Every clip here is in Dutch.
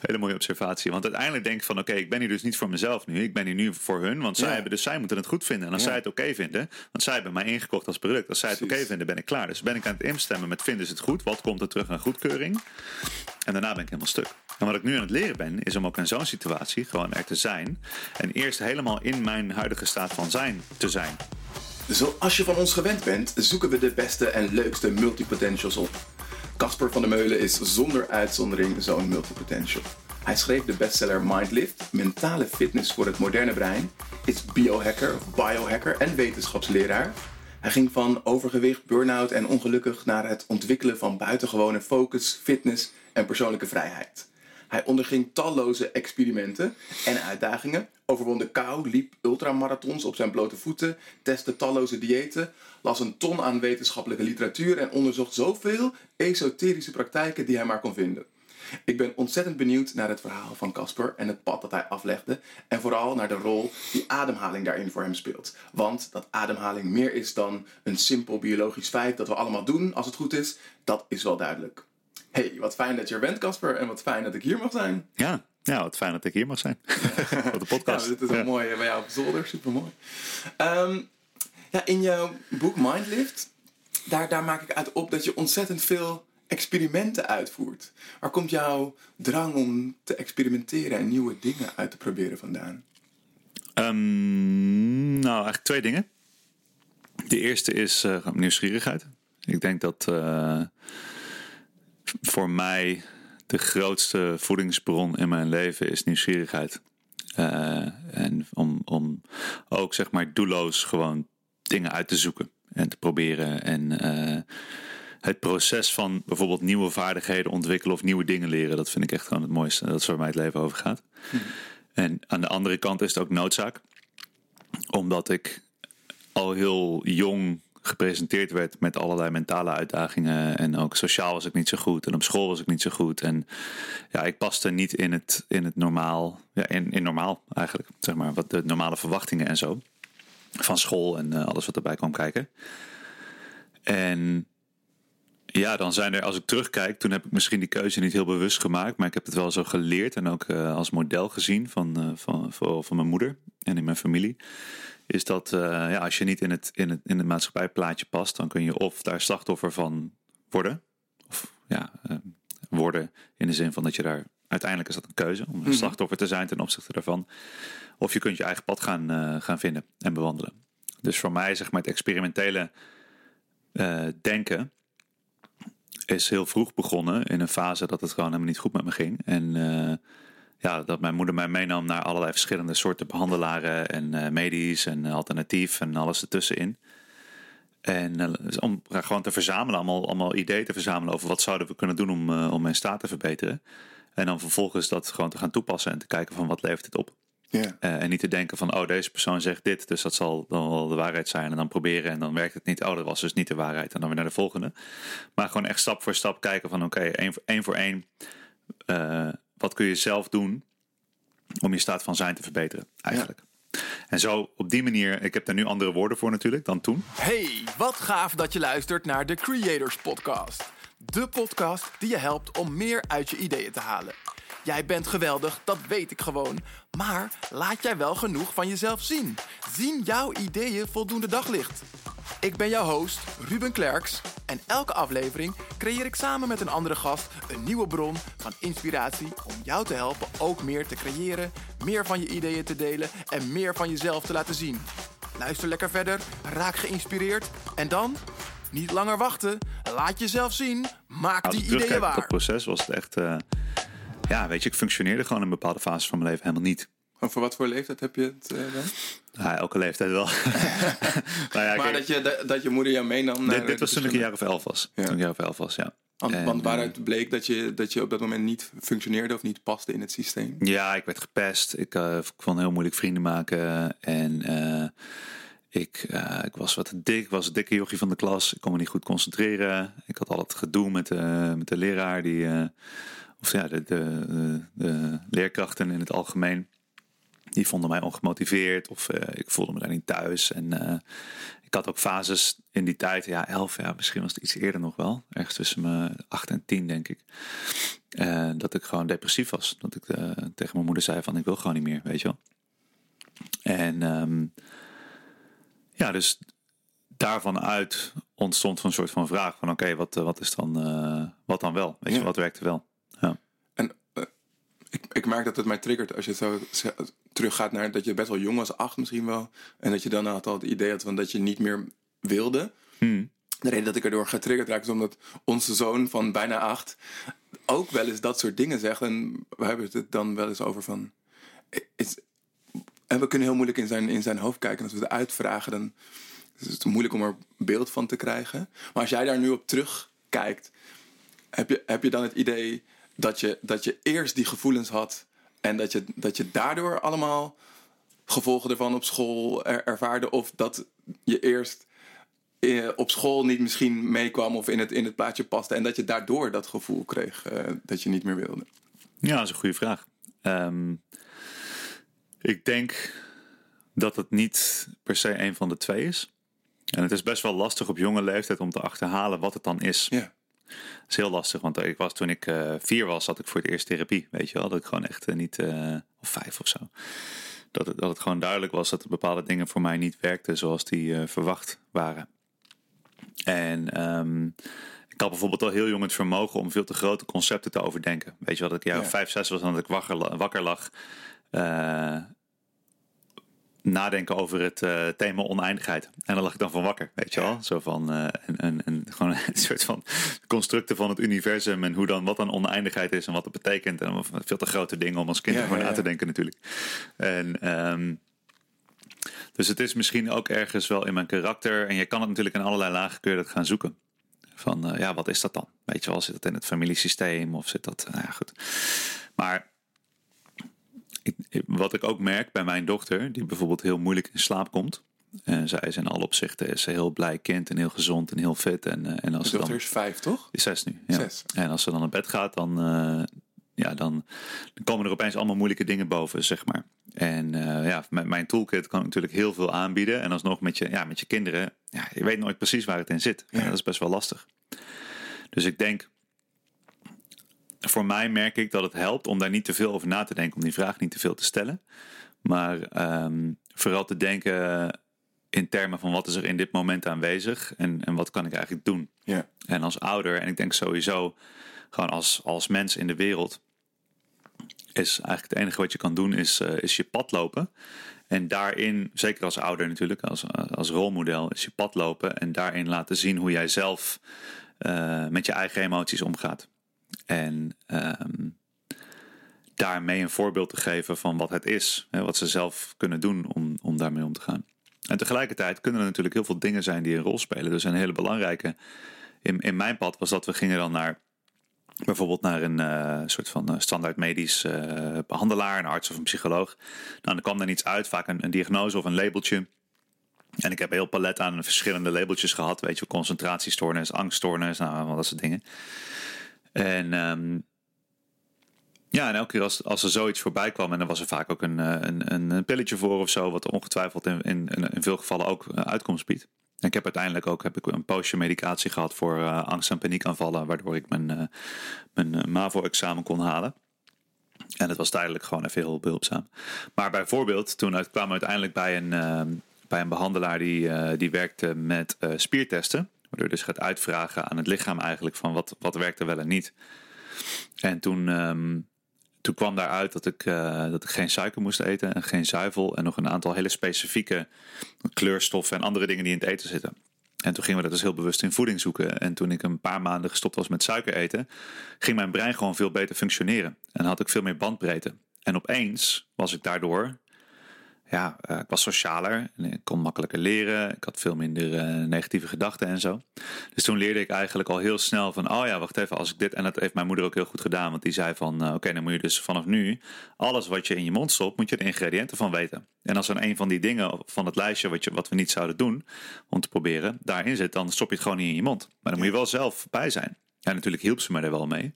Hele mooie observatie. Want uiteindelijk denk ik van oké, ik ben hier dus niet voor mezelf nu. Ik ben hier nu voor hun. Want zij, Ja. hebben, dus zij moeten het goed vinden. En als Ja. zij het oké vinden, want zij hebben mij ingekocht als product. Als zij het oké vinden, ben ik klaar. Dus ben ik aan het instemmen met vinden ze het goed? Wat komt er terug aan goedkeuring? En daarna ben ik helemaal stuk. En wat ik nu aan het leren ben, is om ook in zo'n situatie gewoon er te zijn. En eerst helemaal in mijn huidige staat van zijn te zijn. Zoals je van ons gewend bent, zoeken we de beste en leukste multipotentials op. Casper van der Meulen is zonder uitzondering zo'n multipotential. Hij schreef de bestseller Mindlift, mentale fitness voor het moderne brein, is biohacker biohacker en wetenschapsleraar. Hij ging van overgewicht, burn-out en ongelukkig naar het ontwikkelen van buitengewone focus, fitness en persoonlijke vrijheid. Hij onderging talloze experimenten en uitdagingen, overwon de kou, liep ultramarathons op zijn blote voeten, testte talloze diëten, las een ton aan wetenschappelijke literatuur en onderzocht zoveel esoterische praktijken die hij maar kon vinden. Ik ben ontzettend benieuwd naar het verhaal van Casper en het pad dat hij aflegde. En vooral naar de rol die ademhaling daarin voor hem speelt. Want dat ademhaling meer is dan een simpel biologisch feit dat we allemaal doen als het goed is, dat is wel duidelijk. Hey, wat fijn dat je er bent, Casper, en wat fijn dat ik hier mag zijn. Ja, ja wat fijn dat ik hier mag zijn. Op de podcast. Ja, dit is Ja. een mooie bij jou op zolder, super mooi. ja, in jouw boek Mindlift, daar, daar maak ik uit op dat je ontzettend veel experimenten uitvoert. Waar komt jouw drang om te experimenteren en nieuwe dingen uit te proberen vandaan? Ehm, nou, eigenlijk twee dingen. De eerste is eh, nieuwsgierigheid. Ik denk dat eh, voor mij de grootste voedingsbron in mijn leven is nieuwsgierigheid. Eh, en om, om ook zeg maar doelloos gewoon dingen uit te zoeken en te proberen. En eh, het proces van bijvoorbeeld nieuwe vaardigheden ontwikkelen of nieuwe dingen leren, dat vind ik echt gewoon het mooiste. Dat is waar mij het leven over gaat. En aan de andere kant is het ook noodzaak omdat ik al heel jong gepresenteerd werd met allerlei mentale uitdagingen. En ook sociaal was ik niet zo goed. En op school was ik niet zo goed. En ja, ik paste niet in het, in het normaal. Ja, in, in normaal eigenlijk. Zeg maar, wat de normale verwachtingen en zo. Van school en eh, alles wat erbij kwam kijken. En ja, dan zijn er, als ik terugkijk, toen heb ik misschien die keuze niet heel bewust gemaakt. Maar ik heb het wel zo geleerd en ook eh, als model gezien van, eh, van, van, van mijn moeder en in mijn familie. Is dat eh, ja, als je niet in het, in, het, in het maatschappijplaatje past, dan kun je of daar slachtoffer van worden. Of ja, eh, worden in de zin van dat je daar uiteindelijk is dat een keuze om een slachtoffer te zijn ten opzichte daarvan. Of je kunt je eigen pad gaan, eh, gaan vinden en bewandelen. Dus voor mij, zeg maar, het experimentele eh, denken is heel vroeg begonnen in een fase dat het gewoon helemaal niet goed met me ging. En ja, dat mijn moeder mij meenam naar allerlei verschillende soorten behandelaren en eh, medisch en alternatief en alles ertussenin. En eh, dus om gewoon te verzamelen, allemaal, allemaal ideeën te verzamelen over wat zouden we kunnen doen om, eh, om mijn staat te verbeteren. En dan vervolgens dat gewoon te gaan toepassen en te kijken van wat levert het op. Eh, en niet te denken van, oh, deze persoon zegt dit, dus dat zal dan wel de waarheid zijn. En dan proberen en dan werkt het niet. Oh, dat was dus niet de waarheid. En dan weer naar de volgende. Maar gewoon echt stap voor stap kijken van, oké, één, voor, één voor één. Wat kun je zelf doen om je staat van zijn te verbeteren, eigenlijk. En zo op die manier, ik heb daar nu andere woorden voor natuurlijk dan toen. Hey, wat gaaf dat je luistert naar de Creators Podcast. De podcast die je helpt om meer uit je ideeën te halen. Jij bent geweldig, dat weet ik gewoon. Maar laat jij wel genoeg van jezelf zien? Zien jouw ideeën voldoende daglicht? Ik ben jouw host, Ruben Klerks. En elke aflevering creëer ik samen met een andere gast een nieuwe bron van inspiratie om jou te helpen ook meer te creëren, meer van je ideeën te delen en meer van jezelf te laten zien. Luister lekker verder, raak geïnspireerd en dan niet langer wachten. Laat jezelf zien, maak die ideeën dat waar. proces was het echt, eh, ja, weet je, ik functioneerde gewoon in bepaalde fases van mijn leven helemaal niet. En voor wat voor leeftijd heb je het eh, dan? Ja, elke leeftijd wel. nou ja, Maar dat je, dat, dat je moeder jou meenam naar... dit, was toen ik een jaar of elf was. Ja. Toen ik een jaar of elf was, ja. Want, En, want eh, waaruit bleek dat je, dat je op dat moment niet functioneerde of niet paste in het systeem? Ja, ik werd gepest. Ik eh, ik vond heel moeilijk vrienden maken. En ik, ik was wat dik. Ik was het dikke jochie van de klas. Ik kon me niet goed concentreren. Ik had al het gedoe met de, met de leraar. Die, of ja, de, de, de, de leerkrachten in het algemeen. Die vonden mij ongemotiveerd of eh, ik voelde me daar niet thuis. En eh, ik had ook fases in die tijd, ja, elf jaar, misschien was het iets eerder nog wel. Ergens tussen mijn acht en tien, denk ik. Uh, dat ik gewoon depressief was. Dat ik tegen mijn moeder zei van ik wil gewoon niet meer, weet je wel. En um, ja, dus daarvan uit ontstond een soort van vraag van oké, wat, wat is dan, wat dan wel? Weet je, wat werkte wel? Ik, ik merk dat het mij triggert als je zo teruggaat naar dat je best wel jong was, acht misschien wel. En dat je dan had al het idee had van dat je niet meer wilde. Hmm. De reden dat ik erdoor getriggerd raak is omdat onze zoon van bijna acht ook wel eens dat soort dingen zegt. En we hebben het dan wel eens over van. Is, en we kunnen heel moeilijk in zijn, in zijn hoofd kijken. Als we het uitvragen, dan is het moeilijk om er beeld van te krijgen. Maar als jij daar nu op terugkijkt, heb je, heb je dan het idee dat je, dat je eerst die gevoelens had en dat je, dat je daardoor allemaal gevolgen ervan op school ervaarde. Of dat je eerst eh, op school niet misschien meekwam of in het, in het plaatje paste. En dat je daardoor dat gevoel kreeg uh, dat je niet meer wilde. Ja, dat is een goede vraag. Um, ik denk dat het niet per se een van de twee is. En het is best wel lastig op jonge leeftijd om te achterhalen wat het dan is. Ja. Dat is heel lastig, want ik was, toen ik uh, vier was, had ik voor het eerst therapie. Weet je wel, dat ik gewoon echt uh, niet, uh, of vijf of zo. Dat het, dat het gewoon duidelijk was dat bepaalde dingen voor mij niet werkten zoals die verwacht waren. En um, ik had bijvoorbeeld al heel jong het vermogen om veel te grote concepten te overdenken. Weet je wat, ik jaar ja. vijf, zes was, dat ik wakker, wakker lag nadenken over het uh, thema oneindigheid. En dan lag ik dan van wakker, weet je wel? Zo van uh, een, een, een, gewoon een soort van constructen van het universum en hoe dan wat dan oneindigheid is en wat het betekent. En veel te grote dingen om als kind ja, over ja, na te denken natuurlijk. En um, dus het is misschien ook ergens wel in mijn karakter. En je kan het natuurlijk in allerlei lagen kun je dat gaan zoeken. Van uh, ja, wat is dat dan? Weet je wel, zit dat in het familiesysteem of zit dat. Nou ja, goed. Maar wat ik ook merk bij mijn dochter, die bijvoorbeeld heel moeilijk in slaap komt. En zij is in alle opzichten is heel blij kind en heel gezond en heel fit. En, uh, en als dochter dan, is vijf, toch? Is zes nu. Ja. Zes. En als ze dan naar bed gaat, dan, uh, ja, dan, dan, komen er opeens allemaal moeilijke dingen boven, zeg maar. En ja, met mijn toolkit kan ik natuurlijk heel veel aanbieden. En alsnog met je, ja, met je kinderen, ja, je weet nooit precies waar het in zit. Ja. dat is best wel lastig. Dus ik denk voor mij merk ik dat het helpt om daar niet te veel over na te denken, om die vraag niet te veel te stellen. Maar um, vooral te denken in termen van wat is er in dit moment aanwezig en, en wat kan ik eigenlijk doen. Ja. En als ouder, en ik denk sowieso gewoon als, als mens in de wereld, is eigenlijk het enige wat je kan doen is, uh, is je pad lopen. En daarin, zeker als ouder natuurlijk, als, als rolmodel, is je pad lopen en daarin laten zien hoe jij zelf uh, met je eigen emoties omgaat. En um, daarmee een voorbeeld te geven van wat het is. Hè, wat ze zelf kunnen doen om, om daarmee om te gaan. En tegelijkertijd kunnen er natuurlijk heel veel dingen zijn die een rol spelen. Dus een hele belangrijke in, in mijn pad was dat we gingen dan naar bijvoorbeeld naar een uh, soort van uh, standaard medisch uh, behandelaar, een arts of een psycholoog. Nou, dan kwam er iets uit, vaak een, een, diagnose of een labeltje. En ik heb een heel palet aan verschillende labeltjes gehad. Weet je, concentratiestoornis, angststoornis, nou, dat soort dingen. En um, ja, en elke keer als, als er zoiets voorbij kwam, en dan was er vaak ook een, een, een pilletje voor of zo, wat ongetwijfeld in, in, in veel gevallen ook uitkomst biedt. Ik heb uiteindelijk ook heb ik een poosje medicatie gehad voor uh, angst- en paniekaanvallen, waardoor ik mijn, uh, mijn MAVO-examen kon halen. En dat was tijdelijk gewoon even heel behulpzaam. Maar bijvoorbeeld, toen kwamen we uiteindelijk bij een, uh, bij een behandelaar die, die werkte met spiertesten. Dus gaat uitvragen aan het lichaam eigenlijk van wat, wat werkt er wel en niet. En toen, um, toen kwam daaruit dat ik, uh, dat ik geen suiker moest eten en geen zuivel. En nog een aantal hele specifieke kleurstoffen en andere dingen die in het eten zitten. En toen gingen we dat dus heel bewust in voeding zoeken. En toen ik een paar maanden gestopt was met suiker eten, ging mijn brein gewoon veel beter functioneren. En had ik veel meer bandbreedte. En opeens was ik daardoor ja, uh, ik was socialer en ik kon makkelijker leren. Ik had veel minder uh, negatieve gedachten en zo. Dus toen leerde ik eigenlijk al heel snel van, oh ja, wacht even, als ik dit... En dat heeft mijn moeder ook heel goed gedaan, want die zei van, uh, oké, dan moet je dus vanaf nu... alles wat je in je mond stopt, moet je de ingrediënten van weten. En als er een van die dingen van het lijstje wat, je, wat we niet zouden doen om te proberen, daarin zit, dan stop je het gewoon niet in je mond. Maar dan moet je wel zelf bij zijn. Ja, natuurlijk hielp ze me er wel mee.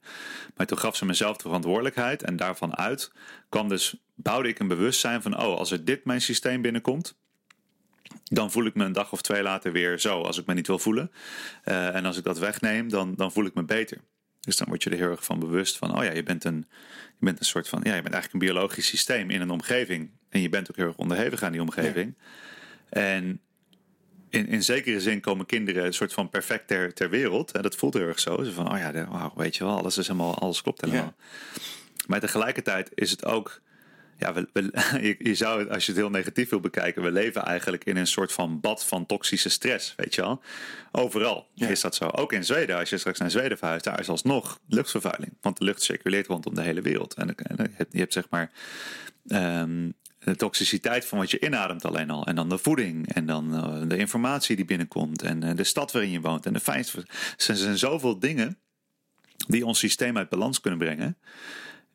Maar toen gaf ze mezelf de verantwoordelijkheid. En daarvan uit kwam dus, bouwde ik een bewustzijn van: oh, als er dit mijn systeem binnenkomt. Dan voel ik me een dag of twee later weer zo, als ik me niet wil voelen. Uh, en als ik dat wegneem, dan, dan voel ik me beter. Dus dan word je er heel erg van bewust van: oh ja, je bent een, je bent een soort van, ja, je bent eigenlijk een biologisch systeem in een omgeving. En je bent ook heel erg onderhevig aan die omgeving. Ja. En in, in zekere zin komen kinderen een soort van perfect ter, ter wereld. En dat voelt heel erg zo. Ze van, oh ja, wauw, weet je wel, alles is helemaal, alles klopt helemaal. Ja. Maar tegelijkertijd is het ook, ja, we, we, je, je, zou het, als je het heel negatief wil bekijken, we leven eigenlijk in een soort van bad van toxische stress, weet je wel. Overal ja. is dat zo. Ook in Zweden, als je straks naar Zweden verhuist, daar is alsnog luchtvervuiling. Want de lucht circuleert rondom de hele wereld. En, en je hebt zeg maar um, de toxiciteit van wat je inademt alleen al. En dan de voeding. En dan uh, de informatie die binnenkomt. En uh, de stad waarin je woont. En de fijnste. Er zijn zoveel dingen die ons systeem uit balans kunnen brengen.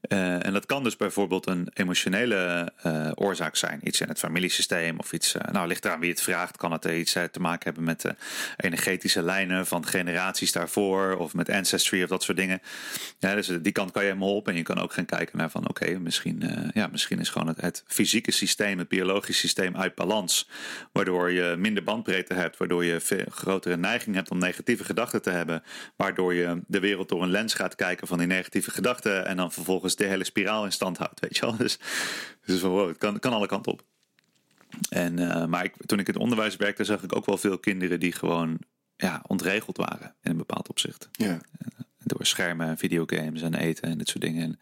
Uh, en dat kan dus bijvoorbeeld een emotionele uh, oorzaak zijn. Iets in het familiesysteem of iets, uh, nou ligt eraan wie het vraagt. Kan het iets te maken hebben met de energetische lijnen van generaties daarvoor of met ancestry of dat soort dingen. Ja, dus die kant kan je helemaal op en je kan ook gaan kijken naar van oké, misschien, ja, misschien is gewoon het, het, fysieke systeem, het biologische systeem uit balans. Waardoor je minder bandbreedte hebt, waardoor je veel grotere neiging hebt om negatieve gedachten te hebben. Waardoor je de wereld door een lens gaat kijken van die negatieve gedachten en dan vervolgens de hele spiraal in stand houdt, weet je wel. Dus, dus van, wow, het kan, kan alle kanten op. En, uh, maar ik, toen ik in het onderwijs werkte, zag ik ook wel veel kinderen die gewoon ja, ontregeld waren in een bepaald opzicht. Ja. Door schermen en videogames en eten en dit soort dingen. En,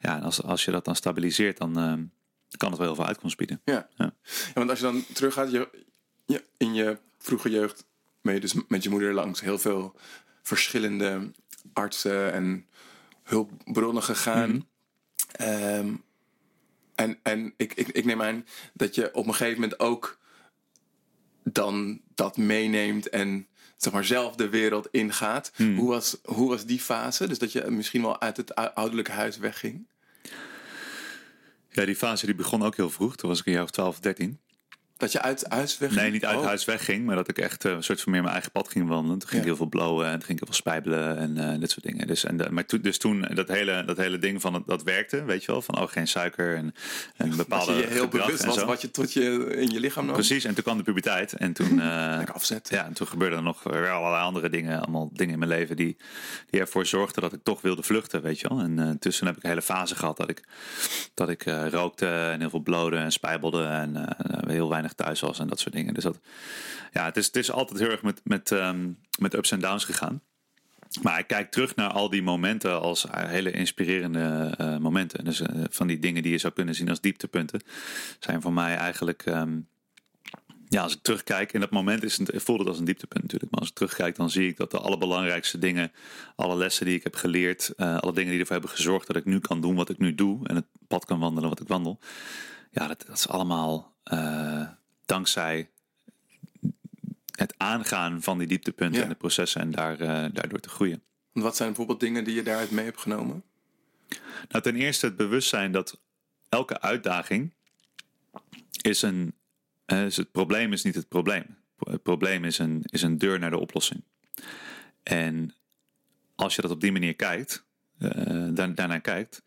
ja, en als, als je dat dan stabiliseert, dan uh, kan het wel heel veel uitkomst bieden. Ja. ja. ja want als je dan teruggaat, je, je, in je vroege jeugd ben je dus met je moeder langs heel veel verschillende artsen en hulpbronnen gegaan. Mm -hmm. en en ik, ik, ik neem aan dat je op een gegeven moment ook dan dat meeneemt en zeg maar zelf de wereld ingaat. Mm. Hoe, was, hoe was die fase? Dus dat je misschien wel uit het ouderlijke huis wegging? Ja, die fase die begon ook heel vroeg. Toen was ik een jaar of 12 of 13. Dat je uit huis weg Nee, niet uit oh. huis wegging, maar dat ik echt uh, een soort van meer mijn eigen pad ging wandelen. Toen ging ik heel veel blowen en toen ging ik heel veel spijbelen en uh, dit soort dingen. Dus, en de, maar to, dus toen dat hele, dat hele ding van het, dat werkte, weet je wel, van oh geen suiker en, en bepaalde. Dat je heel bewust was wat je tot je in je lichaam nam. Precies, en toen kwam de puberteit en toen. Uh, afzet. Ja, en toen gebeurden er nog allerlei andere dingen, allemaal dingen in mijn leven die, die ervoor zorgden dat ik toch wilde vluchten, weet je wel. En uh, tussen heb ik een hele fase gehad dat ik, dat ik rookte en heel veel blode en spijbelde en heel weinig thuis was en dat soort dingen. Dus dat, ja, het is, het is altijd heel erg met, met, um, met ups en downs gegaan. Maar ik kijk terug naar al die momenten als hele inspirerende uh, momenten. Dus uh, van die dingen die je zou kunnen zien als dieptepunten, zijn voor mij eigenlijk. Um, ja, als ik terugkijk, in dat moment is het, voelt het als een dieptepunt natuurlijk. Maar als ik terugkijk, dan zie ik dat de allerbelangrijkste dingen, alle lessen die ik heb geleerd, alle dingen die ervoor hebben gezorgd dat ik nu kan doen wat ik nu doe en het pad kan wandelen wat ik wandel. Ja, dat, dat is allemaal dankzij het aangaan van die dieptepunten ja. en de processen en daar, uh, daardoor te groeien. Wat zijn bijvoorbeeld dingen die je daaruit mee hebt genomen? Nou, ten eerste het bewustzijn dat elke uitdaging is een. Uh, dus het probleem is niet het probleem. Het probleem is een, is een deur naar de oplossing. En als je dat op die manier kijkt, uh, daar, daarnaar kijkt,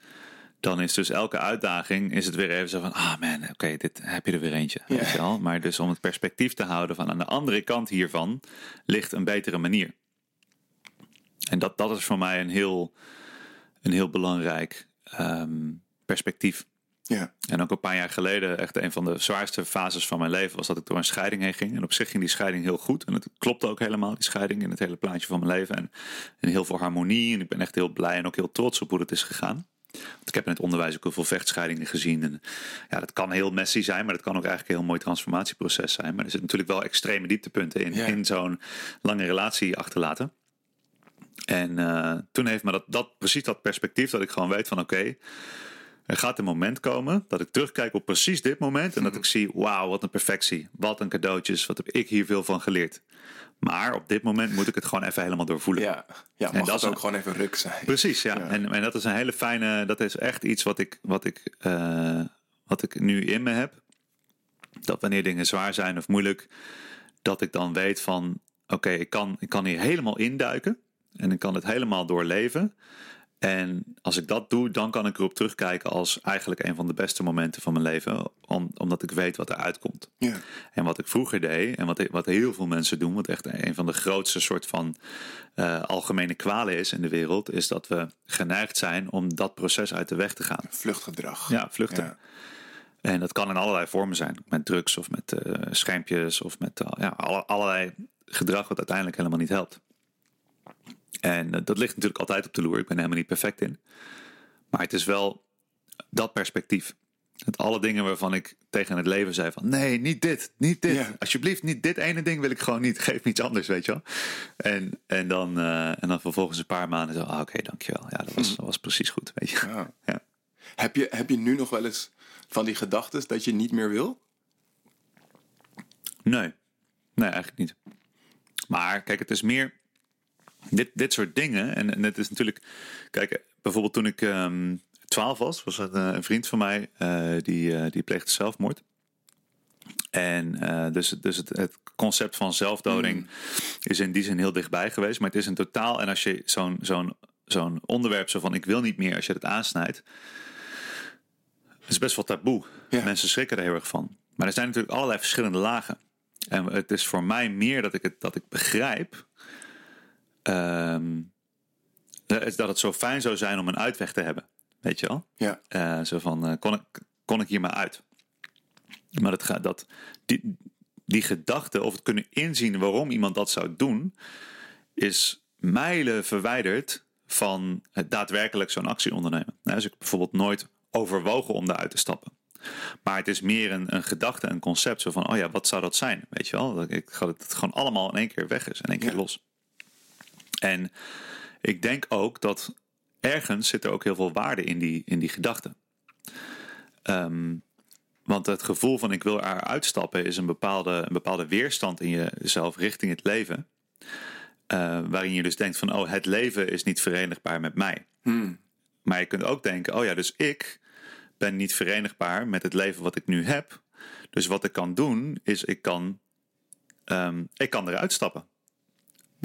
dan is dus elke uitdaging is het weer even zo van, ah man, oké, dit heb je er weer eentje. Ja. Weet je wel? Maar dus om het perspectief te houden van aan de andere kant hiervan ligt een betere manier. En dat, dat is voor mij een heel, een heel belangrijk um, perspectief. Ja. En ook een paar jaar geleden, echt een van de zwaarste fases van mijn leven, was dat ik door een scheiding heen ging. En op zich ging die scheiding heel goed. En het klopte ook helemaal, die scheiding, in het hele plaatje van mijn leven. En, en heel veel harmonie. En ik ben echt heel blij en ook heel trots op hoe het is gegaan. Want ik heb in het onderwijs ook heel veel vechtscheidingen gezien. En ja, dat kan heel messy zijn, maar dat kan ook eigenlijk een heel mooi transformatieproces zijn. Maar er zitten natuurlijk wel extreme dieptepunten in, ja. in zo'n lange relatie achterlaten. En uh, toen heeft me dat, dat precies dat perspectief dat ik gewoon weet van oké, okay, er gaat een moment komen dat ik terugkijk op precies dit moment en dat ik zie, wauw, wat een perfectie, wat een cadeautjes, wat heb ik hier veel van geleerd. Maar op dit moment moet ik het gewoon even helemaal doorvoelen. Ja, ja en dat is ook gewoon even ruk zijn. Precies, ja. ja. En, en dat is een hele fijne, dat is echt iets wat ik, wat ik, uh, wat ik nu in me heb. Dat wanneer dingen zwaar zijn of moeilijk, dat ik dan weet van, oké, okay, ik, kan, ik kan hier helemaal induiken. En ik kan het helemaal doorleven. En als ik dat doe, dan kan ik erop terugkijken als eigenlijk een van de beste momenten van mijn leven. Om, omdat ik weet wat eruit komt. Ja. En wat ik vroeger deed, en wat, wat heel veel mensen doen, wat echt een van de grootste soort van eh, algemene kwalen is in de wereld, is dat we geneigd zijn om dat proces uit de weg te gaan. Vluchtgedrag. Ja, vluchten. Ja. En dat kan in allerlei vormen zijn. Met drugs of met eh schermpjes of met eh, ja, alle- allerlei gedrag wat uiteindelijk helemaal niet helpt. En eh, dat ligt natuurlijk altijd op de loer. Ik ben helemaal niet perfect in. Maar het is wel dat perspectief. Het alle dingen waarvan ik tegen het leven zei van... nee, niet dit, niet dit. Alsjeblieft, niet dit ene ding wil ik gewoon niet. Geef me iets anders, weet je wel. En, en, dan, eh, en dan vervolgens een paar maanden zo... ah, oké, dankjewel. Ja, dat was, dat was precies goed, weet je. Ja. Ja. Heb, je, heb je nu nog wel eens van die gedachten dat je niet meer wil? Nee. Nee, eigenlijk niet. Maar kijk, het is meer dit, dit soort dingen. En, en het is natuurlijk. Kijk, bijvoorbeeld toen ik ehm 12 was, was er eh, een vriend van mij eh, die, eh, die pleegde zelfmoord. En dus, dus het, het concept van zelfdoding is in die zin heel dichtbij geweest. Maar het is een totaal. En als je zo'n zo'n zo'n onderwerp zo van ik wil niet meer, als je het aansnijdt. Het is best wel taboe. Ja. Mensen schrikken er heel erg van. Maar er zijn natuurlijk allerlei verschillende lagen. En het is voor mij meer dat ik het dat ik begrijp. Ehm, dat het zo fijn zou zijn om een uitweg te hebben. Weet je wel? Ja. Eh, zo van, eh, kon, ik, kon ik hier maar uit? Maar dat gaat, dat, die, die gedachte of het kunnen inzien waarom iemand dat zou doen, is mijlen verwijderd van het daadwerkelijk zo'n actie ondernemen. Nou, dus ik heb bijvoorbeeld nooit overwogen om daaruit te stappen. Maar het is meer een, een gedachte, een concept. Zo van, oh ja, wat zou dat zijn? Weet je wel? Dat ik, dat het gewoon allemaal in één keer weg is. In één keer Ja. los. En ik denk ook dat ergens zit er ook heel veel waarde in die, in die gedachte. Ehm, want het gevoel van ik wil er uitstappen is een bepaalde, een bepaalde weerstand in jezelf richting het leven. Eh, waarin je dus denkt van, oh, het leven is niet verenigbaar met mij. Maar je kunt ook denken, oh ja, dus ik ben niet verenigbaar met het leven wat ik nu heb. Dus wat ik kan doen, is ik kan, ehm, ik kan eruit stappen.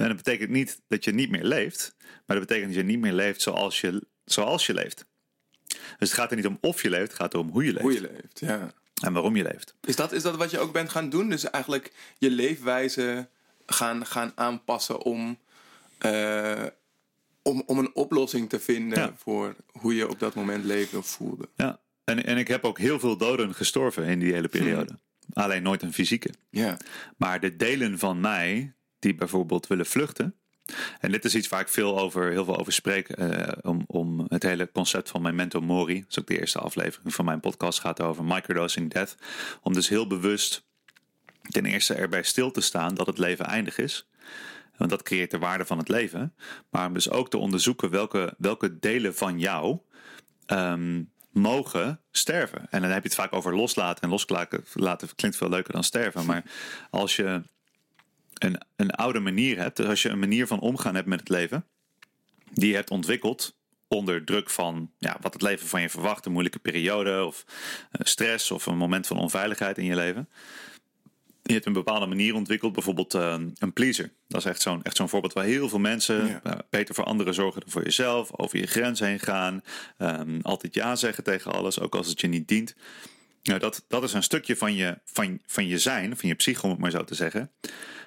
En dat betekent niet dat je niet meer leeft, maar dat betekent dat je niet meer leeft zoals je, zoals je leeft. Dus het gaat er niet om of je leeft, het gaat erom hoe je leeft. Hoe je leeft, ja. En waarom je leeft. Is dat, is dat wat je ook bent gaan doen? Dus eigenlijk je leefwijze gaan, gaan aanpassen om, eh, om, om een oplossing te vinden Ja. voor hoe je op dat moment leefde of voelde. Ja. En, en ik heb ook heel veel doden gestorven in die hele periode. Alleen nooit een fysieke. Ja, Maar de delen van mij die bijvoorbeeld willen vluchten. En dit is iets waar ik veel over, heel veel over spreek. eh, om, om het hele concept van memento mori. Dat is ook de eerste aflevering van mijn podcast. Gaat over microdosing death. Om dus heel bewust ten eerste erbij stil te staan dat het leven eindig is. Want dat creëert de waarde van het leven. Maar om dus ook te onderzoeken welke, welke delen van jou ehm, mogen sterven. En dan heb je het vaak over loslaten. En loslaten laten klinkt veel leuker dan sterven. Maar als je een, een oude manier hebt, dus als je een manier van omgaan hebt met het leven, die je hebt ontwikkeld onder druk van ja, wat het leven van je verwacht, een moeilijke periode of eh, stress of een moment van onveiligheid in je leven. Je hebt een bepaalde manier ontwikkeld, bijvoorbeeld eh, een pleaser. Dat is echt zo'n echt zo'n voorbeeld waar heel veel mensen Ja. eh, beter voor anderen zorgen dan voor jezelf, over je grens heen gaan, ehm, altijd ja zeggen tegen alles, ook als het je niet dient. Nou, dat, dat is een stukje van je, van, van je zijn, van je psyche, om het maar zo te zeggen.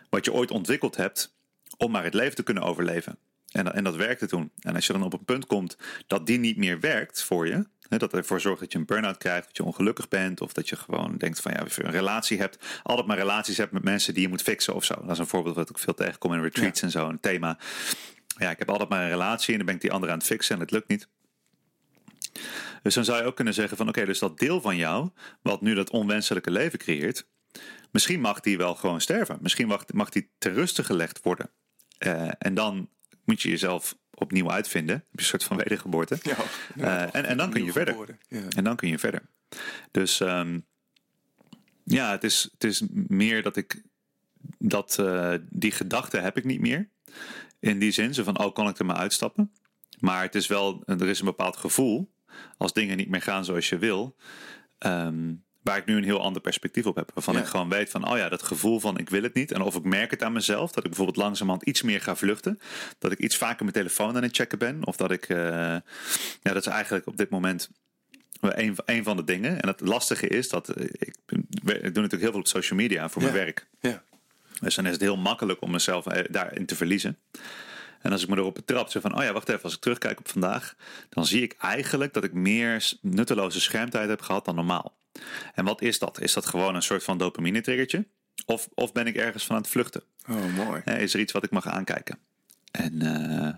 Wat je ooit ontwikkeld hebt om maar het leven te kunnen overleven. En, dat- en dat werkte toen. En als je dan op een punt komt dat die niet meer werkt voor je. Hè, dat ervoor zorgt dat je een burn-out krijgt, dat je ongelukkig bent. Of dat je gewoon denkt van ja, een relatie hebt. Altijd maar relaties hebt met mensen die je moet fixen of zo. Dat is een voorbeeld wat ik veel tegenkom in retreats en zo. Een thema. Ja, ik heb altijd maar een relatie en dan ben ik die andere aan het fixen en het lukt niet. Dus dan zou je ook kunnen zeggen van oké, dus dat deel van jou, wat nu dat onwenselijke leven creëert, misschien mag die wel gewoon sterven. Misschien mag, mag die ter ruste gelegd worden. Eh, en dan moet je jezelf opnieuw uitvinden. Heb je Een soort van wedergeboorte. Ja, Eh, en, en dan kun je verder. ja. En dan kun je verder. Dus ehm, ja, het is, het is meer dat ik dat eh, die gedachte heb ik niet meer. In die zin, zo van oh, kan ik er maar uitstappen. Maar het is wel, er is een bepaald gevoel als dingen niet meer gaan zoals je wil. ehm, waar ik nu een heel ander perspectief op heb. Waarvan Ja. ik gewoon weet van, oh ja, dat gevoel van ik wil het niet. En of ik merk het aan mezelf, dat ik bijvoorbeeld langzamerhand iets meer ga vluchten. Dat ik iets vaker mijn telefoon aan het checken ben. Of dat ik, eh, ja, dat is eigenlijk op dit moment een, een van de dingen. En het lastige is dat eh, ik, ik doe natuurlijk heel veel op social media voor mijn werk. Ja. Dus dan is het heel makkelijk om mezelf eh, daarin te verliezen. En als ik me erop betrap, zeg van, oh ja, wacht even, als ik terugkijk op vandaag, dan zie ik eigenlijk dat ik meer nutteloze schermtijd heb gehad dan normaal. En wat is dat? Is dat gewoon een soort van dopamine triggertje? Of, of ben ik ergens van aan het vluchten? Oh, mooi. Hè, Is er iets wat ik mag aankijken? En eh,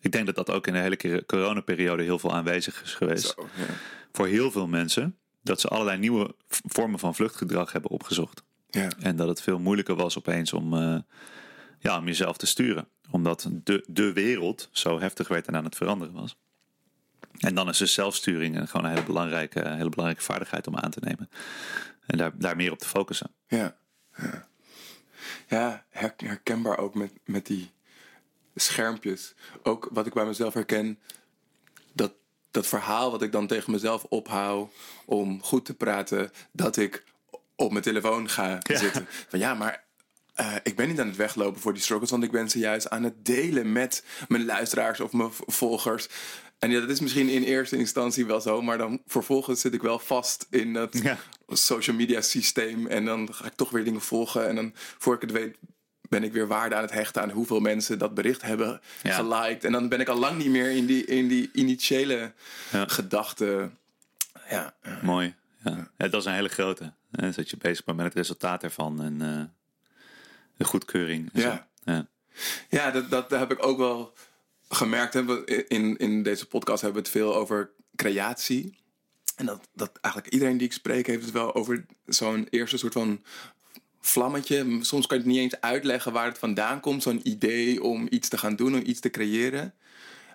ik denk dat dat ook in de hele coronaperiode heel veel aanwezig is geweest. Zo, ja. Voor heel veel mensen, dat ze allerlei nieuwe vormen van vluchtgedrag hebben opgezocht. Ja. En dat het veel moeilijker was opeens om, eh, ja, om jezelf te sturen. Omdat de, de wereld zo heftig werd en aan het veranderen was. En dan is dus zelfsturing gewoon een hele belangrijke, hele belangrijke vaardigheid om aan te nemen. En daar, daar meer op te focussen. Ja, ja. ja her- herkenbaar ook met, met die schermpjes. Ook wat ik bij mezelf herken, dat, dat verhaal wat ik dan tegen mezelf ophoud om goed te praten, dat ik op mijn telefoon ga Ja. zitten. Van ja, maar eh, ik ben niet aan het weglopen voor die struggles, want ik ben ze juist aan het delen met mijn luisteraars of mijn volgers. En ja, dat is misschien in eerste instantie wel zo, maar dan vervolgens zit ik wel vast in dat Ja. social media systeem. En dan ga ik toch weer dingen volgen. En dan, voor ik het weet, ben ik weer waarde aan het hechten aan hoeveel mensen dat bericht hebben Ja. geliked. En dan ben ik al lang niet meer in die, in die initiële Ja. gedachte. Ja, ja. Mooi. Ja. Dat is een hele grote. Dat je bezig bent met het resultaat ervan en eh, de goedkeuring. Ja. ja. Ja, dat, dat heb ik ook wel gemerkt. Hè. In, in deze podcast hebben we het veel over creatie. En dat, dat eigenlijk iedereen die ik spreek heeft het wel over zo'n eerste soort van vlammetje. Soms kan je het niet eens uitleggen waar het vandaan komt. Zo'n idee om iets te gaan doen, om iets te creëren.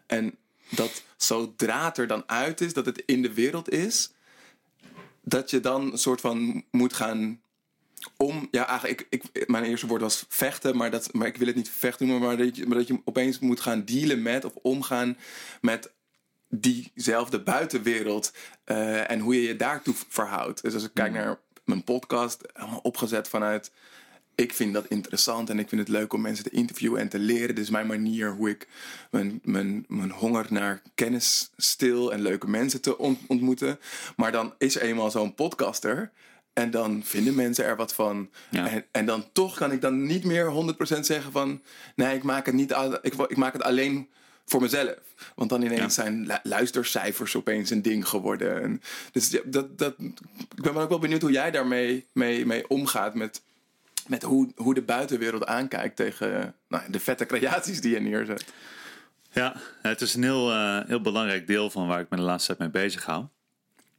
En dat zodra het er dan uit is, dat het in de wereld is, dat je dan een soort van moet gaan om, ja, eigenlijk, ik, ik, mijn eerste woord was vechten, maar, dat, maar ik wil het niet vechten noemen, maar dat, je, maar dat je opeens moet gaan dealen met of omgaan met diezelfde buitenwereld eh, en hoe je je daartoe verhoudt. Dus als ik kijk naar mijn podcast, helemaal opgezet vanuit ik vind dat interessant en ik vind het leuk om mensen te interviewen en te leren. Dit is mijn manier hoe ik mijn, mijn, mijn honger naar kennis stil en leuke mensen te ont- ontmoeten. Maar dan is er eenmaal zo'n podcaster. En dan vinden mensen er wat van. Ja. En, en dan toch kan ik dan niet meer 100% zeggen van... Nee, ik maak het, niet, ik, ik maak het alleen voor mezelf. Want dan ineens Ja. zijn lu- luistercijfers opeens een ding geworden. En dus dat, dat, ik ben ook wel benieuwd hoe jij daarmee mee, mee omgaat met met hoe, hoe de buitenwereld aankijkt tegen nou, de vette creaties die je neerzet. Ja, het is een heel, eh, heel belangrijk deel van waar ik me de laatste tijd mee bezig hou.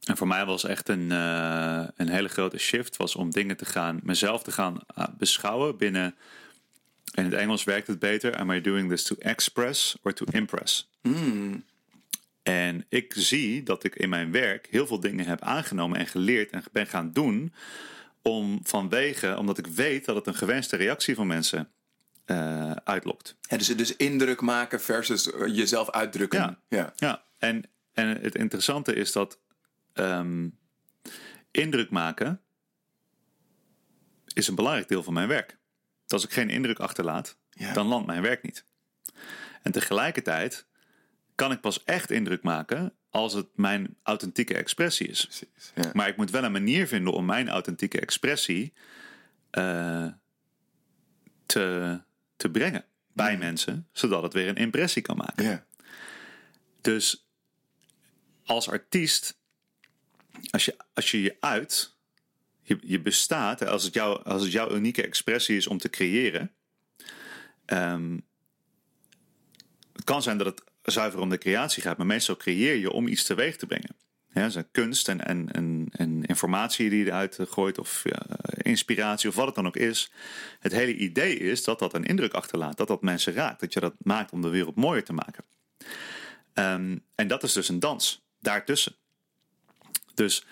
En voor mij was echt een, eh, een hele grote shift was om dingen te gaan, mezelf te gaan eh, beschouwen binnen. In het Engels werkt het beter. Am I doing this to express or to impress? En ik zie dat ik in mijn werk heel veel dingen heb aangenomen en geleerd en ben gaan doen. Om vanwege, omdat ik weet dat het een gewenste reactie van mensen eh, uitlokt. Ja, dus, dus indruk maken versus jezelf uitdrukken. Ja. ja. Ja, en, en het interessante is dat ehm, indruk maken is een belangrijk deel van mijn werk. Als ik geen indruk achterlaat, Ja. dan landt mijn werk niet. En tegelijkertijd kan ik pas echt indruk maken als het mijn authentieke expressie is. Precies. Ja. Maar ik moet wel een manier vinden om mijn authentieke expressie eh, te, te brengen bij mensen, zodat het weer een impressie kan maken. Ja. Dus als artiest, als je als je, je uit, je, je bestaat, als het, jou, als het jouw unieke expressie is om te creëren. ehm, het kan zijn dat het zuiver om de creatie gaat, maar meestal creëer je om iets teweeg te brengen. Ja, een kunst en, en, en, en informatie die je eruit gooit, of inspiratie, of wat het dan ook is. Het hele idee is dat dat een indruk achterlaat, dat dat mensen raakt, dat je dat maakt om de wereld mooier te maken. Ehm, en dat is dus een dans daartussen. Dus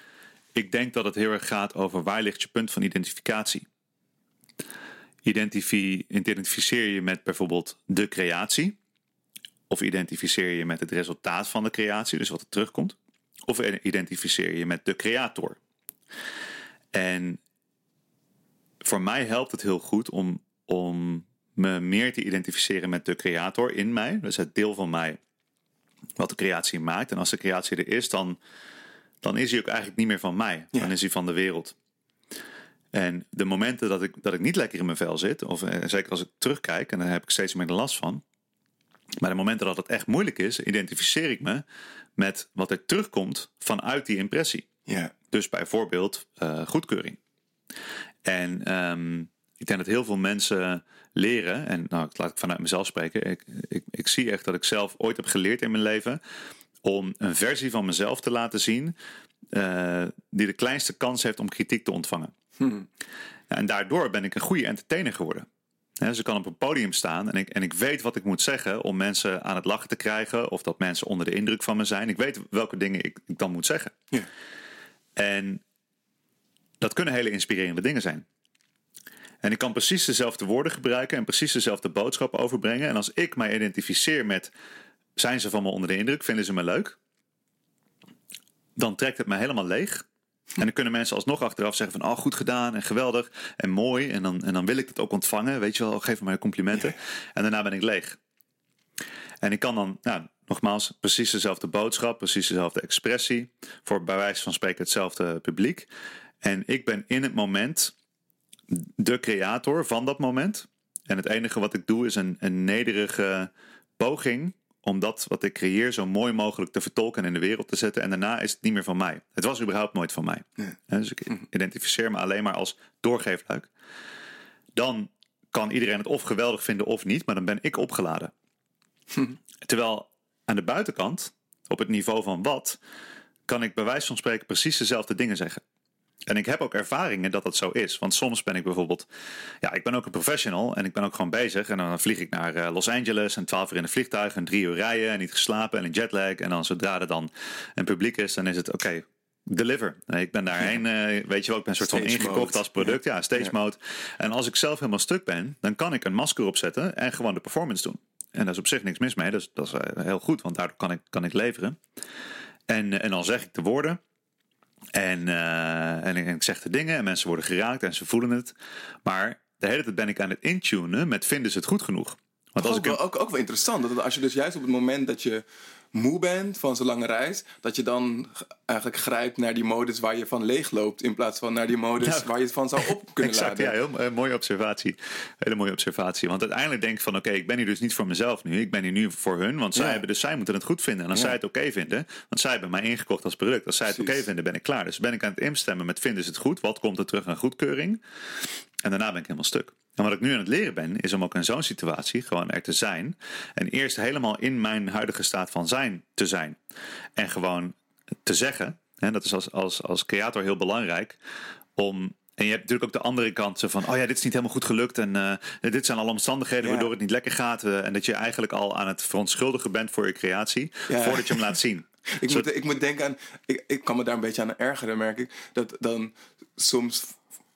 ik denk dat het heel erg gaat over waar ligt je punt van identificatie. Identifi identificeer je met bijvoorbeeld de creatie. Of identificeer je met het resultaat van de creatie, dus wat er terugkomt. Of identificeer je met de creator. En voor mij helpt het heel goed om, om me meer te identificeren met de creator in mij. Dus het deel van mij wat de creatie maakt. En als de creatie er is, dan, dan is hij ook eigenlijk niet meer van mij. Ja. Dan is hij van de wereld. En de momenten dat ik, dat ik niet lekker in mijn vel zit, of eh, zeker als ik terugkijk, en daar heb ik steeds meer de last van. Maar de momenten dat het echt moeilijk is, identificeer ik me met wat er terugkomt vanuit die impressie. Ja. Dus bijvoorbeeld eh, goedkeuring. En ehm, ik denk dat heel veel mensen leren, en nou, laat ik vanuit mezelf spreken. Ik, ik, ik zie echt dat ik zelf ooit heb geleerd in mijn leven om een versie van mezelf te laten zien eh, die de kleinste kans heeft om kritiek te ontvangen. En daardoor ben ik een goede entertainer geworden. Hè, dus ik kan op een podium staan en ik, en ik weet wat ik moet zeggen om mensen aan het lachen te krijgen. Of dat mensen onder de indruk van me zijn. Ik weet welke dingen ik, ik dan moet zeggen. Ja. En dat kunnen hele inspirerende dingen zijn. En ik kan precies dezelfde woorden gebruiken en precies dezelfde boodschap overbrengen. En als ik mij identificeer met zijn ze van me onder de indruk, vinden ze me leuk, dan trekt het me helemaal leeg. En dan kunnen mensen alsnog achteraf zeggen van, oh goed gedaan en geweldig en mooi. En dan, en dan wil ik het ook ontvangen, weet je wel, geef me maar complimenten. En daarna ben ik leeg. En ik kan dan, nou, nogmaals, precies dezelfde boodschap, precies dezelfde expressie. Voor bij wijze van spreken hetzelfde publiek. En ik ben in het moment de creator van dat moment. En het enige wat ik doe is een, een nederige poging om dat wat ik creëer zo mooi mogelijk te vertolken en in de wereld te zetten. En daarna is het niet meer van mij. Het was überhaupt nooit van mij. Dus ik identificeer me alleen maar als doorgeefluik. Dan kan iedereen het of geweldig vinden of niet, maar dan ben ik opgeladen. Terwijl aan de buitenkant, op het niveau van wat, kan ik bij wijze van spreken precies dezelfde dingen zeggen. En ik heb ook ervaringen dat dat zo is. Want soms ben ik bijvoorbeeld, ja, ik ben ook een professional en ik ben ook gewoon bezig. En dan vlieg ik naar eh, Los Angeles en twaalf uur in een vliegtuig en drie uur rijden en niet geslapen en een jetlag. En dan zodra er dan een publiek is, dan is het oké. deliver. Nee, ik ben daarheen, eh, weet je wel, ik ben een soort van Stage ingekocht mode. als product. Ja, stage Ja. mode. En als ik zelf helemaal stuk ben, dan kan ik een masker opzetten en gewoon de performance doen. En daar is op zich niks mis mee. Dus dat is eh, heel goed, want daardoor kan ik, kan ik leveren. En, en dan zeg ik de woorden. En, eh, en, ik, en ik zeg de dingen en mensen worden geraakt en ze voelen het. Maar de hele tijd ben ik aan het intunen met vinden ze het goed genoeg. Want als ook, ik wel, ook, ook wel interessant. Dat als je dus juist op het moment dat je moe bent van zo'n lange reis, dat je dan eigenlijk grijpt naar die modus waar je van leegloopt, in plaats van naar die modus waar je het van zou op kunnen Exact, laden. ja, heel mooie observatie. Hele mooie observatie. Want uiteindelijk denk ik van, oké, ik ben hier dus niet voor mezelf nu. Ik ben hier nu voor hun, want zij, Ja. hebben, dus zij moeten het goed vinden. En als Ja. zij het oké vinden, want zij hebben mij ingekocht als product. Als zij het oké vinden, ben ik klaar. Dus ben ik aan het instemmen met vinden ze het goed? Wat komt er terug aan goedkeuring? En daarna ben ik helemaal stuk. En wat ik nu aan het leren ben, is om ook in zo'n situatie gewoon er te zijn. En eerst helemaal in mijn huidige staat van zijn te zijn. En gewoon te zeggen. En dat is als, als, als creator heel belangrijk. Om, en je hebt natuurlijk ook de andere kant van: oh ja, dit is niet helemaal goed gelukt. En eh, dit zijn alle omstandigheden Ja. waardoor het niet lekker gaat. eh, en dat je eigenlijk al aan het verontschuldigen bent voor je creatie. Ja. Voordat je hem laat zien. Ik, Zo- moet, ik moet denken aan, ik, ik kan me daar een beetje aan ergeren, merk ik. Dat dan soms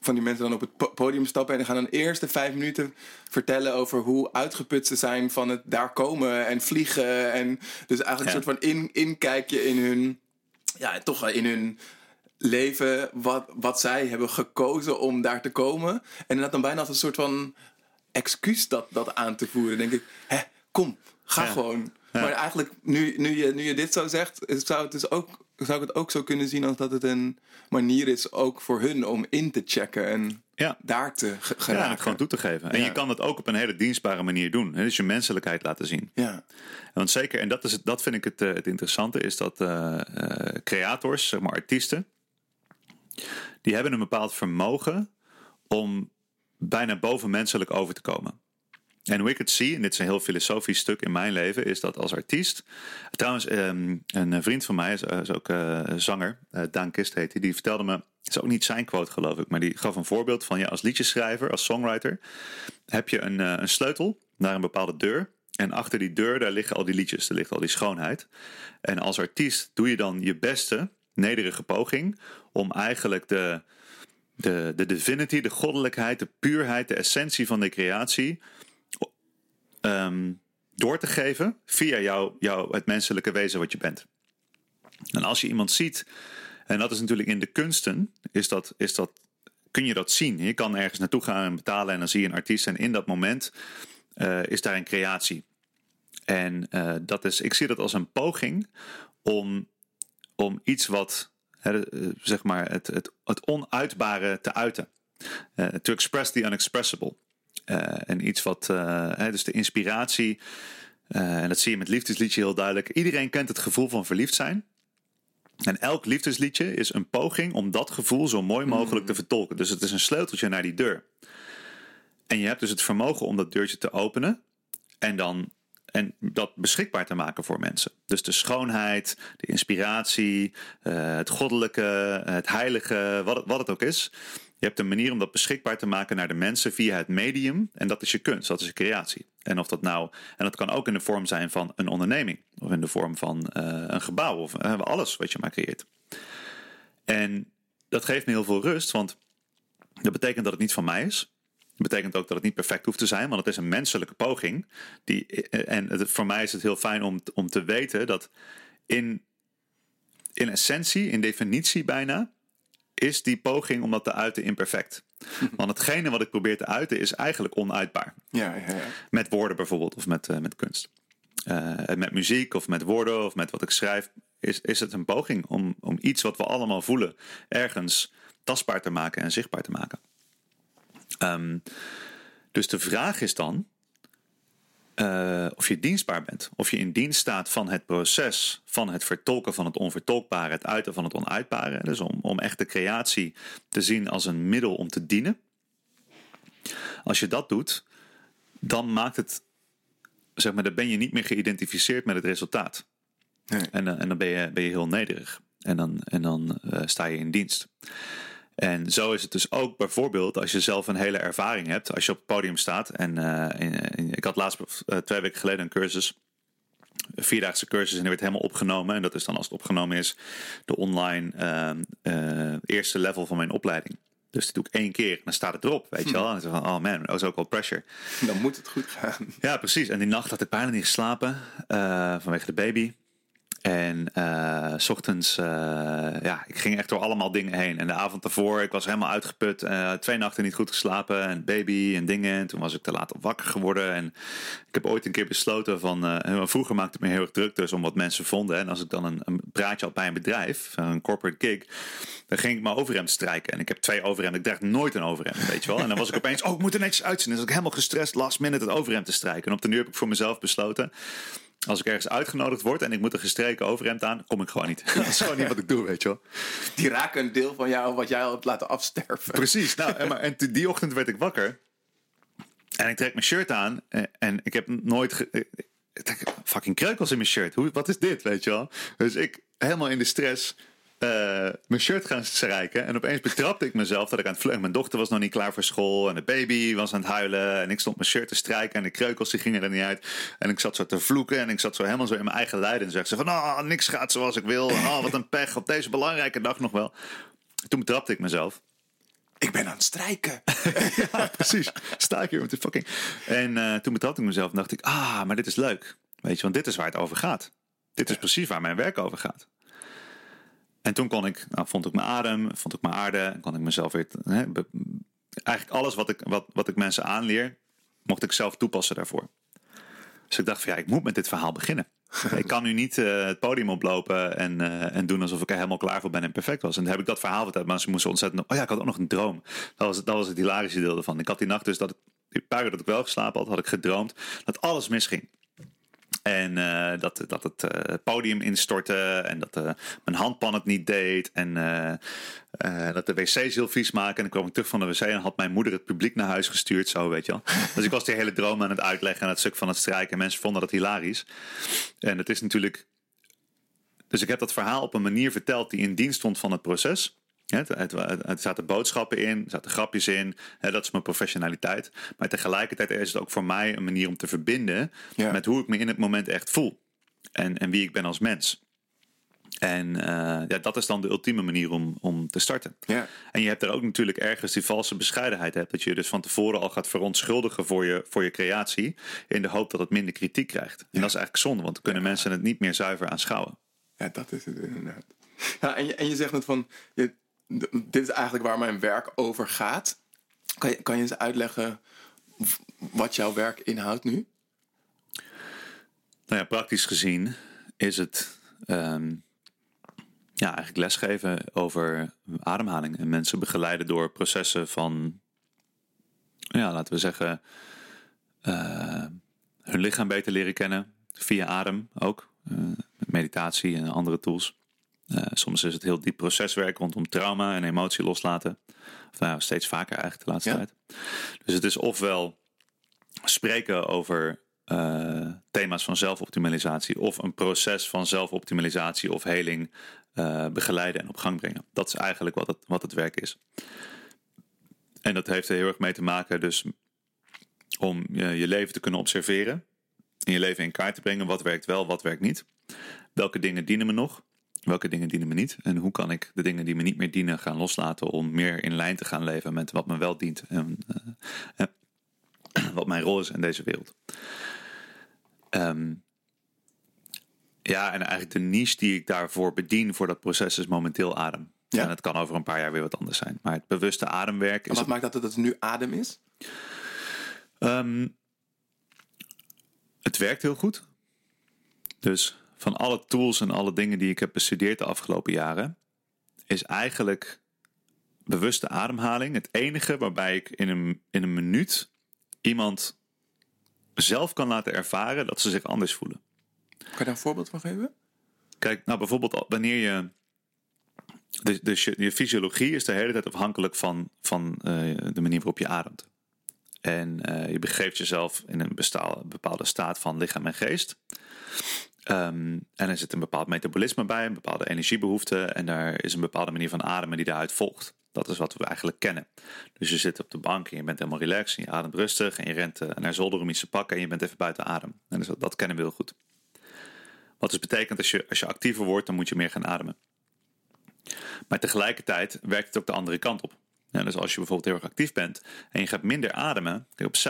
van die mensen dan op het po- podium stappen en die gaan dan eerst de vijf minuten vertellen over hoe uitgeput ze zijn van het daar komen en vliegen. En dus eigenlijk Ja. een soort van in, inkijkje in hun, ja, toch in hun leven, wat, wat zij hebben gekozen om daar te komen. En dat dan bijna als een soort van excuus dat, dat aan te voeren. denk ik, hè, kom, ga Ja. gewoon. Ja. Maar eigenlijk, nu, nu, je, nu je dit zo zegt, zou, het dus ook, zou ik het ook zo kunnen zien als dat het een manier is ook voor hun om in te checken en Ja. daar te ge- Ja, geraken. het gewoon toe te geven. En Ja. je kan dat ook op een hele dienstbare manier doen. Dus je menselijkheid laten zien. Ja. Want zeker, en dat, is het, dat vind ik het, eh, het interessante, is dat eh, eh, creators, zeg maar artiesten, die hebben een bepaald vermogen om bijna bovenmenselijk over te komen. En hoe ik het zie, en dit is een heel filosofisch stuk in mijn leven, is dat als artiest. Trouwens, ehm, een vriend van mij is, is ook eh, zanger, eh, Daan Kist heet hij, die vertelde me, het is ook niet zijn quote geloof ik, maar die gaf een voorbeeld van ja, als liedjeschrijver, als songwriter, heb je een, eh, een sleutel naar een bepaalde deur. En achter die deur, daar liggen al die liedjes, daar ligt al die schoonheid. En als artiest doe je dan je beste, nederige poging om eigenlijk de, de, de divinity, de goddelijkheid, de puurheid, de essentie van de creatie ehm, door te geven via jou, jou, het menselijke wezen wat je bent. En als je iemand ziet, en dat is natuurlijk in de kunsten, is dat, is dat kun je dat zien. Je kan ergens naartoe gaan en betalen en dan zie je een artiest. En in dat moment uh, is daar een creatie. En uh, dat is, ik zie dat als een poging om, om iets wat, hè, zeg maar, het, het, het onuitbare te uiten. Uh, to express the unexpressible. En iets wat, dus de inspiratie, en dat zie je met liefdesliedje heel duidelijk. Iedereen kent het gevoel van verliefd zijn. En elk liefdesliedje is een poging om dat gevoel zo mooi mogelijk te vertolken. Dus het is een sleuteltje naar die deur. En je hebt dus het vermogen om dat deurtje te openen en dan en dat beschikbaar te maken voor mensen. Dus de schoonheid, de inspiratie, uh, het goddelijke, het heilige, wat het, wat het ook is. Je hebt een manier om dat beschikbaar te maken naar de mensen via het medium. En dat is je kunst, dat is je creatie. En of dat nou, en dat kan ook in de vorm zijn van een onderneming, of in de vorm van uh, een gebouw, of uh, alles wat je maar creëert. En dat geeft me heel veel rust, want dat betekent dat het niet van mij is. Dat betekent ook dat het niet perfect hoeft te zijn, want het is een menselijke poging. Die, en het, voor mij is het heel fijn om, om te weten dat in, in essentie, in definitie bijna, is die poging om dat te uiten imperfect. Want hetgene wat ik probeer te uiten is eigenlijk onuitbaar. Ja, ja, ja. Met woorden bijvoorbeeld, of met, uh, met kunst. Uh, met muziek of met woorden of met wat ik schrijf, is, is het een poging om, om iets wat we allemaal voelen ergens tastbaar te maken en zichtbaar te maken. Um, dus de vraag is dan uh, of je dienstbaar bent. Of je in dienst staat van het proces van het vertolken van het onvertolkbare, het uiten van het onuitbare. Dus om, om echt de creatie te zien als een middel om te dienen. Als je dat doet, dan maakt het, zeg maar, dan ben je niet meer geïdentificeerd met het resultaat. Nee. En, en dan ben je, ben je heel nederig. En dan, en dan uh, sta je in dienst. En zo is het dus ook bijvoorbeeld als je zelf een hele ervaring hebt, als je op het podium staat. En, uh, in, in, ik had laatst uh, twee weken geleden een cursus, een vierdaagse cursus, en die werd helemaal opgenomen. En dat is dan als het opgenomen is, de online uh, eerste level van mijn opleiding. Dus dat doe ik één keer en dan staat het erop, weet je wel. En dan van, oh man, dat is ook wel pressure. Dan moet het goed gaan. Ja, precies. En die nacht had ik bijna niet geslapen vanwege de baby. En uh, s ochtends, uh, ja, ik ging echt door allemaal dingen heen. En de avond daarvoor, ik was helemaal uitgeput. Uh, twee nachten niet goed geslapen. En baby en dingen. En toen was ik te laat wakker geworden. En ik heb ooit een keer besloten van... vroeger maakte het me heel erg druk dus om wat mensen vonden. En als ik dan een, een praatje had bij een bedrijf, een corporate gig... dan ging ik mijn overhemd strijken. En ik heb twee overhemden. Ik draag nooit een overhemd, weet je wel. En dan was ik opeens, oh, ik moet er netjes uitzien. Was ik helemaal gestrest last minute het overhemd te strijken. En op de nu heb ik voor mezelf besloten als ik ergens uitgenodigd word en ik moet een gestreken overhemd aan, kom ik gewoon niet. Dat is gewoon niet wat ik doe, weet je wel. Die raken een deel van jou wat jij al hebt laten afsterven. Precies. Nou, en, maar, en die ochtend werd ik wakker. En ik trek mijn shirt aan. En, en ik heb nooit... Ge, ik denk, fucking kreukels in mijn shirt. Hoe, wat is dit, weet je wel? Dus ik helemaal in de stress uh, mijn shirt gaan strijken. En opeens betrapte ik mezelf dat ik aan het vluchten. Mijn dochter was nog niet klaar voor school. En de baby was aan het huilen. En ik stond mijn shirt te strijken. En de kreukels die gingen er niet uit. En ik zat zo te vloeken. En ik zat zo helemaal zo in mijn eigen lijden. En zeg ze van, oh, niks gaat zoals ik wil. En, oh, wat een pech op deze belangrijke dag nog wel. Toen betrapte ik mezelf. Ik ben aan het strijken. ja, precies. Sta ik hier met de fucking... En uh, toen betrapte ik mezelf en dacht ik, ah, maar dit is leuk. Weet je, want dit is waar het over gaat. Dit is precies waar mijn werk over gaat. En toen kon ik, nou, vond ik mijn adem, vond ik mijn aarde, en kon ik mezelf weer. Hè, eigenlijk alles wat ik, wat, wat ik mensen aanleer, mocht ik zelf toepassen daarvoor. Dus ik dacht van ja, ik moet met dit verhaal beginnen. ik kan nu niet uh, het podium oplopen en, uh, en doen alsof ik er helemaal klaar voor ben en perfect was. En dan heb ik dat verhaal verteld, maar ze moesten ontzettend. Oh ja, ik had ook nog een droom. Dat was, dat was het hilarische deel ervan. Ik had die nacht dus dat, die paar uur dat ik wel geslapen had, had ik gedroomd dat alles misging. En uh, dat, dat het uh, podium instortte en dat uh, mijn handpan het niet deed. En dat de wc's heel vies maken. En dan kwam ik terug van de wc en had mijn moeder het publiek naar huis gestuurd. Zo, weet je wel. Dus ik was die hele droom aan het uitleggen en het stuk van het strijken. En mensen vonden dat hilarisch. En het is natuurlijk... Dus ik heb dat verhaal op een manier verteld die in dienst stond van het proces. Ja, er zaten boodschappen in, er zaten grapjes in. Hè, dat is mijn professionaliteit. Maar tegelijkertijd is het ook voor mij een manier om te verbinden Ja. met hoe ik me in het moment echt voel. En, en wie ik ben als mens. En eh, ja, dat is dan de ultieme manier om, om te starten. Ja. En je hebt er ook natuurlijk ergens die valse bescheidenheid hebt. Dat je dus van tevoren al gaat verontschuldigen voor je, voor je creatie. In de hoop dat het minder kritiek krijgt. En dat is eigenlijk zonde, want dan kunnen mensen het niet meer zuiver aanschouwen. Ja, dat is het inderdaad. Ja, en, je, en je zegt net van, je, dit is eigenlijk waar mijn werk over gaat. Kan je, kan je eens uitleggen wat jouw werk inhoudt nu? Nou ja, praktisch gezien is het ehm, ja, eigenlijk lesgeven over ademhaling. En mensen begeleiden door processen van, ja, laten we zeggen, eh, hun lichaam beter leren kennen. Via adem ook. met meditatie en andere tools. Eh, soms is het heel diep proceswerk rondom trauma en emotie loslaten. Of nou, steeds vaker eigenlijk de laatste Ja. tijd. Dus het is ofwel spreken over eh, thema's van zelfoptimalisatie of een proces van zelfoptimalisatie of heling eh, begeleiden en op gang brengen. Dat is eigenlijk wat het, wat het werk is. En dat heeft er heel erg mee te maken dus om je, je leven te kunnen observeren. En je leven in kaart te brengen. Wat werkt wel, wat werkt niet. Welke dingen dienen me nog? Welke dingen dienen me niet? En hoe kan ik de dingen die me niet meer dienen gaan loslaten om meer in lijn te gaan leven met wat me wel dient en eh, en wat mijn rol is in deze wereld. Ehm, ja, en eigenlijk de niche die ik daarvoor bedien voor dat proces is momenteel adem. Ja. En het kan over een paar jaar weer wat anders zijn. Maar het bewuste ademwerk En is wat maakt dat dat het nu adem is? Ehm, het werkt heel goed. Dus van alle tools en alle dingen die ik heb bestudeerd de afgelopen jaren, is eigenlijk bewuste ademhaling het enige waarbij ik in een, in een minuut iemand zelf kan laten ervaren dat ze zich anders voelen. Kan je daar een voorbeeld van geven? Kijk, nou bijvoorbeeld wanneer je. Dus, dus je, je fysiologie is de hele tijd afhankelijk van, van eh, de manier waarop je ademt. En eh, je begeeft jezelf in een bepaalde staat van lichaam en geest. Ehm, en er zit een bepaald metabolisme bij, een bepaalde energiebehoefte. En daar is een bepaalde manier van ademen die daaruit volgt. Dat is wat we eigenlijk kennen. Dus je zit op de bank en je bent helemaal relaxed en je ademt rustig. En je rent eh, naar zolder om iets te pakken en je bent even buiten adem. En dus dat, dat kennen we heel goed. Wat dus betekent als je, als je actiever wordt, dan moet je meer gaan ademen. Maar tegelijkertijd werkt het ook de andere kant op. Ja, dus als je bijvoorbeeld heel erg actief bent en je gaat minder ademen.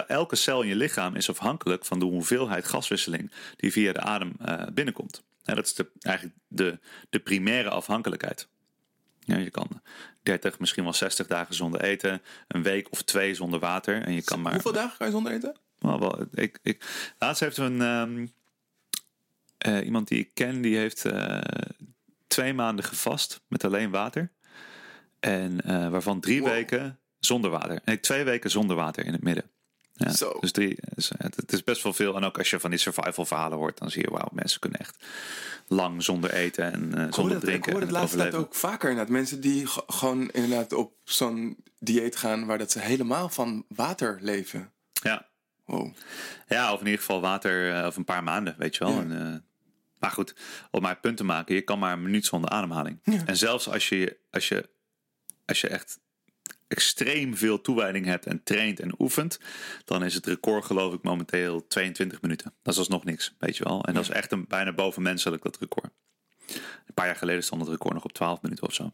Elke cel in je lichaam is afhankelijk van de hoeveelheid gaswisseling die via de adem eh, binnenkomt. Dat is de, eigenlijk de, de primaire afhankelijkheid. Ja, je kan 30, misschien wel 60 dagen zonder eten, een week of twee zonder water. En je kan maar. Hoeveel dagen kan je zonder eten? Ik, ik, laatst heeft een, ehm, eh, iemand die ik ken, die heeft eh, twee maanden gevast met alleen water. En eh, waarvan drie Wow. weken zonder water. Nee, twee weken zonder water in het midden. Ja, Zo. Dus drie, dus, het, het is best wel veel. En ook als je van die survival verhalen hoort, dan zie je, wauw, mensen kunnen echt lang zonder eten en eh, Ik hoor zonder ik drinken. hoor en het laatste tijd ook vaker inderdaad. Mensen die gewoon inderdaad op zo'n dieet gaan waar dat ze helemaal van water leven. Ja, Wow. Ja, of in ieder geval water eh, of een paar maanden, weet je wel. Ja. En, eh, maar goed, om maar punt te maken, je kan maar een minuut zonder ademhaling. Ja. En zelfs als je, als, je, als je echt extreem veel toewijding hebt en traint en oefent, dan is het record geloof ik momenteel 22 minuten. Dat is alsnog niks, weet je wel. En dat is echt een bijna bovenmenselijk dat record. Een paar jaar geleden stond het record nog op 12 minuten of zo.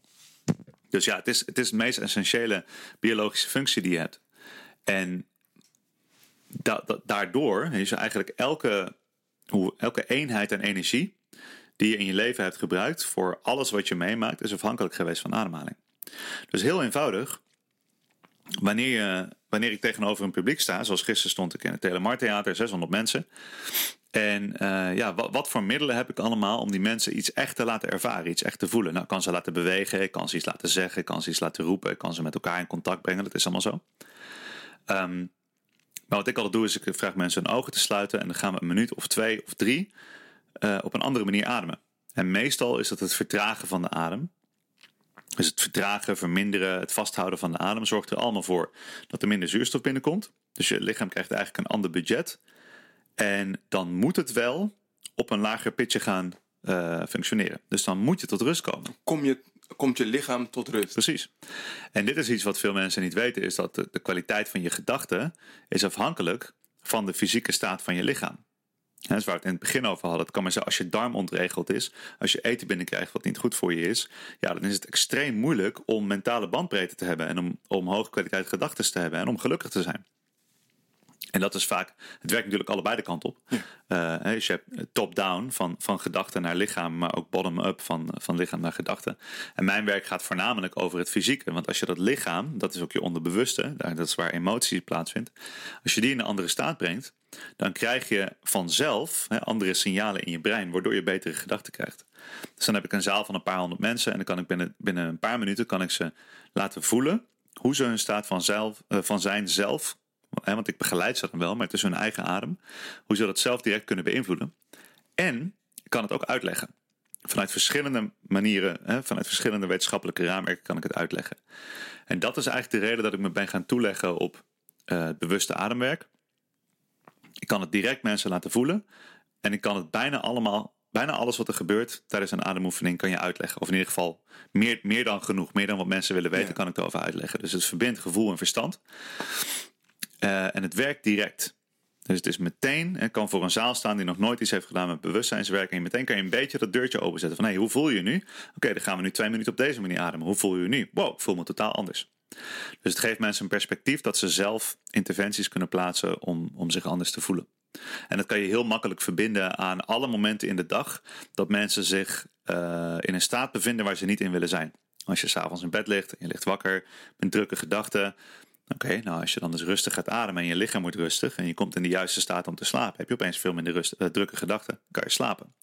Dus ja, het is, het is de meest essentiële biologische functie die je hebt. En da- da- daardoor is eigenlijk elke, hoe, elke eenheid en energie die je in je leven hebt gebruikt voor alles wat je meemaakt, is afhankelijk geweest van ademhaling. Dus heel eenvoudig, wanneer, je, wanneer ik tegenover een publiek sta, zoals gisteren stond ik in het Telemar Theater, 600 mensen. En eh, ja, wat, wat voor middelen heb ik allemaal om die mensen iets echt te laten ervaren, iets echt te voelen? Nou, ik kan ze laten bewegen, ik kan ze iets laten zeggen, ik kan ze iets laten roepen, ik kan ze met elkaar in contact brengen, dat is allemaal zo. Ehm, maar wat ik altijd doe is, ik vraag mensen hun ogen te sluiten en dan gaan we een minuut of twee of drie eh, op een andere manier ademen. En meestal is dat het vertragen van de adem. Dus het vertragen, verminderen, het vasthouden van de adem zorgt er allemaal voor dat er minder zuurstof binnenkomt. Dus je lichaam krijgt eigenlijk een ander budget. En dan moet het wel op een lager pitje gaan eh, functioneren. Dus dan moet je tot rust komen. Kom je, komt je lichaam tot rust. Precies. En dit is iets wat veel mensen niet weten, is dat de, de kwaliteit van je gedachten is afhankelijk van de fysieke staat van je lichaam. Hè, dus waar we het in het begin over hadden. Het kan maar zijn als je darm ontregeld is, als je eten binnenkrijgt wat niet goed voor je is, ja, dan is het extreem moeilijk om mentale bandbreedte te hebben en om, om hoge kwaliteit gedachten te hebben en om gelukkig te zijn. En dat is vaak, het werkt natuurlijk allebei de kant op. Ja. Uh, dus je hebt top-down van, van gedachten naar lichaam, maar ook bottom-up van, van lichaam naar gedachten. En mijn werk gaat voornamelijk over het fysieke. Want als je dat lichaam, dat is ook je onderbewuste, dat is waar emotie plaatsvindt. Als je die in een andere staat brengt, dan krijg je vanzelf hè, andere signalen in je brein, waardoor je betere gedachten krijgt. Dus dan heb ik een zaal van een paar honderd mensen en dan kan ik binnen, binnen een paar minuten kan ik ze laten voelen hoe ze hun staat van, zelf, uh, van zijn zelf want ik begeleid ze dan wel, maar het is hun eigen adem. Hoe ze dat zelf direct kunnen beïnvloeden. En ik kan het ook uitleggen. Vanuit verschillende manieren, vanuit verschillende wetenschappelijke raamwerken kan ik het uitleggen. En dat is eigenlijk de reden dat ik me ben gaan toeleggen op uh, bewuste ademwerk. Ik kan het direct mensen laten voelen. En ik kan het bijna allemaal, bijna alles wat er gebeurt tijdens een ademoefening kan je uitleggen. Of in ieder geval meer, meer dan genoeg, meer dan wat mensen willen weten, kan ik erover uitleggen. Dus het verbindt gevoel en verstand. Uh, en het werkt direct. Dus het is meteen, het kan voor een zaal staan die nog nooit iets heeft gedaan met bewustzijnswerk. En meteen kan je een beetje dat deurtje openzetten. Van hé, hey, hoe voel je je nu? Oké, dan gaan we nu twee minuten op deze manier ademen. Hoe voel je je nu? Wow, ik voel me totaal anders. Dus het geeft mensen een perspectief dat ze zelf interventies kunnen plaatsen om, om zich anders te voelen. En dat kan je heel makkelijk verbinden aan alle momenten in de dag dat mensen zich uh, in een staat bevinden waar ze niet in willen zijn. Als je s'avonds in bed ligt je ligt wakker met drukke gedachten, Oké, nou als je dan dus rustig gaat ademen en je lichaam wordt rustig en je komt in de juiste staat om te slapen, heb je opeens veel minder rust, uh, drukke gedachten, kan je slapen.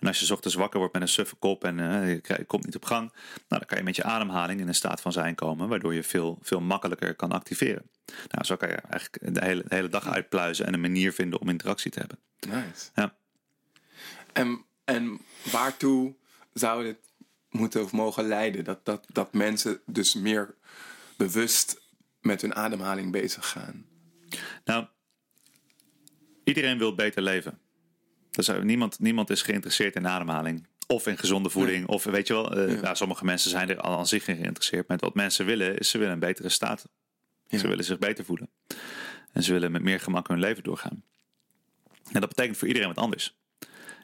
En als je ochtends wakker wordt met een suffe kop en uh, je, komt niet op gang, nou, dan kan je met je ademhaling in een staat van zijn komen, waardoor je veel, veel makkelijker kan activeren. Nou, zo kan je eigenlijk de hele, de hele dag uitpluizen en een manier vinden om interactie te hebben. Nice. Ja. En, en waartoe zou dit moeten of mogen leiden? Dat, dat, dat mensen dus meer bewust met hun ademhaling bezig gaan? Nou, iedereen wil beter leven. Dus niemand, niemand is geïnteresseerd in ademhaling. Of in gezonde voeding. Of weet je wel, uh, nou, sommige mensen zijn er al aan zich geïnteresseerd. Maar wat mensen willen, is ze willen een betere staat. Ze willen zich beter voelen. En ze willen met meer gemak hun leven doorgaan. En dat betekent voor iedereen wat anders.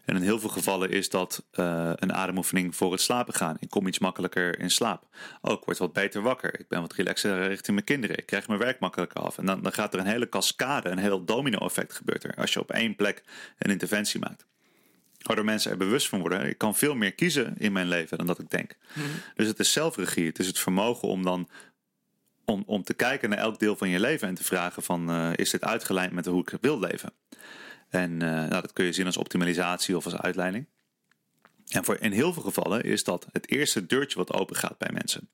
En in heel veel gevallen is dat uh, een ademoefening voor het slapen gaan. Ik kom iets makkelijker in slaap. Ook oh, word wat beter wakker. Ik ben wat relaxer richting mijn kinderen. Ik krijg mijn werk makkelijker af. En dan, dan gaat er een hele cascade, een heel domino-effect gebeurt er. Als je op één plek een interventie maakt. Waardoor mensen er bewust van worden. Ik kan veel meer kiezen in mijn leven dan dat ik denk. Mm -hmm. Dus het is zelfregie. Het is het vermogen om dan om, om te kijken naar elk deel van je leven en te vragen van uh, is dit uitgelijnd met hoe ik wil leven? En uh, nou, dat kun je zien als optimalisatie of als uitleiding. En voor in heel veel gevallen is dat het eerste deurtje wat open gaat bij mensen.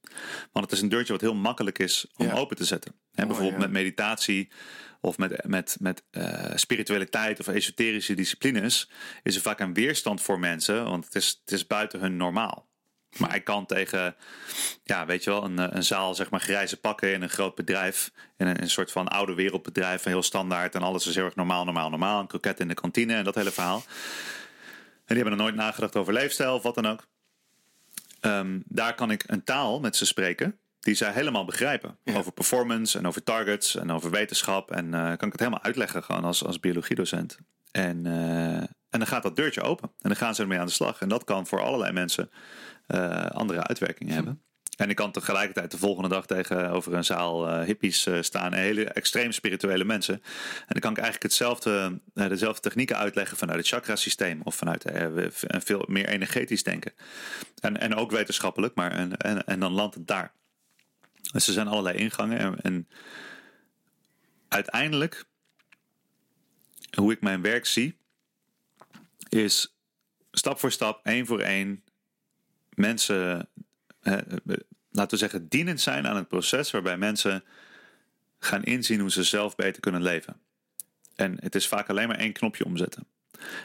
Want het is een deurtje wat heel makkelijk is om ja. open te zetten. En bijvoorbeeld ja. met meditatie of met, met, met uh, spiritualiteit of esoterische disciplines is er vaak een weerstand voor mensen, want het is, het is buiten hun normaal. Maar hij kan tegen, ja, weet je wel, een, een zaal, zeg maar, grijze pakken in een groot bedrijf. In een, een soort van oude wereldbedrijf, heel standaard. En alles is heel erg normaal, normaal, normaal. Een kroket in de kantine en dat hele verhaal. En die hebben er nooit nagedacht over leefstijl of wat dan ook. Um, daar kan ik een taal met ze spreken die zij helemaal begrijpen. Ja. Over performance en over targets en over wetenschap. En uh, kan ik het helemaal uitleggen gewoon als, als biologiedocent. En, uh, en dan gaat dat deurtje open. En dan gaan ze ermee aan de slag. En dat kan voor allerlei mensen uh, andere uitwerkingen hm. hebben. En ik kan tegelijkertijd de volgende dag tegenover een zaal uh, hippies uh, staan. En hele extreem spirituele mensen. En dan kan ik eigenlijk hetzelfde, uh, dezelfde technieken uitleggen vanuit het chakrasysteem. Of vanuit een veel meer energetisch denken. En, en ook wetenschappelijk. Maar en, en, en dan landt het daar. Dus er zijn allerlei ingangen. En, en uiteindelijk, hoe ik mijn werk zie, is stap voor stap, één voor één, mensen, eh, laten we zeggen, dienend zijn aan het proces waarbij mensen gaan inzien hoe ze zelf beter kunnen leven. En het is vaak alleen maar één knopje omzetten.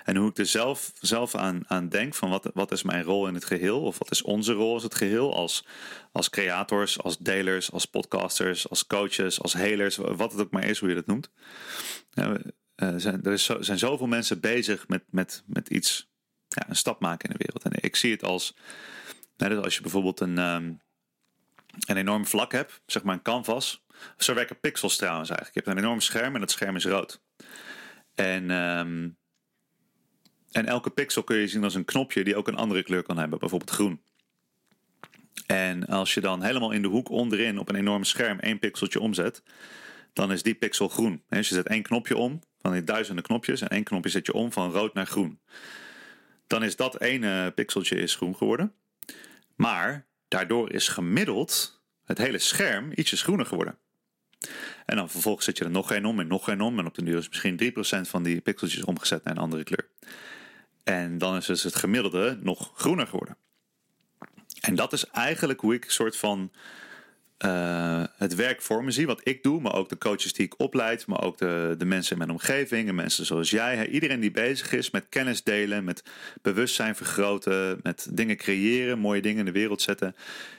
En hoe ik er zelf, zelf aan, aan denk van wat, wat is mijn rol in het geheel, of wat is onze rol als het geheel, als, als creators, als delers, als podcasters, als coaches, als helers, wat het ook maar is, hoe je dat noemt. Uh, zijn, er is zo, zijn zoveel mensen bezig met, met, met iets, ja, een stap maken in de wereld. En ik zie het als Net als je bijvoorbeeld een, um, een enorm vlak hebt, zeg maar een canvas. Zo werken pixels trouwens eigenlijk. Je hebt een enorm scherm en dat scherm is rood. En, um, en elke pixel kun je zien als een knopje die ook een andere kleur kan hebben, bijvoorbeeld groen. En als je dan helemaal in de hoek onderin op een enorm scherm één pixeltje omzet, dan is die pixel groen. En als je zet één knopje om, van die duizenden knopjes, en één knopje zet je om van rood naar groen. Dan is dat ene pixeltje is groen geworden. Maar daardoor is gemiddeld het hele scherm ietsjes groener geworden. En dan vervolgens zet je er nog één om en nog één om. En op de duur is misschien 3% van die pixeltjes omgezet naar een andere kleur. En dan is dus het gemiddelde nog groener geworden. En dat is eigenlijk hoe ik soort van uh, het werk voor me zie, wat ik doe, maar ook de coaches die ik opleid, maar ook de, de mensen in mijn omgeving en mensen zoals jij. Iedereen die bezig is met kennis delen, met bewustzijn vergroten, met dingen creëren, mooie dingen in de wereld zetten,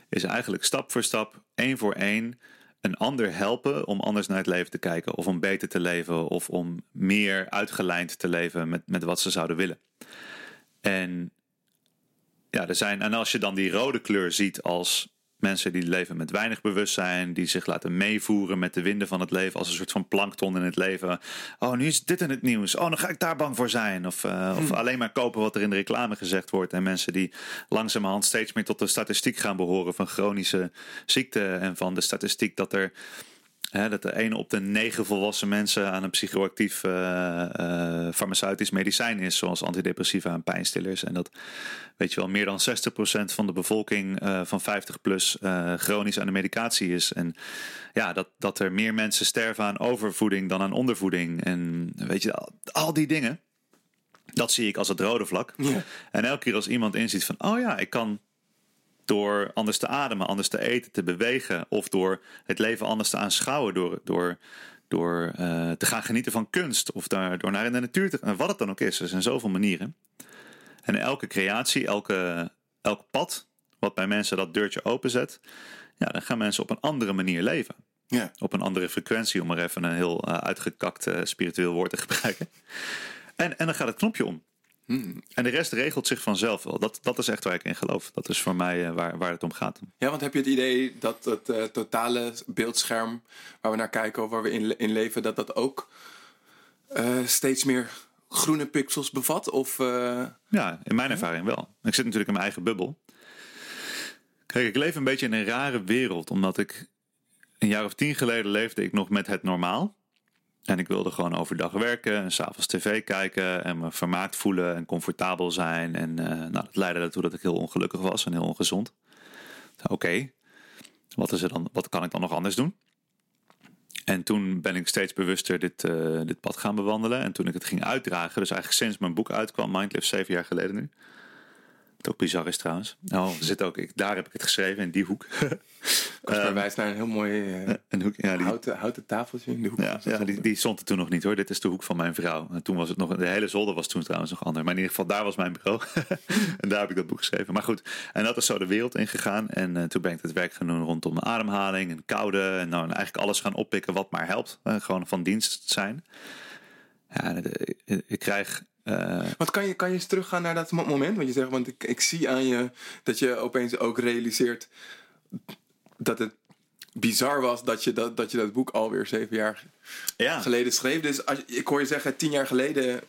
is eigenlijk stap voor stap, één voor één, een ander helpen om anders naar het leven te kijken, of om beter te leven, of om meer uitgelijnd te leven met, met wat ze zouden willen. En ja, er zijn, en als je dan die rode kleur ziet als mensen die leven met weinig bewustzijn, die zich laten meevoeren met de winden van het leven als een soort van plankton in het leven. Oh, nu is dit in het nieuws. Oh, dan ga ik daar bang voor zijn. Of, uh, of hmm. alleen maar kopen wat er in de reclame gezegd wordt. En mensen die langzamerhand steeds meer tot de statistiek gaan behoren van chronische ziekte en van de statistiek dat er dat de ene op de negen volwassen mensen aan een psychoactief uh, farmaceutisch medicijn is, zoals antidepressiva en pijnstillers. En dat, weet je wel, meer dan 60% van de bevolking uh, van 50 plus chronisch aan de medicatie is. En ja, dat, dat er meer mensen sterven aan overvoeding dan aan ondervoeding. En weet je, al, al die dingen. Dat zie ik als het rode vlak. Ja. En elke keer als iemand inziet van, oh ja, ik kan door anders te ademen, anders te eten, te bewegen. Of door het leven anders te aanschouwen. Door, door, door uh, te gaan genieten van kunst. Of daar, door naar in de natuur te gaan. Wat het dan ook is. Er zijn zoveel manieren. En elke creatie, elke, elk pad wat bij mensen dat deurtje openzet. Ja, dan gaan mensen op een andere manier leven. Ja. Op een andere frequentie, om maar even een heel uh, uitgekakt uh, spiritueel woord te gebruiken. En, en dan gaat het knopje om. Hmm. En de rest regelt zich vanzelf wel. Dat, dat is echt waar ik in geloof. Dat is voor mij uh, waar, waar het om gaat. Ja, want heb je het idee dat het uh, totale beeldscherm waar we naar kijken of waar we in, in leven, dat dat ook uh, steeds meer groene pixels bevat? Of, Ja, in mijn ervaring wel. Ik zit natuurlijk in mijn eigen bubbel. Kijk, ik leef een beetje in een rare wereld, omdat ik een jaar of tien geleden leefde ik nog met het normaal. En ik wilde gewoon overdag werken en s'avonds tv kijken en me vermaakt voelen en comfortabel zijn. En uh, nou, dat leidde ertoe dat ik heel ongelukkig was en heel ongezond. Oké, wat wat, dan, wat kan ik dan nog anders doen? En toen ben ik steeds bewuster dit, uh, dit pad gaan bewandelen. En toen ik het ging uitdragen, dus eigenlijk sinds mijn boek uitkwam, Mindlift, zeven jaar geleden nu ook bizar is trouwens. Nou, zit ook, ik, daar heb ik het geschreven, in die hoek. Kasper um, wijst naar een heel mooi uh, een hoek, ja, die, houten, houten tafeltje in de hoek. Ja, ja die, die, stond er toen nog niet hoor. Dit is de hoek van mijn vrouw. En toen was het nog, de hele zolder was toen trouwens nog anders. Maar in ieder geval, daar was mijn bureau. en daar heb ik dat boek geschreven. Maar goed, en dat is zo de wereld ingegaan. En uh, toen ben ik het werk gaan doen rondom ademhaling en koude. En nou, en eigenlijk alles gaan oppikken wat maar helpt. Uh, gewoon van dienst zijn. Ja, ik krijg uh, Want kan je, kan je eens teruggaan naar dat moment? Want je zegt, want ik, ik zie aan je dat je opeens ook realiseert dat het bizar was dat je dat, dat, je dat boek alweer zeven jaar ja. geleden schreef. Dus als, ik hoor je zeggen, tien jaar geleden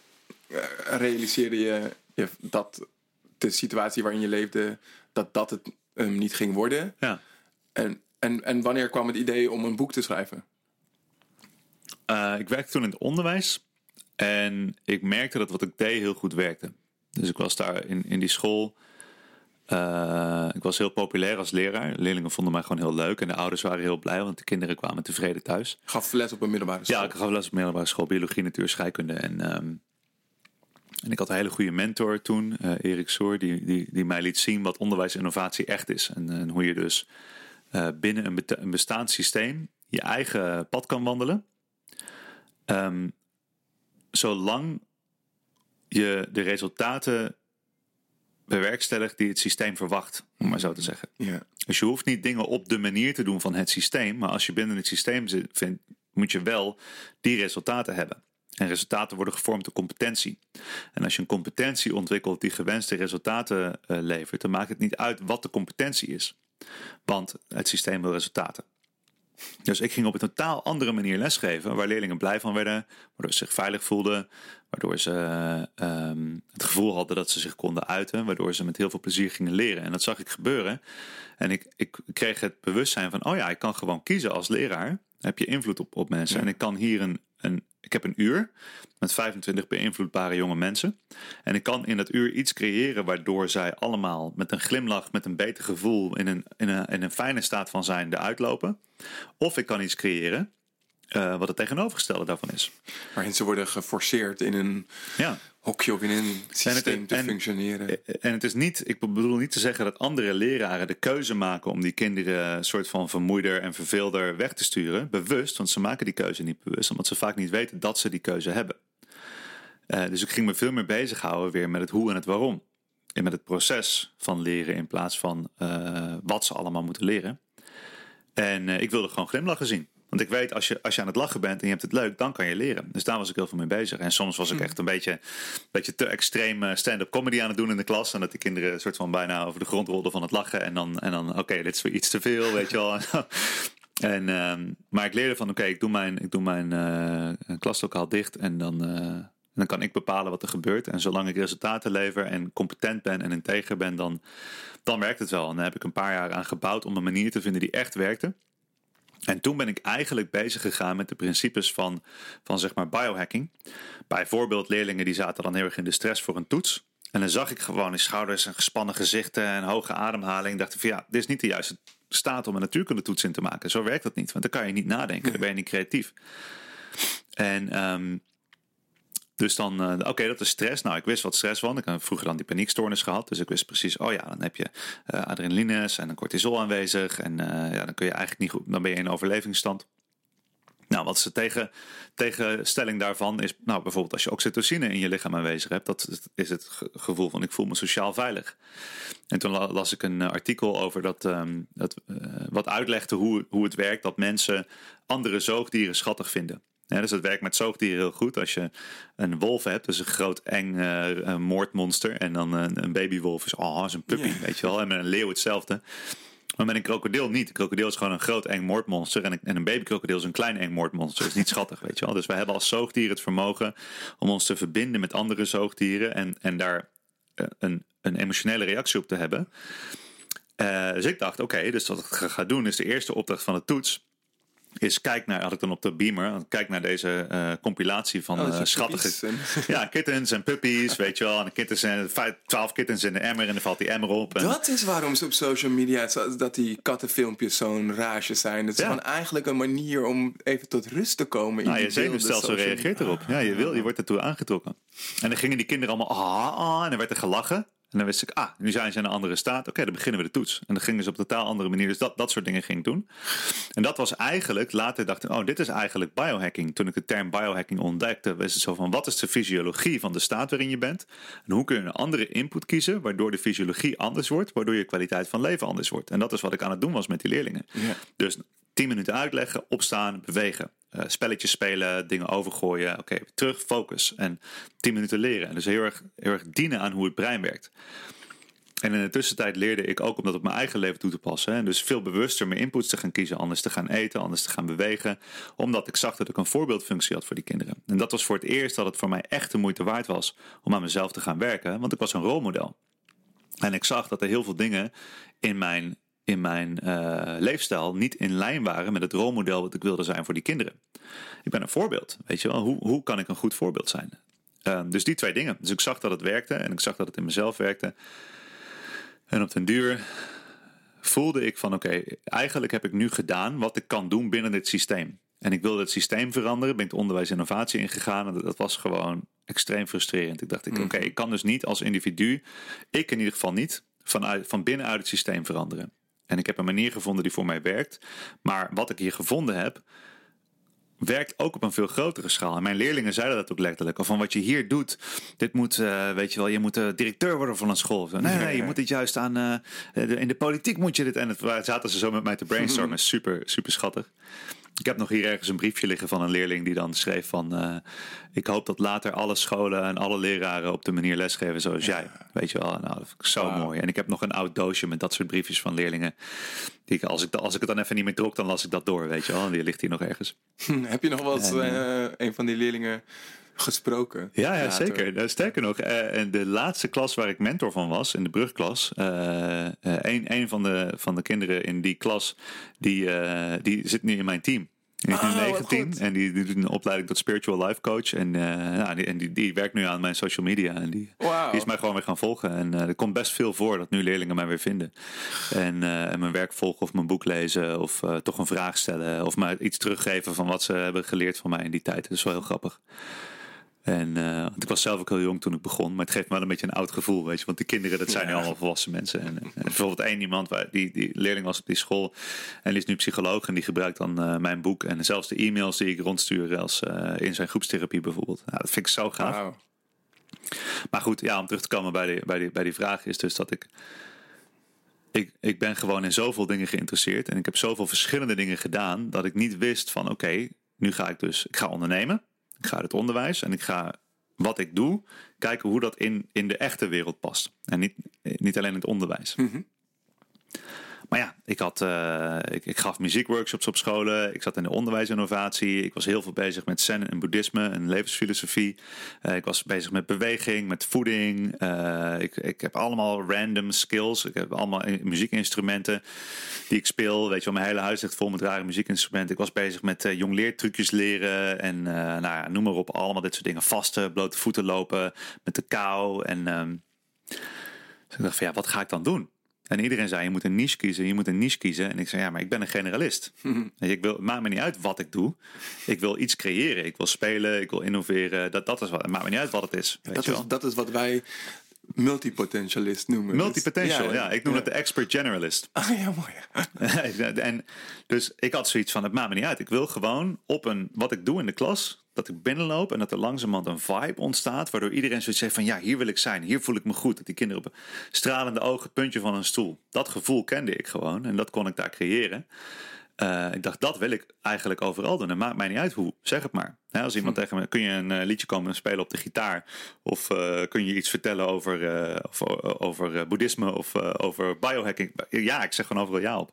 uh, realiseerde je, je, dat de situatie waarin je leefde, dat dat het um, niet ging worden. Ja. En, en, en wanneer kwam het idee om een boek te schrijven? Uh, ik werkte toen in het onderwijs. En ik merkte dat wat ik deed heel goed werkte. Dus ik was daar in, in die school. Uh, ik was heel populair als leraar. leerlingen vonden mij gewoon heel leuk. En de ouders waren heel blij, want de kinderen kwamen tevreden thuis. Gaf les op een middelbare school? Ja, ik gaf les op een middelbare school. Biologie, natuur, scheikunde. En, um, en ik had een hele goede mentor toen, uh, Erik Soer. Die, die, die mij liet zien wat onderwijsinnovatie echt is. En, en hoe je dus uh, binnen een, een bestaand systeem je eigen pad kan wandelen. Um, zolang je de resultaten bewerkstelligt die het systeem verwacht, om maar zo te zeggen. Ja. Dus je hoeft niet dingen op de manier te doen van het systeem, maar als je binnen het systeem zit, moet je wel die resultaten hebben. En resultaten worden gevormd door competentie. En als je een competentie ontwikkelt die gewenste resultaten uh, levert, dan maakt het niet uit wat de competentie is. Want het systeem wil resultaten. Dus ik ging op een totaal andere manier lesgeven, waar leerlingen blij van werden, waardoor ze zich veilig voelden, waardoor ze uh, het gevoel hadden dat ze zich konden uiten, waardoor ze met heel veel plezier gingen leren. En dat zag ik gebeuren. En ik, ik kreeg het bewustzijn van, oh ja, ik kan gewoon kiezen als leraar. heb je invloed op, op mensen. En ik kan hier een, een, ik heb een uur met 25 beïnvloedbare jonge mensen. En ik kan in dat uur iets creëren waardoor zij allemaal met een glimlach, met een beter gevoel, in een, in een, in een fijne staat van zijn eruit lopen. Of ik kan iets creëren uh, wat het tegenovergestelde daarvan is. Waarin ze worden geforceerd in een ja. hokje of in een systeem te functioneren. En het is niet, ik bedoel niet te zeggen dat andere leraren de keuze maken om die kinderen een soort van vermoeider en verveelder weg te sturen. Bewust, want ze maken die keuze niet bewust, omdat ze vaak niet weten dat ze die keuze hebben. Uh, dus ik ging me veel meer bezighouden weer met het hoe en het waarom. En met het proces van leren in plaats van uh, wat ze allemaal moeten leren. En ik wilde gewoon glimlachen zien. Want ik weet, als je, als je aan het lachen bent en je hebt het leuk, dan kan je leren. Dus daar was ik heel veel mee bezig. En soms was ik hm. echt een beetje, beetje te extreem eh, stand-up comedy aan het doen in de klas. En dat de kinderen een soort van bijna over de grond rolden van het lachen. En dan, en dan oké, dit is weer iets te veel, weet je wel. en, uh, maar ik leerde van, oké, ik doe mijn, ik doe mijn uh, klaslokaal dicht. En dan, uh, dan kan ik bepalen wat er gebeurt. En zolang ik resultaten lever en competent ben en integer ben, dan, dan werkt het wel. En daar heb ik een paar jaar aan gebouwd om een manier te vinden die echt werkte. En toen ben ik eigenlijk bezig gegaan met de principes van, van zeg maar biohacking. Bijvoorbeeld leerlingen die zaten dan heel erg in de stress voor een toets. En dan zag ik gewoon in schouders en gespannen gezichten en hoge ademhaling. Dacht van ja, dit is niet de juiste staat om een natuurkundetoets in te maken. Zo werkt dat niet, want dan kan je niet nadenken, dan ben je niet creatief. En um, dus dan, uh, oké, dat is stress. Nou, ik wist wat stress was. Ik heb vroeger dan die paniekstoornis gehad. Dus ik wist precies, oh ja, dan heb je uh, adrenalines en een cortisol aanwezig. En uh, ja, dan kun je eigenlijk niet goed, dan ben je in overlevingsstand. Nou, wat is de tegen, tegenstelling daarvan is, nou bijvoorbeeld als je oxytocine in je lichaam aanwezig hebt, dat is het gevoel van ik voel me sociaal veilig. En toen las ik een artikel over dat, um, dat wat uitlegde hoe, hoe het werkt dat mensen andere zoogdieren schattig vinden. Ja, dus het werkt met zoogdieren heel goed. Als je een wolf hebt, dus een groot eng uh, moordmonster. En dan een, een babywolf is, oh, is een puppy, weet je wel. En met een leeuw hetzelfde. Maar met een krokodil niet. Een krokodil is gewoon een groot eng moordmonster. En een, en een babykrokodil is een klein eng moordmonster. Dat is niet schattig, weet je wel. Dus wij hebben als zoogdier het vermogen om ons te verbinden met andere zoogdieren. En, en daar eh, een, een emotionele reactie op te hebben. Uh, dus ik dacht, oké, dus wat ik ga doen is de eerste opdracht van de toets is kijk naar, had ik dan op de beamer, kijk naar deze uh, compilatie van oh, uh, schattige. Ja, kittens en puppies, weet je wel. En de kittens en twaalf kittens in de emmer en dan valt die emmer op. En... Dat is waarom ze op social media dat die kattenfilmpjes zo'n rage zijn. Het is gewoon eigenlijk een manier om even tot rust te komen. Nou, je zenuwstelsel reageert erop. Ja, je, wil, je wordt ertoe aangetrokken. En dan gingen die kinderen allemaal ah, ah, en dan werd er gelachen. En dan wist ik, ah, nu zijn ze in een andere staat. Oké, dan beginnen we de toets. En dan gingen ze op een totaal andere manier. Dus dat, dat soort dingen ging ik doen. En dat was eigenlijk, later dacht ik, oh, dit is eigenlijk biohacking. Toen ik de term biohacking ontdekte, was het zo van, wat is de fysiologie van de staat waarin je bent? En hoe kun je een andere input kiezen, waardoor de fysiologie anders wordt, waardoor je kwaliteit van leven anders wordt. En dat is wat ik aan het doen was met die leerlingen. Dus 10 minuten uitleggen, opstaan, bewegen. Uh, spelletjes spelen, dingen overgooien. Oké, terug, focus. En 10 minuten leren. En dus heel erg, heel erg dienen aan hoe het brein werkt. En in de tussentijd leerde ik ook om dat op mijn eigen leven toe te passen. En dus veel bewuster mijn inputs te gaan kiezen. Anders te gaan eten, anders te gaan bewegen. Omdat ik zag dat ik een voorbeeldfunctie had voor die kinderen. En dat was voor het eerst dat het voor mij echt de moeite waard was om aan mezelf te gaan werken. Want ik was een rolmodel. En ik zag dat er heel veel dingen in mijn in mijn uh, leefstijl niet in lijn waren met het rolmodel wat ik wilde zijn voor die kinderen. Ik ben een voorbeeld, weet je wel. Hoe, hoe kan ik een goed voorbeeld zijn? Uh, dus die twee dingen. Dus ik zag dat het werkte en ik zag dat het in mezelf werkte. En op den duur voelde ik van oké, eigenlijk heb ik nu gedaan wat ik kan doen binnen dit systeem. En ik wilde het systeem veranderen, ben ik de onderwijs innovatie ingegaan. En dat was gewoon extreem frustrerend. Ik dacht, ik, oké, ik kan dus niet als individu, ik in ieder geval niet, vanuit, van binnenuit het systeem veranderen. En ik heb een manier gevonden die voor mij werkt. Maar wat ik hier gevonden heb, werkt ook op een veel grotere schaal. En mijn leerlingen zeiden dat ook letterlijk. Of van wat je hier doet, dit moet, uh, weet je wel, je moet uh, directeur worden van een school. Nee, nee, je moet dit juist aan, uh, in de politiek moet je dit. En het zaten ze zo met mij te brainstormen. Super, super schattig. Ik heb nog hier ergens een briefje liggen van een leerling die dan schreef van... Uh, ik hoop dat later alle scholen en alle leraren op de manier lesgeven zoals jij. Weet je wel, nou, dat vind ik zo mooi. En ik heb nog een oud doosje met dat soort briefjes van leerlingen. Die ik, als, ik, als ik het dan even niet meer trok, dan las ik dat door, weet je wel. En die ligt hier nog ergens. heb je nog wel eens uh, een van die leerlingen gesproken. Ja, ja zeker. Nou, sterker nog, uh, de laatste klas waar ik mentor van was, in de brugklas, uh, een, een van, de, van de kinderen in die klas, die, die zit nu in mijn team. Is nu Oh, wat 19 goed. en die, die doet een opleiding tot spiritual life coach. En, eh, ja, die, en die, die werkt nu aan mijn social media. En die, die is mij gewoon weer gaan volgen. En eh, er komt best veel voor dat nu leerlingen mij weer vinden. En, eh, en mijn werk volgen of mijn boek lezen. Of eh, toch een vraag stellen. Of mij iets teruggeven van wat ze hebben geleerd van mij in die tijd. Dat is wel heel grappig. En eh, ik was zelf ook heel jong toen ik begon. Maar het geeft me wel een beetje een oud gevoel. Weet je? Want die kinderen, dat zijn nu Ja. allemaal volwassen mensen. En, en bijvoorbeeld één iemand, waar, die, die leerling was op die school. En die is nu psycholoog. En die gebruikt dan eh, mijn boek. En zelfs de e-mails die ik rondstuur als, eh, in zijn groepstherapie bijvoorbeeld. Nou, dat vind ik zo gaaf. Maar goed, ja, om terug te komen bij die, bij die, bij die vraag is dus dat ik, ik... Ik ben gewoon in zoveel dingen geïnteresseerd. En ik heb zoveel verschillende dingen gedaan. Dat ik niet wist van oké, nu ga ik dus... Ik ga ondernemen. Ik ga het onderwijs. En ik ga wat ik doe, kijken hoe dat in, in de echte wereld past. En niet, niet alleen in het onderwijs. Maar ja, ik, had, eh, ik, gaf muziekworkshops op scholen. Ik zat in de onderwijsinnovatie. Ik was heel veel bezig met zen en boeddhisme en levensfilosofie. Eh, ik was bezig met beweging, met voeding. Eh, ik, ik heb allemaal random skills. Ik heb allemaal muziekinstrumenten die ik speel. Weet je wel, mijn hele huis ligt vol met rare muziekinstrumenten. Ik was bezig met uh, jongleertrucjes leren. En uh, nou ja, noem maar op, allemaal dit soort dingen. Vasten, blote voeten lopen, met de kou. En um, dus ik dacht van ja, wat ga ik dan doen? En iedereen zei, je moet een niche kiezen, je moet een niche kiezen. En ik zei, ja, maar ik ben een generalist. ik wil, het maakt me niet uit wat ik doe. Ik wil iets creëren, ik wil spelen, ik wil innoveren. Dat, dat is wat, het maakt me niet uit wat het is. Weet Dat je is, wel. dat is wat wij multipotentialist noemen. Dus- Multipotential, ja, Ik noem ja. het de expert generalist. Ah, ja, mooi. en dus ik had zoiets van, het maakt me niet uit. Ik wil gewoon op een, wat ik doe in de klas, dat ik binnenloop en dat er langzamerhand een vibe ontstaat, waardoor iedereen zoiets zegt van, ja, hier wil ik zijn, hier voel ik me goed. Dat die kinderen op een stralende ogen, het puntje van een stoel. Dat gevoel kende ik gewoon en dat kon ik daar creëren. Uh, ik dacht, dat wil ik eigenlijk overal doen. Het maakt mij niet uit hoe, zeg het maar. He, als iemand hm. tegen me, kun je een uh, liedje komen spelen op de gitaar? Of uh, kun je iets vertellen over, uh, of, over boeddhisme of over biohacking? Ja, ik zeg gewoon overal ja op.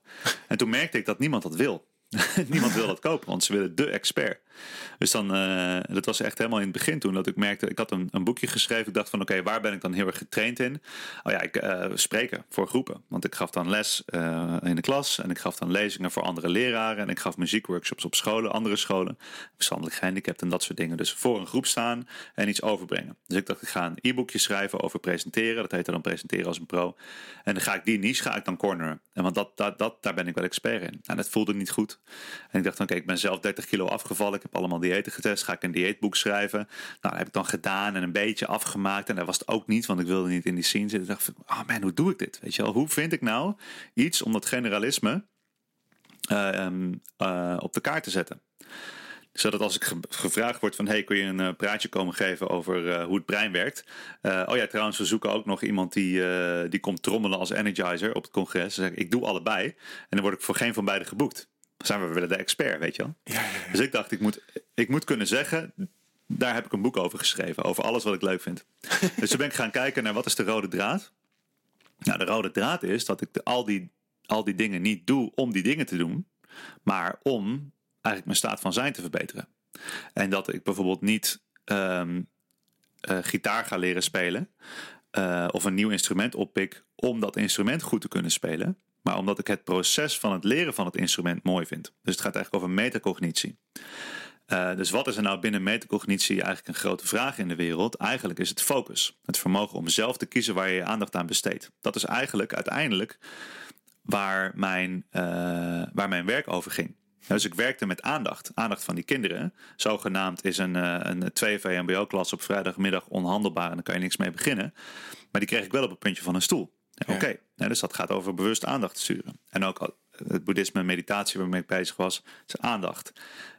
en toen merkte ik dat niemand dat wil. niemand wil dat kopen, want ze willen de expert. Dus dan, uh, dat was echt helemaal in het begin toen dat ik merkte, ik had een, een boekje geschreven. Ik dacht van oké, waar ben ik dan heel erg getraind in? Oh ja, ik uh, spreken voor groepen. Want ik gaf dan les uh, in de klas en ik gaf dan lezingen voor andere leraren. En ik gaf muziekworkshops op scholen, andere scholen. Verstandelijk gehandicapt en dat soort dingen. Dus voor een groep staan en iets overbrengen. Dus ik dacht, ik ga een e-boekje schrijven over presenteren. Dat heette dan presenteren als een pro. En dan ga ik die niche ga ik dan corneren. En want dat, dat, dat, daar ben ik wel expert in. En dat voelde niet goed. En ik dacht, oké, okay, ik ben zelf 30 kilo afgevallen. Heb allemaal diëten getest. Ga ik een dieetboek schrijven? Nou, dat heb ik dan gedaan en een beetje afgemaakt. En dat was het ook niet, want ik wilde niet in die scene zitten. Ik dacht, oh man, hoe doe ik dit? Weet je wel, hoe vind ik nou iets om dat generalisme uh, um, uh, op de kaart te zetten? Zodat als ik ge gevraagd word van... hey, kun je een uh, praatje komen geven over hoe het brein werkt? Oh ja, trouwens, we zoeken ook nog iemand die, die komt trommelen als energizer op het congres. Dus ik doe allebei. En dan word ik voor geen van beide geboekt. Zijn we, we willen de expert, weet je wel? Ja, ja, ja. Dus ik dacht, ik moet, ik moet kunnen zeggen... daar heb ik een boek over geschreven. Over alles wat ik leuk vind. dus toen ben ik gaan kijken naar wat is de rode draad. Nou, de rode draad is dat ik de, al, die, al die dingen niet doe om die dingen te doen. Maar om eigenlijk mijn staat van zijn te verbeteren. En dat ik bijvoorbeeld niet um, uh, gitaar ga leren spelen. Uh, of een nieuw instrument oppik om dat instrument goed te kunnen spelen. Maar omdat ik het proces van het leren van het instrument mooi vind. Dus het gaat eigenlijk over metacognitie. Uh, dus wat is er nou binnen metacognitie eigenlijk een grote vraag in de wereld? Eigenlijk is het focus. Het vermogen om zelf te kiezen waar je je aandacht aan besteedt. Dat is eigenlijk uiteindelijk waar mijn, waar mijn werk over ging. Dus ik werkte met aandacht. Aandacht van die kinderen. Zogenaamd is een, een 2 VMBO-klas op vrijdagmiddag onhandelbaar en daar kan je niks mee beginnen. Maar die kreeg ik wel op het puntje van een stoel. Oké, dus dat gaat over bewust aandacht sturen. En ook het boeddhisme en meditatie waarmee ik bezig was, is aandacht.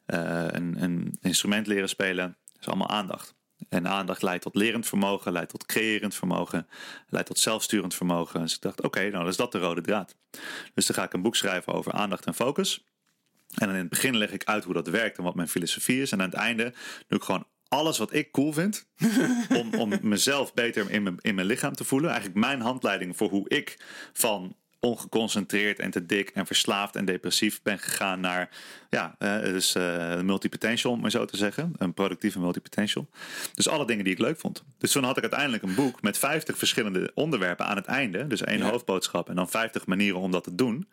Uh, een, een instrument leren spelen, is allemaal aandacht. En aandacht leidt tot lerend vermogen, leidt tot creërend vermogen, leidt tot zelfsturend vermogen. Dus ik dacht, oké, nou dan is dat de rode draad. Dus dan ga ik een boek schrijven over aandacht en focus. En dan in het begin leg ik uit hoe dat werkt en wat mijn filosofie is. En aan het einde doe ik gewoon alles wat ik cool vind. om, om mezelf beter in mijn, in mijn lichaam te voelen. Eigenlijk mijn handleiding voor hoe ik van ongeconcentreerd en te dik en verslaafd en depressief ben gegaan naar ja, uh, dus uh, multipotential, om maar zo te zeggen. Een productieve multipotential. Dus alle dingen die ik leuk vond. Dus toen had ik uiteindelijk een boek met 50 verschillende onderwerpen aan het einde. Dus één ja. hoofdboodschap en dan 50 manieren om dat te doen.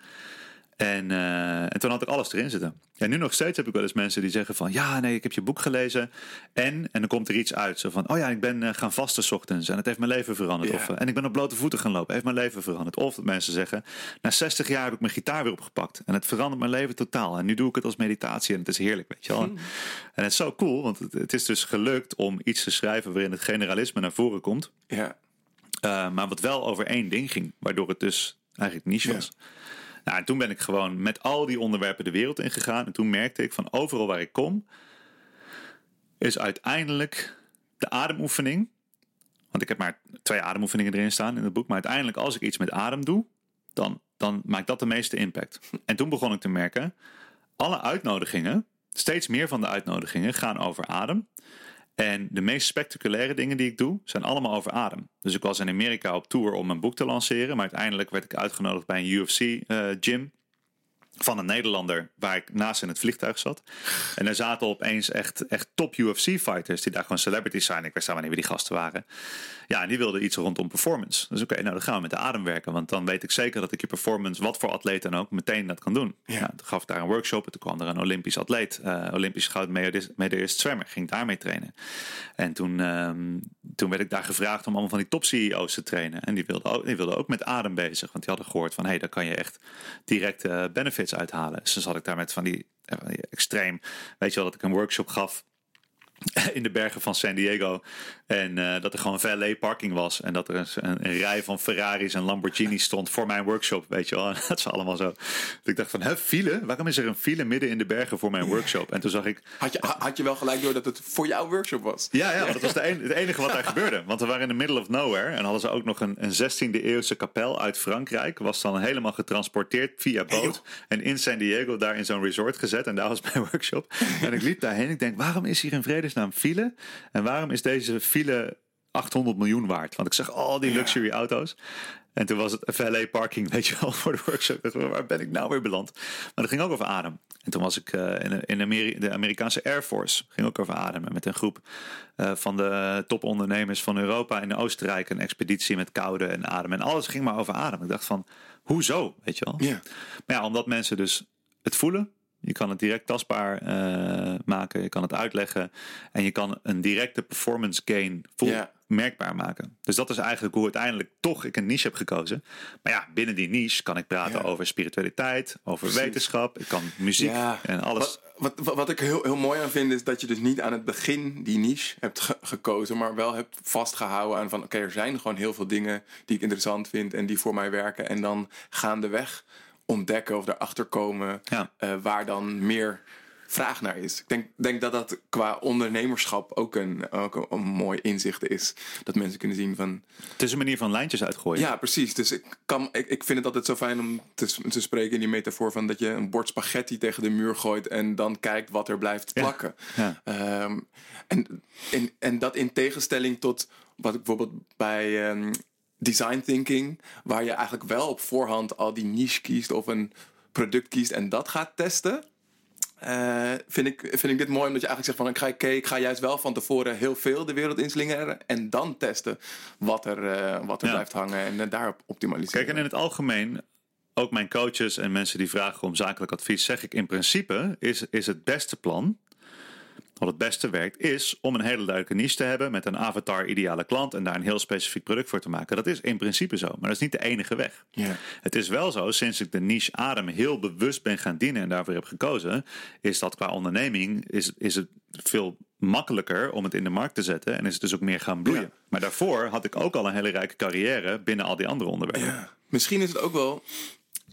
En, uh, en toen had ik alles erin zitten. En nu nog steeds heb ik wel eens mensen die zeggen van... ja, nee, ik heb je boek gelezen. En, en dan komt er iets uit. Zo van, oh ja, ik ben uh, gaan vasten 's ochtends. En het heeft mijn leven veranderd. Of, uh, en ik ben op blote voeten gaan lopen. Heeft mijn leven veranderd. Of dat mensen zeggen... na 60 jaar heb ik mijn gitaar weer opgepakt. En het verandert mijn leven totaal. En nu doe ik het als meditatie. En het is heerlijk, weet je wel. En het is zo cool. Want het, het, is dus gelukt om iets te schrijven... waarin het generalisme naar voren komt. Ja. Maar wat wel over één ding ging. Waardoor het dus eigenlijk niche was. Nou, en toen ben ik gewoon met al die onderwerpen de wereld ingegaan. En toen merkte ik van overal waar ik kom, is uiteindelijk de ademoefening. Want ik heb maar twee ademoefeningen erin staan in het boek. Maar uiteindelijk, als ik iets met adem doe, dan, dan maakt dat de meeste impact. En toen begon ik te merken, alle uitnodigingen, steeds meer van de uitnodigingen gaan over adem. En de meest spectaculaire dingen die ik doe, zijn allemaal over adem. Dus ik was in Amerika op tour om mijn boek te lanceren. Maar uiteindelijk werd ik uitgenodigd bij een UFC-gym. Uh, van een Nederlander waar ik naast in het vliegtuig zat. En er zaten opeens echt, echt top UFC-fighters die daar gewoon celebrities zijn. Ik wist helemaal niet wie die gasten waren. Ja, en die wilden iets rondom performance. Dus oké, okay, nou dan gaan we met de adem werken. Want dan weet ik zeker dat ik je performance, wat voor atleet dan ook, meteen dat kan doen. Ja. Nou, toen gaf ik daar een workshop. En toen kwam er een Olympisch atleet, uh, Olympisch goudmedaillist zwemmer. Ging daarmee trainen. En toen, um, toen werd ik daar gevraagd om allemaal van die top CEO's te trainen. En die wilden ook, die wilden ook met adem bezig. Want die hadden gehoord van, hé, hey, daar kan je echt direct uh, uithalen. Dus dan zat ik daar met die, van die extreem, weet je wel, dat ik een workshop gaf in de bergen van San Diego. En uh, dat er gewoon valet parking was. En dat er een, rij van Ferraris en Lamborghinis stond voor mijn workshop. Weet je wel. En dat is allemaal zo. Dat ik dacht van, hè, file? Waarom is er een file midden in de bergen voor mijn workshop? En toen zag ik... Had je, had je wel gelijk door dat het voor jouw workshop was? Ja, ja dat was de een, het enige wat daar gebeurde. Want we waren in the middle of nowhere. En hadden ze ook nog een, een 16e eeuwse kapel uit Frankrijk. Was dan helemaal getransporteerd via boot. En in San Diego daar in zo'n resort gezet. En daar was mijn workshop. En ik liep daarheen. Ik denk, waarom is hier in vredesnaam file? En waarom is deze file 800 miljoen waard. Want ik zag al die luxury ja. auto's. En toen was het valet parking, weet je wel, voor de workshop. Waar ben ik nou weer beland? Maar dat ging ook over adem. En toen was ik uh, in, in Ameri de Amerikaanse Air Force. Ging ook over ademen. Met een groep uh, van de topondernemers van Europa in Oostenrijk. Een expeditie met koude en adem. En alles ging maar over adem. Ik dacht van, hoezo? Weet je wel? Ja. Maar ja, omdat mensen dus het voelen. Je kan het direct tastbaar uh, maken. Je kan het uitleggen. En je kan een directe performance gain voel, ja. merkbaar maken. Dus dat is eigenlijk hoe uiteindelijk toch ik een niche heb gekozen. Maar ja, binnen die niche kan ik praten over spiritualiteit, over Precies. wetenschap. Ik kan muziek en alles. Wat, wat, wat ik heel, heel mooi aan vind is dat je dus niet aan het begin die niche hebt ge- gekozen, maar wel hebt vastgehouden aan van oké, er zijn gewoon heel veel dingen die ik interessant vind en die voor mij werken. En dan gaandeweg ontdekken of erachter komen Ja. eh, waar dan meer vraag naar is. Ik denk, denk dat dat qua ondernemerschap ook een, ook een, een mooi inzicht is. Dat mensen kunnen zien van Het is een manier van lijntjes uitgooien. ja, precies. Dus ik, kan, ik, ik vind het altijd zo fijn om te, te spreken in die metafoor van dat je een bord spaghetti tegen de muur gooit en dan kijkt wat er blijft plakken. Ja. Ehm, en, en, en dat in tegenstelling tot wat ik bijvoorbeeld bij ehm, design thinking, waar je eigenlijk wel op voorhand al die niche kiest of een product kiest en dat gaat testen. eh, vind, ik, vind ik dit mooi omdat je eigenlijk zegt van ik ga, ik ga juist wel van tevoren heel veel de wereld inslingeren en dan testen wat er, eh, wat er Ja. blijft hangen en eh, daarop optimaliseren. Kijk, en in het algemeen, ook mijn coaches en mensen die vragen om zakelijk advies, zeg ik in principe is, is het beste plan, wat het beste werkt, is om een hele duidelijke niche te hebben met een avatar ideale klant en daar een heel specifiek product voor te maken. Dat is in principe zo, maar dat is niet de enige weg. Ja. Het is wel zo, sinds ik de niche adem heel bewust ben gaan dienen en daarvoor heb gekozen, is dat qua onderneming is, is het veel makkelijker om het in de markt te zetten en is het dus ook meer gaan bloeien. Ja. Maar daarvoor had ik ook al een hele rijke carrière binnen al die andere onderwerpen. Ja. Misschien is het ook wel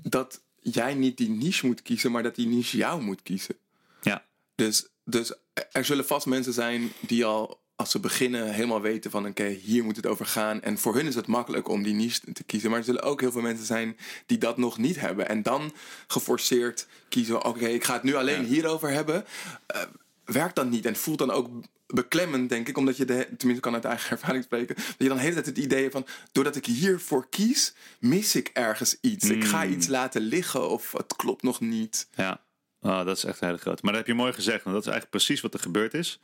dat jij niet die niche moet kiezen, maar dat die niche jou moet kiezen. Ja. Dus, dus er zullen vast mensen zijn die al als ze beginnen helemaal weten van oké, hier moet het over gaan. En voor hun is het makkelijk om die niche te kiezen. Maar er zullen ook heel veel mensen zijn die dat nog niet hebben. En dan geforceerd kiezen, oké, ik ga het nu alleen Ja. hierover hebben. Eh, werkt dan niet en voelt dan ook beklemmend, denk ik. Omdat je, de, tenminste kan uit eigen ervaring spreken. Dat je dan de hele tijd het idee hebt van, doordat ik hiervoor kies, mis ik ergens iets. Ik ga iets laten liggen of het klopt nog niet. Ja, Ah, dat is echt een hele grote. Maar dat heb je mooi gezegd. Want dat is eigenlijk precies wat er gebeurd is.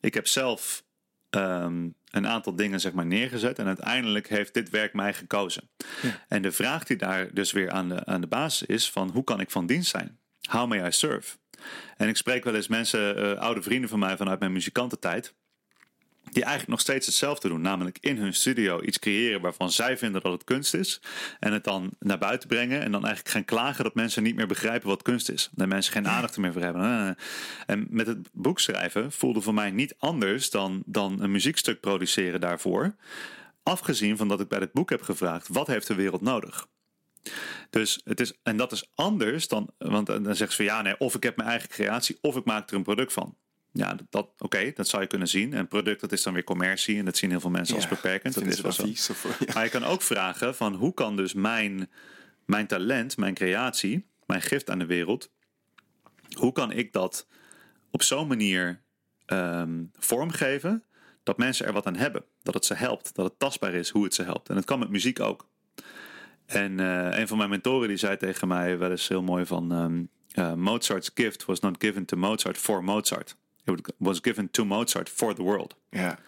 Ik heb zelf ehm, een aantal dingen zeg maar, neergezet. En uiteindelijk heeft dit werk mij gekozen. En de vraag die daar dus weer aan de, aan de basis is: van hoe kan ik van dienst zijn? How may I serve? En ik spreek wel eens mensen, eh, oude vrienden van mij vanuit mijn muzikantentijd die eigenlijk nog steeds hetzelfde doen. Namelijk in hun studio iets creëren waarvan zij vinden dat het kunst is. En het dan naar buiten brengen. En dan eigenlijk gaan klagen dat mensen niet meer begrijpen wat kunst is. Dat mensen geen aandacht meer voor hebben. En met het boek schrijven voelde voor mij niet anders dan, dan een muziekstuk produceren daarvoor. Afgezien van dat ik bij het boek heb gevraagd: wat heeft de wereld nodig? Dus het is, en dat is anders dan, want dan zeggen ze van ja, nee, of ik heb mijn eigen creatie, of ik maak er een product van. Ja, dat, oké, dat zou je kunnen zien. En product, dat is dan weer commercie. En dat zien heel veel mensen als beperkend. Dat is wel zo. Of, Maar je kan ook vragen van hoe kan dus mijn, mijn talent, mijn creatie, mijn gift aan de wereld, hoe kan ik dat op zo'n manier ehm, vormgeven dat mensen er wat aan hebben. Dat het ze helpt, dat het tastbaar is hoe het ze helpt. En dat kan met muziek ook. En uh, een van mijn mentoren die zei tegen mij wel eens heel mooi van... Um, uh, Mozart's gift was not given to Mozart for Mozart. It was given to Mozart for the world. Ja.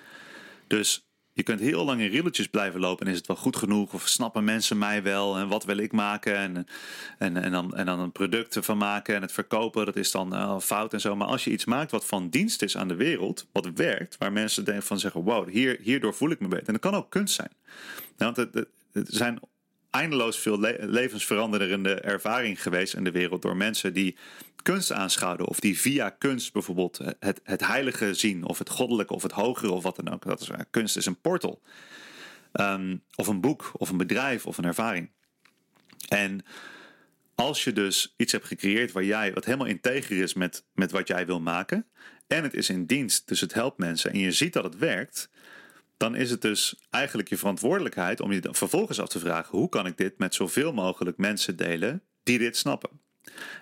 Dus je kunt heel lang in riedeltjes blijven lopen en is het wel goed genoeg? Of snappen mensen mij wel? En wat wil ik maken? En, en, en, dan, en dan een product van maken en het verkopen, dat is dan uh, fout en zo. Maar als je iets maakt wat van dienst is aan de wereld, wat werkt, waar mensen denken van zeggen, wow, hier, hierdoor voel ik me beter. En dat kan ook kunst zijn. want het, het, het zijn eindeloos veel le levensveranderende ervaring geweest in de wereld door mensen die kunst aanschouwen of die via kunst bijvoorbeeld het, het heilige zien of het goddelijke of het hogere of wat dan ook. Dat is, kunst is een portal. Ehm, of een boek of een bedrijf of een ervaring. En als je dus iets hebt gecreëerd waar jij wat helemaal integer is met, met wat jij wil maken en het is in dienst, dus het helpt mensen en je ziet dat het werkt, dan is het dus eigenlijk je verantwoordelijkheid om je vervolgens af te vragen: hoe kan ik dit met zoveel mogelijk mensen delen die dit snappen?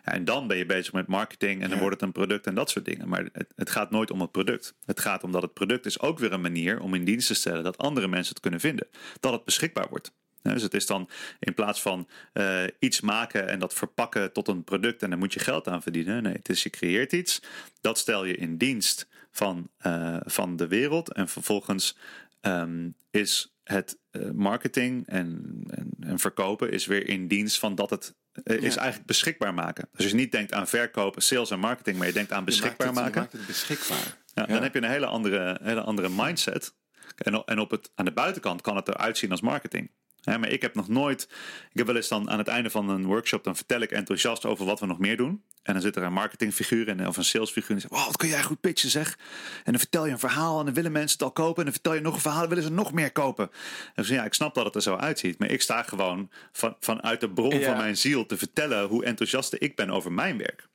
Ja, en dan ben je bezig met marketing en dan wordt het een product en dat soort dingen. Maar het, het, gaat nooit om het product. Het gaat om dat het product is ook weer een manier om in dienst te stellen dat andere mensen het kunnen vinden. Dat het beschikbaar wordt. Dus het is dan in plaats van uh, iets maken en dat verpakken tot een product en dan moet je geld aan verdienen. Nee, het is je creëert iets, dat stel je in dienst van, uh, van de wereld en vervolgens um, is het uh, marketing en, en, en, verkopen is weer in dienst van dat het uh, is eigenlijk beschikbaar maken. Dus je niet denkt aan verkopen, sales en marketing, maar je denkt aan beschikbaar je maakt maken. Je maakt het beschikbaar. Ja, ja. Dan heb je een hele andere, hele andere mindset. En, en op het, aan de buitenkant kan het eruit zien als marketing maar ik heb nog nooit. Ik heb wel eens dan aan het einde van een workshop. dan vertel ik enthousiast over wat we nog meer doen. En dan zit er een marketingfiguur en, of een salesfiguur. En die zegt: Wow, wat kun jij goed pitchen, zeg. En dan vertel je een verhaal. en dan willen mensen het al kopen. En dan vertel je nog een verhaal. en willen ze nog meer kopen. En dus ja, ik snap dat het er zo uitziet. Maar ik sta gewoon van, vanuit de bron van mijn ziel te vertellen. hoe enthousiast ik ben over mijn werk.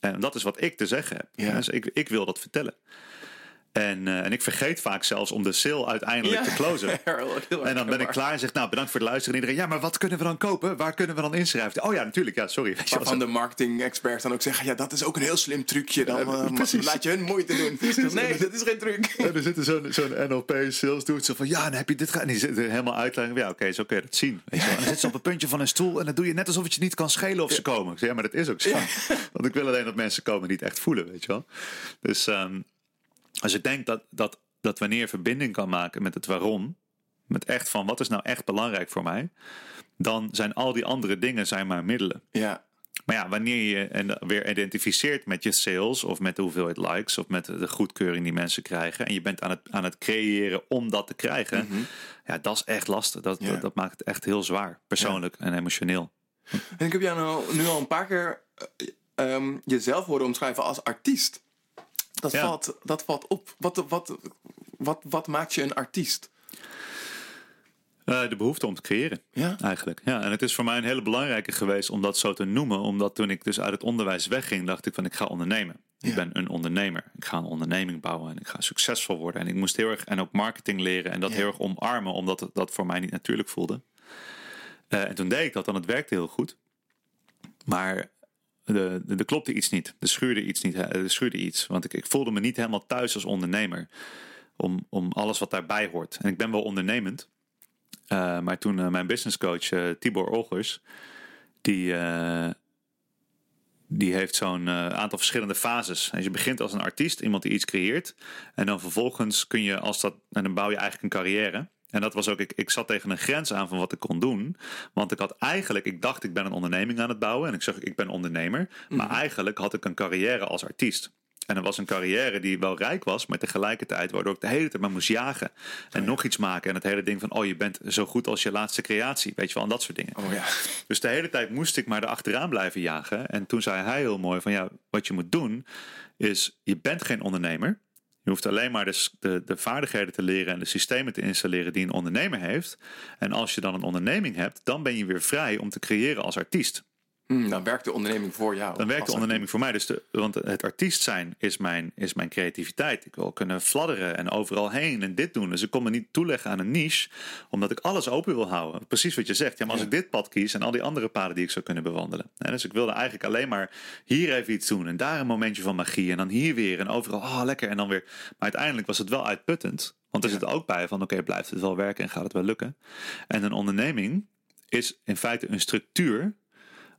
En dat is wat ik te zeggen heb. Ja. Dus ik, ik wil dat vertellen. En, uh, en ik vergeet vaak zelfs om de sale uiteindelijk ja. te closen. en dan ben ik klaar en zeg, nou bedankt voor het luisteren. En iedereen, ja, maar wat kunnen we dan kopen? Waar kunnen we dan inschrijven? Oh ja, natuurlijk, ja, sorry. Waarvan de marketing-experts dan ook zeggen, ja, dat is ook een heel slim trucje. Dan uh, laat je hun moeite doen. nee, dat is geen truc. En er zit zo'n zo'n NLP sales doet zo van, ja, dan heb je dit gedaan. En die zit er helemaal uitleggen, ja, oké, okay, zo kun je dat zien. Weet je wel. En dan zit ze op een puntje van een stoel en dan doe je net alsof het je niet kan schelen of ze komen. Ik zeg, ja, maar dat is ook zo. Ja. Want ik wil alleen dat mensen komen die het echt voelen, weet je wel. Dus... Um, als ik denk dat, dat, dat wanneer je verbinding kan maken met het waarom, met echt van wat is nou echt belangrijk voor mij, dan zijn al die andere dingen zijn maar middelen. Ja. Maar ja, wanneer je en weer identificeert met je sales of met de hoeveelheid likes of met de goedkeuring die mensen krijgen en je bent aan het, aan het creëren om dat te krijgen, mm -hmm. ja, dat is echt lastig. Dat, ja. dat, dat, maakt het echt heel zwaar, persoonlijk ja. en emotioneel. En ik heb jou nou, nu al een paar keer um, jezelf horen omschrijven als artiest. Dat, ja. valt, dat valt op. Wat, wat, wat, wat maakt je een artiest? Uh, de behoefte om te creëren, ja. eigenlijk. Ja, en het is voor mij een hele belangrijke geweest om dat zo te noemen. Omdat toen ik dus uit het onderwijs wegging, dacht ik van ik ga ondernemen. Ja. Ik ben een ondernemer. Ik ga een onderneming bouwen en ik ga succesvol worden. En ik moest heel erg, en ook marketing leren en dat ja. heel erg omarmen, omdat het, dat voor mij niet natuurlijk voelde. Uh, en toen deed ik dat en het werkte heel goed. Maar er, er klopte iets niet. Er schuurde iets niet. Er schuurde iets. Want ik, ik voelde me niet helemaal thuis als ondernemer. Om, om alles wat daarbij hoort. En ik ben wel ondernemend. Uh, maar toen uh, mijn businesscoach uh, Tibor Olgers. Die, die heeft zo'n aantal verschillende fases. En je begint als een artiest, iemand die iets creëert. En dan vervolgens kun je als dat. En dan bouw je eigenlijk een carrière. En dat was ook, ik, ik zat tegen een grens aan van wat ik kon doen. Want ik had eigenlijk, ik dacht ik ben een onderneming aan het bouwen. En ik zeg ik ben ondernemer. Maar mhm. eigenlijk had ik een carrière als artiest. En dat was een carrière die wel rijk was, maar tegelijkertijd waardoor ik de hele tijd maar moest jagen. En nog iets maken. En het hele ding van, oh je bent zo goed als je laatste creatie. Weet je wel, en dat soort dingen. Oh, ja. Dus de hele tijd moest ik maar erachteraan blijven jagen. En toen zei hij heel mooi van, ja, wat je moet doen is, je bent geen ondernemer. Je hoeft alleen maar de, de, de, vaardigheden te leren en de systemen te installeren die een ondernemer heeft. En als je dan een onderneming hebt, dan ben je weer vrij om te creëren als artiest. Hmm, dan werkt de onderneming voor jou. Dan werkt de onderneming voor mij. Dus de, want het artiest zijn is mijn, is mijn creativiteit. Ik wil kunnen fladderen en overal heen en dit doen. Dus ik kom me niet toeleggen aan een niche, omdat ik alles open wil houden. Precies wat je zegt. Ja, maar als ik dit pad kies en al die andere paden die ik zou kunnen bewandelen. dus ik wilde eigenlijk alleen maar hier even iets doen en daar een momentje van magie en dan hier weer en overal, oh lekker. En dan weer. Maar uiteindelijk was het wel uitputtend. Want er zit ook bij van, oké, blijft het wel werken en gaat het wel lukken? En een onderneming is in feite een structuur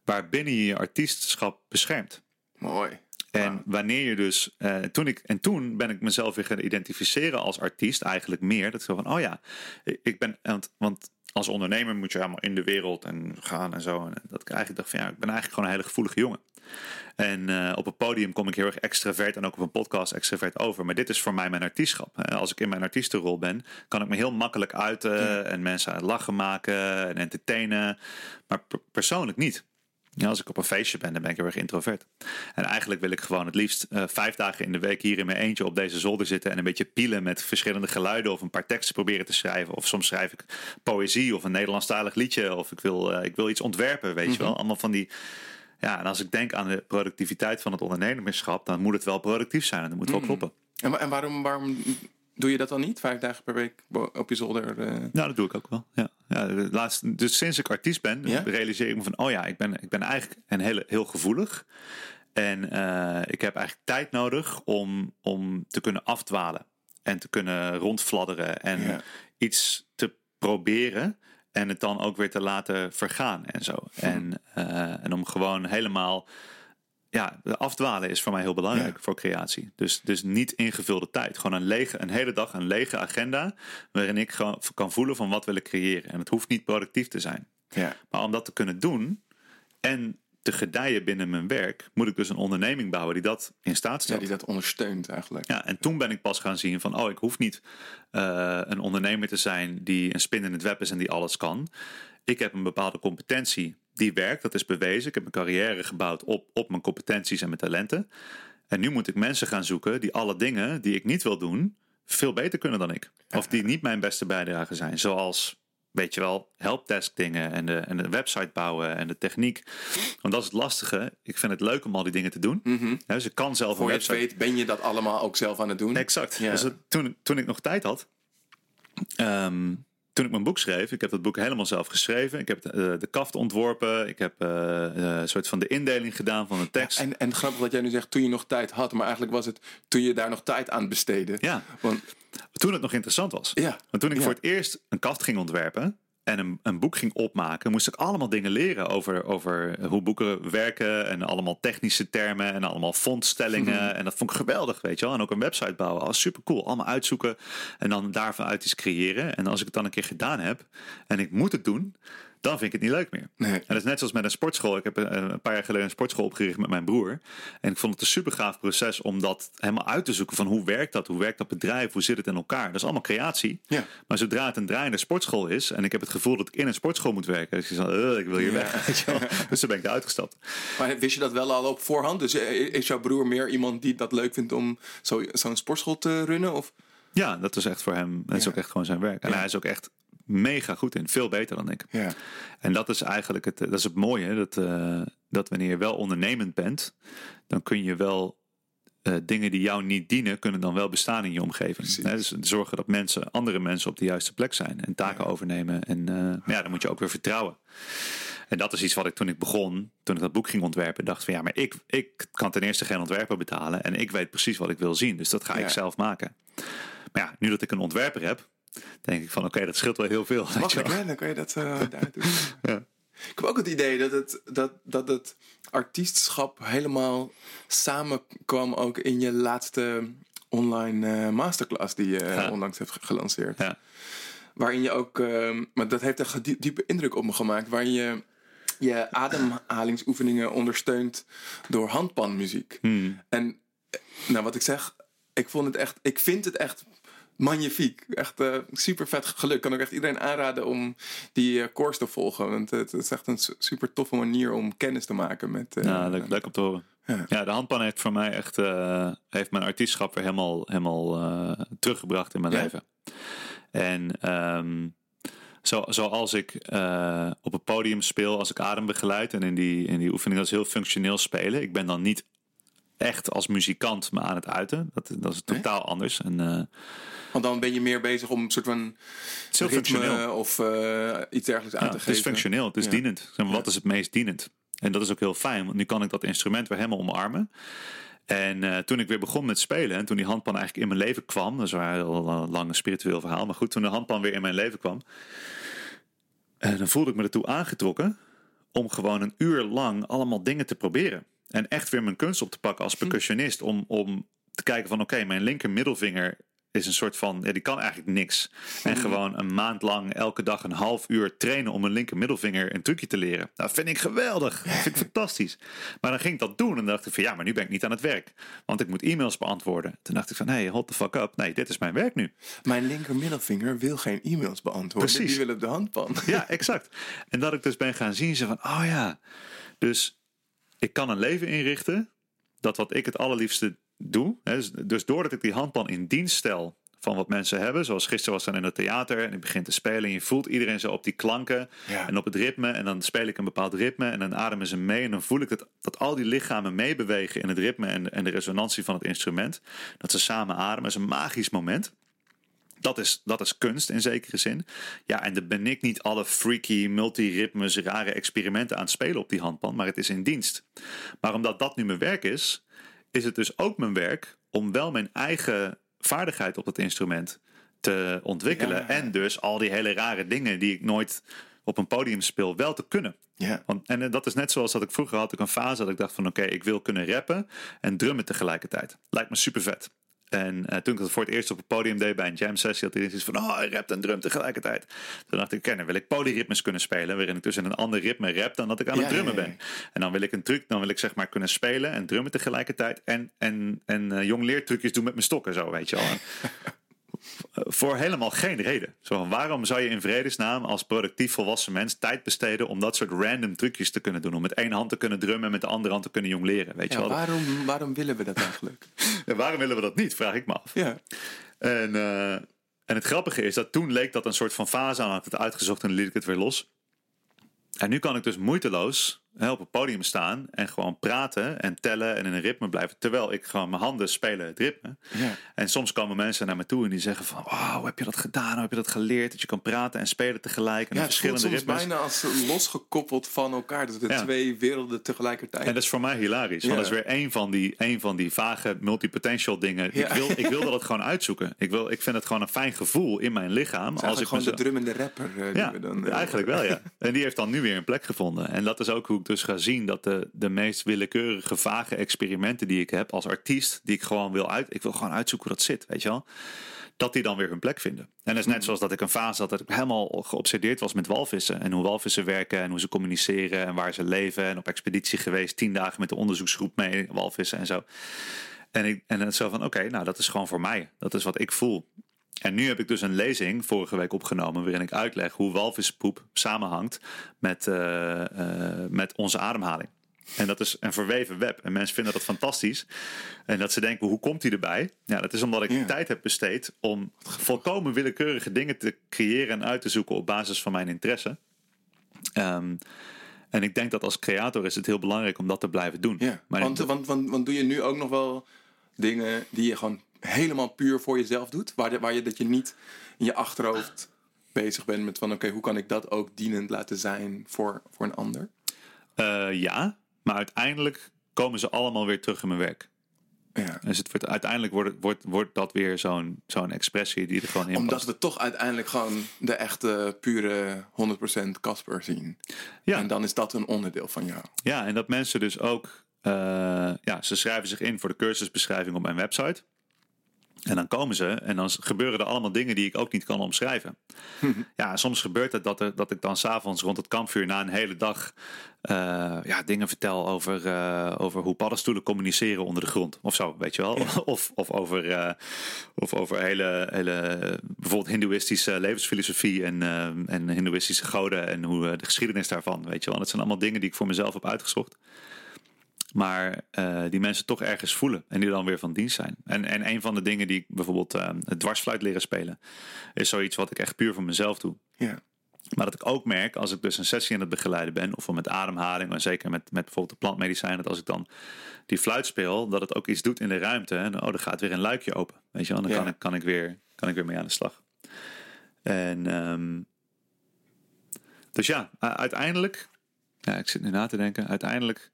waarbinnen je je artiestschap beschermt. Mooi. En wanneer je dus, uh, toen ik, en toen ben ik mezelf weer gaan identificeren als artiest eigenlijk meer. Dat ik zo van, oh ja, ik ben, want, want als ondernemer moet je helemaal in de wereld en gaan en zo. En dat ik eigenlijk dacht van, ja, ik ben eigenlijk gewoon een hele gevoelige jongen. En uh, op een podium kom ik heel erg extravert en ook op een podcast extravert over. Maar dit is voor mij mijn artiestschap. Als ik in mijn artiestenrol ben, kan ik me heel makkelijk uiten en mensen lachen maken en entertainen. Maar persoonlijk niet. Ja, als ik op een feestje ben, dan ben ik heel erg introvert. En eigenlijk wil ik gewoon het liefst uh, vijf dagen in de week hier in mijn eentje op deze zolder zitten en een beetje pielen met verschillende geluiden of een paar teksten proberen te schrijven. Of soms schrijf ik poëzie of een Nederlandstalig liedje of ik wil, uh, ik wil iets ontwerpen, weet je wel. Mhm. Allemaal van die. Ja, en als ik denk aan de productiviteit van het ondernemerschap, dan moet het wel productief zijn en dat moet wel mhm. kloppen. En, en waarom, waarom Doe je dat dan niet? Vijf dagen per week op je zolder? Uh... Nou, dat doe ik ook wel. Ja. Ja, de laatste, dus sinds ik artiest ben, realiseer ik me van... oh ja, ik ben, ik ben eigenlijk een hele, heel gevoelig. En uh, ik heb eigenlijk tijd nodig om, om te kunnen afdwalen. En te kunnen rondfladderen. En iets te proberen. En het dan ook weer te laten vergaan en zo. Hm. En, uh, en om gewoon helemaal ja, afdwalen is voor mij heel belangrijk voor creatie. Dus, dus niet ingevulde tijd. Gewoon een lege, een hele dag een lege agenda. Waarin ik gewoon kan voelen van wat wil ik creëren. En het hoeft niet productief te zijn. Ja. Maar om dat te kunnen doen en te gedijen binnen mijn werk, moet ik dus een onderneming bouwen die dat in staat stelt. Ja, die dat ondersteunt eigenlijk. Ja, en toen ben ik pas gaan zien van, oh, ik hoef niet uh, een ondernemer te zijn die een spin in het web is en die alles kan. Ik heb een bepaalde competentie die werkt, dat is bewezen. Ik heb mijn carrière gebouwd op, op mijn competenties en mijn talenten. En nu moet ik mensen gaan zoeken die alle dingen die ik niet wil doen, veel beter kunnen dan ik. Of die niet mijn beste bijdrage zijn. Zoals, weet je wel, helpdesk dingen en de, en de website bouwen en de techniek. Want dat is het lastige. Ik vind het leuk om al die dingen te doen. Mm dus ik kan zelf Voor je weet ben je dat allemaal ook zelf aan het doen. Exact. Dus toen, toen ik nog tijd had... Ehm, toen ik mijn boek schreef, ik heb dat boek helemaal zelf geschreven. Ik heb de, uh, de kaft ontworpen. Ik heb uh, een soort van de indeling gedaan van de tekst. en, en grappig dat jij nu zegt toen je nog tijd had, maar eigenlijk was het toen je daar nog tijd aan besteedde. Ja, Want, toen het nog interessant was. Ja. Want toen ik voor het eerst een kaft ging ontwerpen, en een, een, boek ging opmaken, moest ik allemaal dingen leren over, over hoe boeken werken en allemaal technische termen en allemaal fontstellingen. Mhm. En dat vond ik geweldig, weet je wel. En ook een website bouwen, alles super cool. Allemaal uitzoeken en dan daarvan uit iets creëren. En als ik het dan een keer gedaan heb en ik moet het doen, dan vind ik het niet leuk meer. Nee. En dat is net zoals met een sportschool. Ik heb een, paar jaar geleden een sportschool opgericht met mijn broer. En ik vond het een super gaaf proces om dat helemaal uit te zoeken van hoe werkt dat? Hoe werkt dat bedrijf? Hoe zit het in elkaar? Dat is allemaal creatie. Ja. Maar zodra het een draaiende sportschool is en ik heb het gevoel dat ik in een sportschool moet werken, dus ik zeg, ik wil hier weg. dus dan ben ik eruit gestapt. Maar wist je dat wel al op voorhand? Dus eh, is jouw broer meer iemand die dat leuk vindt om zo'n sportschool te runnen? Of? Ja, dat is echt voor hem. Dat is ook echt gewoon zijn werk. En hij is ook echt mega goed in. Veel beter dan ik. Ja. En dat is eigenlijk het, dat is het mooie. Dat, uh, dat wanneer je wel ondernemend bent, dan kun je wel uh, dingen die jou niet dienen, kunnen dan wel bestaan in je omgeving. He, dus zorgen dat mensen, andere mensen op de juiste plek zijn en taken overnemen. En uh, ja, dan moet je ook weer vertrouwen. En dat is iets wat ik toen ik begon, toen ik dat boek ging ontwerpen, dacht van ja, maar ik, ik kan ten eerste geen ontwerper betalen en ik weet precies wat ik wil zien. Dus dat ga ik zelf maken. Maar ja, nu dat ik een ontwerper heb, denk ik van oké, dat scheelt wel heel veel. Makkelijk hè, dan kan je dat uh, daar doen. ja. Ik heb ook het idee dat het, dat, dat het artiestschap helemaal samenkwam ook in je laatste online eh, masterclass die je eh, Ja. onlangs hebt ge- gelanceerd. Ja. Waarin je ook, eh, maar dat heeft echt een die- diepe indruk op me gemaakt, waarin je je ademhalingsoefeningen ondersteunt door handpanmuziek. Hmm. En eh, nou, wat ik zeg, ik vond het echt, ik vind het echt magnifiek. Echt eh, super vet geluk. Kan ook echt iedereen aanraden om die course te volgen. Want het, het is echt een su- super toffe manier om kennis te maken met. eh, Ja, leuk, leuk om te horen. Ja. Ja. de handpan heeft voor mij echt heeft mijn artiestschap weer helemaal, helemaal teruggebracht in mijn Ja? leven. En ehm, zo, zoals ik op het podium speel, als ik adem begeleid en in die, in die oefening, dat is heel functioneel spelen. Ik ben dan niet echt als muzikant me aan het uiten. Dat, dat is Nee? totaal anders. En, Want dan ben je meer bezig om een soort van het ritme functioneel. of eh, iets dergelijks aan Ja, te het geven. is functioneel, het is Ja. dienend. Zeg maar, Ja. Wat is het meest dienend? En dat is ook heel fijn, want nu kan ik dat instrument weer helemaal omarmen. En eh, toen ik weer begon met spelen en toen die handpan eigenlijk in mijn leven kwam, dat is wel een heel eh, lang spiritueel verhaal, maar goed, toen de handpan weer in mijn leven kwam, eh, dan voelde ik me ertoe aangetrokken om gewoon een uur lang allemaal dingen te proberen. En echt weer mijn kunst op te pakken als percussionist. Om, om te kijken van oké, mijn linker middelvinger is een soort van, ja, die kan eigenlijk niks. En gewoon een maand lang elke dag een half uur trainen om mijn linker middelvinger een trucje te leren. Dat vind ik geweldig. Dat vind ik fantastisch. Maar dan ging ik dat doen en dan dacht ik van ja, maar nu ben ik niet aan het werk. Want ik moet e-mails beantwoorden. Toen dacht ik van hey, hold the fuck up. Nee, dit is mijn werk nu. Mijn linker middelvinger wil geen e-mails beantwoorden. Precies. Die wil op de handpan. Ja, exact. En dat ik dus ben gaan zien, zo van, oh ja, dus ik kan een leven inrichten, dat wat ik het allerliefste doe. Dus, dus doordat ik die handpan in dienst stel van wat mensen hebben, zoals gisteren was dan in het theater en ik begin te spelen en je voelt iedereen zo op die klanken Ja. en op het ritme en dan speel ik een bepaald ritme en dan ademen ze mee en dan voel ik dat, dat al die lichamen meebewegen in het ritme en, en de resonantie van het instrument. Dat ze samen ademen, dat is een magisch moment. Dat is, dat is kunst in zekere zin. Ja, en dan ben ik niet alle freaky, multiritmes, rare experimenten aan het spelen op die handpan, maar het is in dienst. Maar omdat dat nu mijn werk is, is het dus ook mijn werk om wel mijn eigen vaardigheid op het instrument te ontwikkelen. Ja. En dus al die hele rare dingen die ik nooit op een podium speel, wel te kunnen. Ja. Want, en eh, dat is net zoals dat ik vroeger had ik een fase dat ik dacht van oké, ik wil kunnen rappen en drummen tegelijkertijd. Lijkt me super vet. En eh, toen ik dat voor het eerst op het podium deed bij een jam sessie, had iedereen zoiets van, oh, rapt en drumt tegelijkertijd. Toen dacht ik, oké, dan wil ik polyritmes kunnen spelen, waarin ik dus in een ander ritme rap dan dat ik aan Ja, het drummen ja, ja. ben. En dan wil ik een truc, dan wil ik zeg maar kunnen spelen en drummen tegelijkertijd en, en, en eh, jong leertrucjes doen met mijn stokken zo, weet je wel. Voor helemaal geen reden. Zo, van, waarom zou je in vredesnaam als productief volwassen mens tijd besteden om dat soort random trucjes te kunnen doen? Om met één hand te kunnen drummen en met de andere hand te kunnen jong leren. Weet je Ja, wel? waarom, waarom willen we dat eigenlijk? En waarom willen we dat niet? Vraag ik me af. Ja. En, eh, en het grappige is dat toen leek dat een soort van fase aan. Had het uitgezocht en liet ik het weer los. En nu kan ik dus moeiteloos op het podium staan en gewoon praten en tellen en in een ritme blijven. Terwijl ik gewoon mijn handen spelen het ritme. Ja. En soms komen mensen naar me toe en die zeggen van... Wow, hoe heb je dat gedaan? Hoe heb je dat geleerd? Dat je kan praten en spelen tegelijk. En Ja, verschillende soms ritmes. bijna als losgekoppeld van elkaar. Dat de Ja. twee werelden tegelijkertijd. En dat is voor mij hilarisch. Want dat is weer een van die, een van die vage multipotential dingen. Ik, wil, ik wil dat gewoon uitzoeken. Ik, wil, ik vind het gewoon een fijn gevoel in mijn lichaam. als ik gewoon de drummende rapper. eh, Ja, dan, eh, eigenlijk wel ja. En die heeft dan nu weer een plek gevonden. En dat is ook hoe ik dus ga zien dat de, de meest willekeurige, vage experimenten die ik heb als artiest, die ik gewoon wil uit, ik wil gewoon uitzoeken hoe dat zit, weet je wel. Dat die dan weer hun plek vinden. En dat is net zoals dat ik een fase had dat ik helemaal geobsedeerd was met walvissen. En hoe walvissen werken en hoe ze communiceren en waar ze leven. En op expeditie geweest, tien dagen met de onderzoeksgroep mee, walvissen en zo. En, ik, en het zo van, oké, nou dat is gewoon voor mij. Dat is wat ik voel. En nu heb ik dus een lezing vorige week opgenomen waarin ik uitleg hoe walvispoep samenhangt met, eh, eh, met onze ademhaling. En dat is een verweven web. En mensen vinden dat fantastisch. En dat ze denken, hoe komt hij erbij? Ja, dat is omdat ik Ja. tijd heb besteed om volkomen willekeurige dingen te creëren en uit te zoeken op basis van mijn interesse. Ehm, en ik denk dat als creator is het heel belangrijk om dat te blijven doen. Ja, Maar want, want, want, want doe je nu ook nog wel dingen die je gewoon helemaal puur voor jezelf doet? Waar, de- waar je dat je niet in je achterhoofd bezig bent met van oké, hoe kan ik dat ook dienend laten zijn voor, voor een ander? Eh, ja, maar uiteindelijk komen ze allemaal weer terug in mijn werk. Ja. Dus het wordt, uiteindelijk wordt, wordt, wordt dat weer zo'n zo'n expressie die er gewoon in Omdat we toch uiteindelijk gewoon de echte, pure 100% Casper zien. Ja. En dan is dat een onderdeel van jou. Ja, en dat mensen dus ook, eh, ja, ze schrijven zich in voor de cursusbeschrijving op mijn website. En dan komen ze en dan gebeuren er allemaal dingen die ik ook niet kan omschrijven. Ja, en soms gebeurt het dat, er, dat ik dan s'avonds rond het kampvuur na een hele dag eh, ja, dingen vertel over, eh, over hoe paddenstoelen communiceren onder de grond. Of zo, weet je wel. Of, of over, eh, of over hele, hele bijvoorbeeld hindoeïstische levensfilosofie en, en hindoeïstische goden en hoe de geschiedenis daarvan, weet je wel. Dat zijn allemaal dingen die ik voor mezelf heb uitgezocht. Maar eh, die mensen toch ergens voelen en die dan weer van dienst zijn. En, en een van de dingen die ik bijvoorbeeld eh, het dwarsfluit leren spelen, is zoiets wat ik echt puur voor mezelf doe. Ja. Maar dat ik ook merk als ik dus een sessie aan het begeleiden ben, of met ademhaling, en zeker met, met bijvoorbeeld de plantmedicijnen, dat als ik dan die fluit speel, dat het ook iets doet in de ruimte. En oh, er gaat weer een luikje open. Weet je wel, dan Ja. kan, ik, kan, ik weer, kan ik weer mee aan de slag. En ehm, dus ja, uiteindelijk, ja, ik zit nu na te denken, uiteindelijk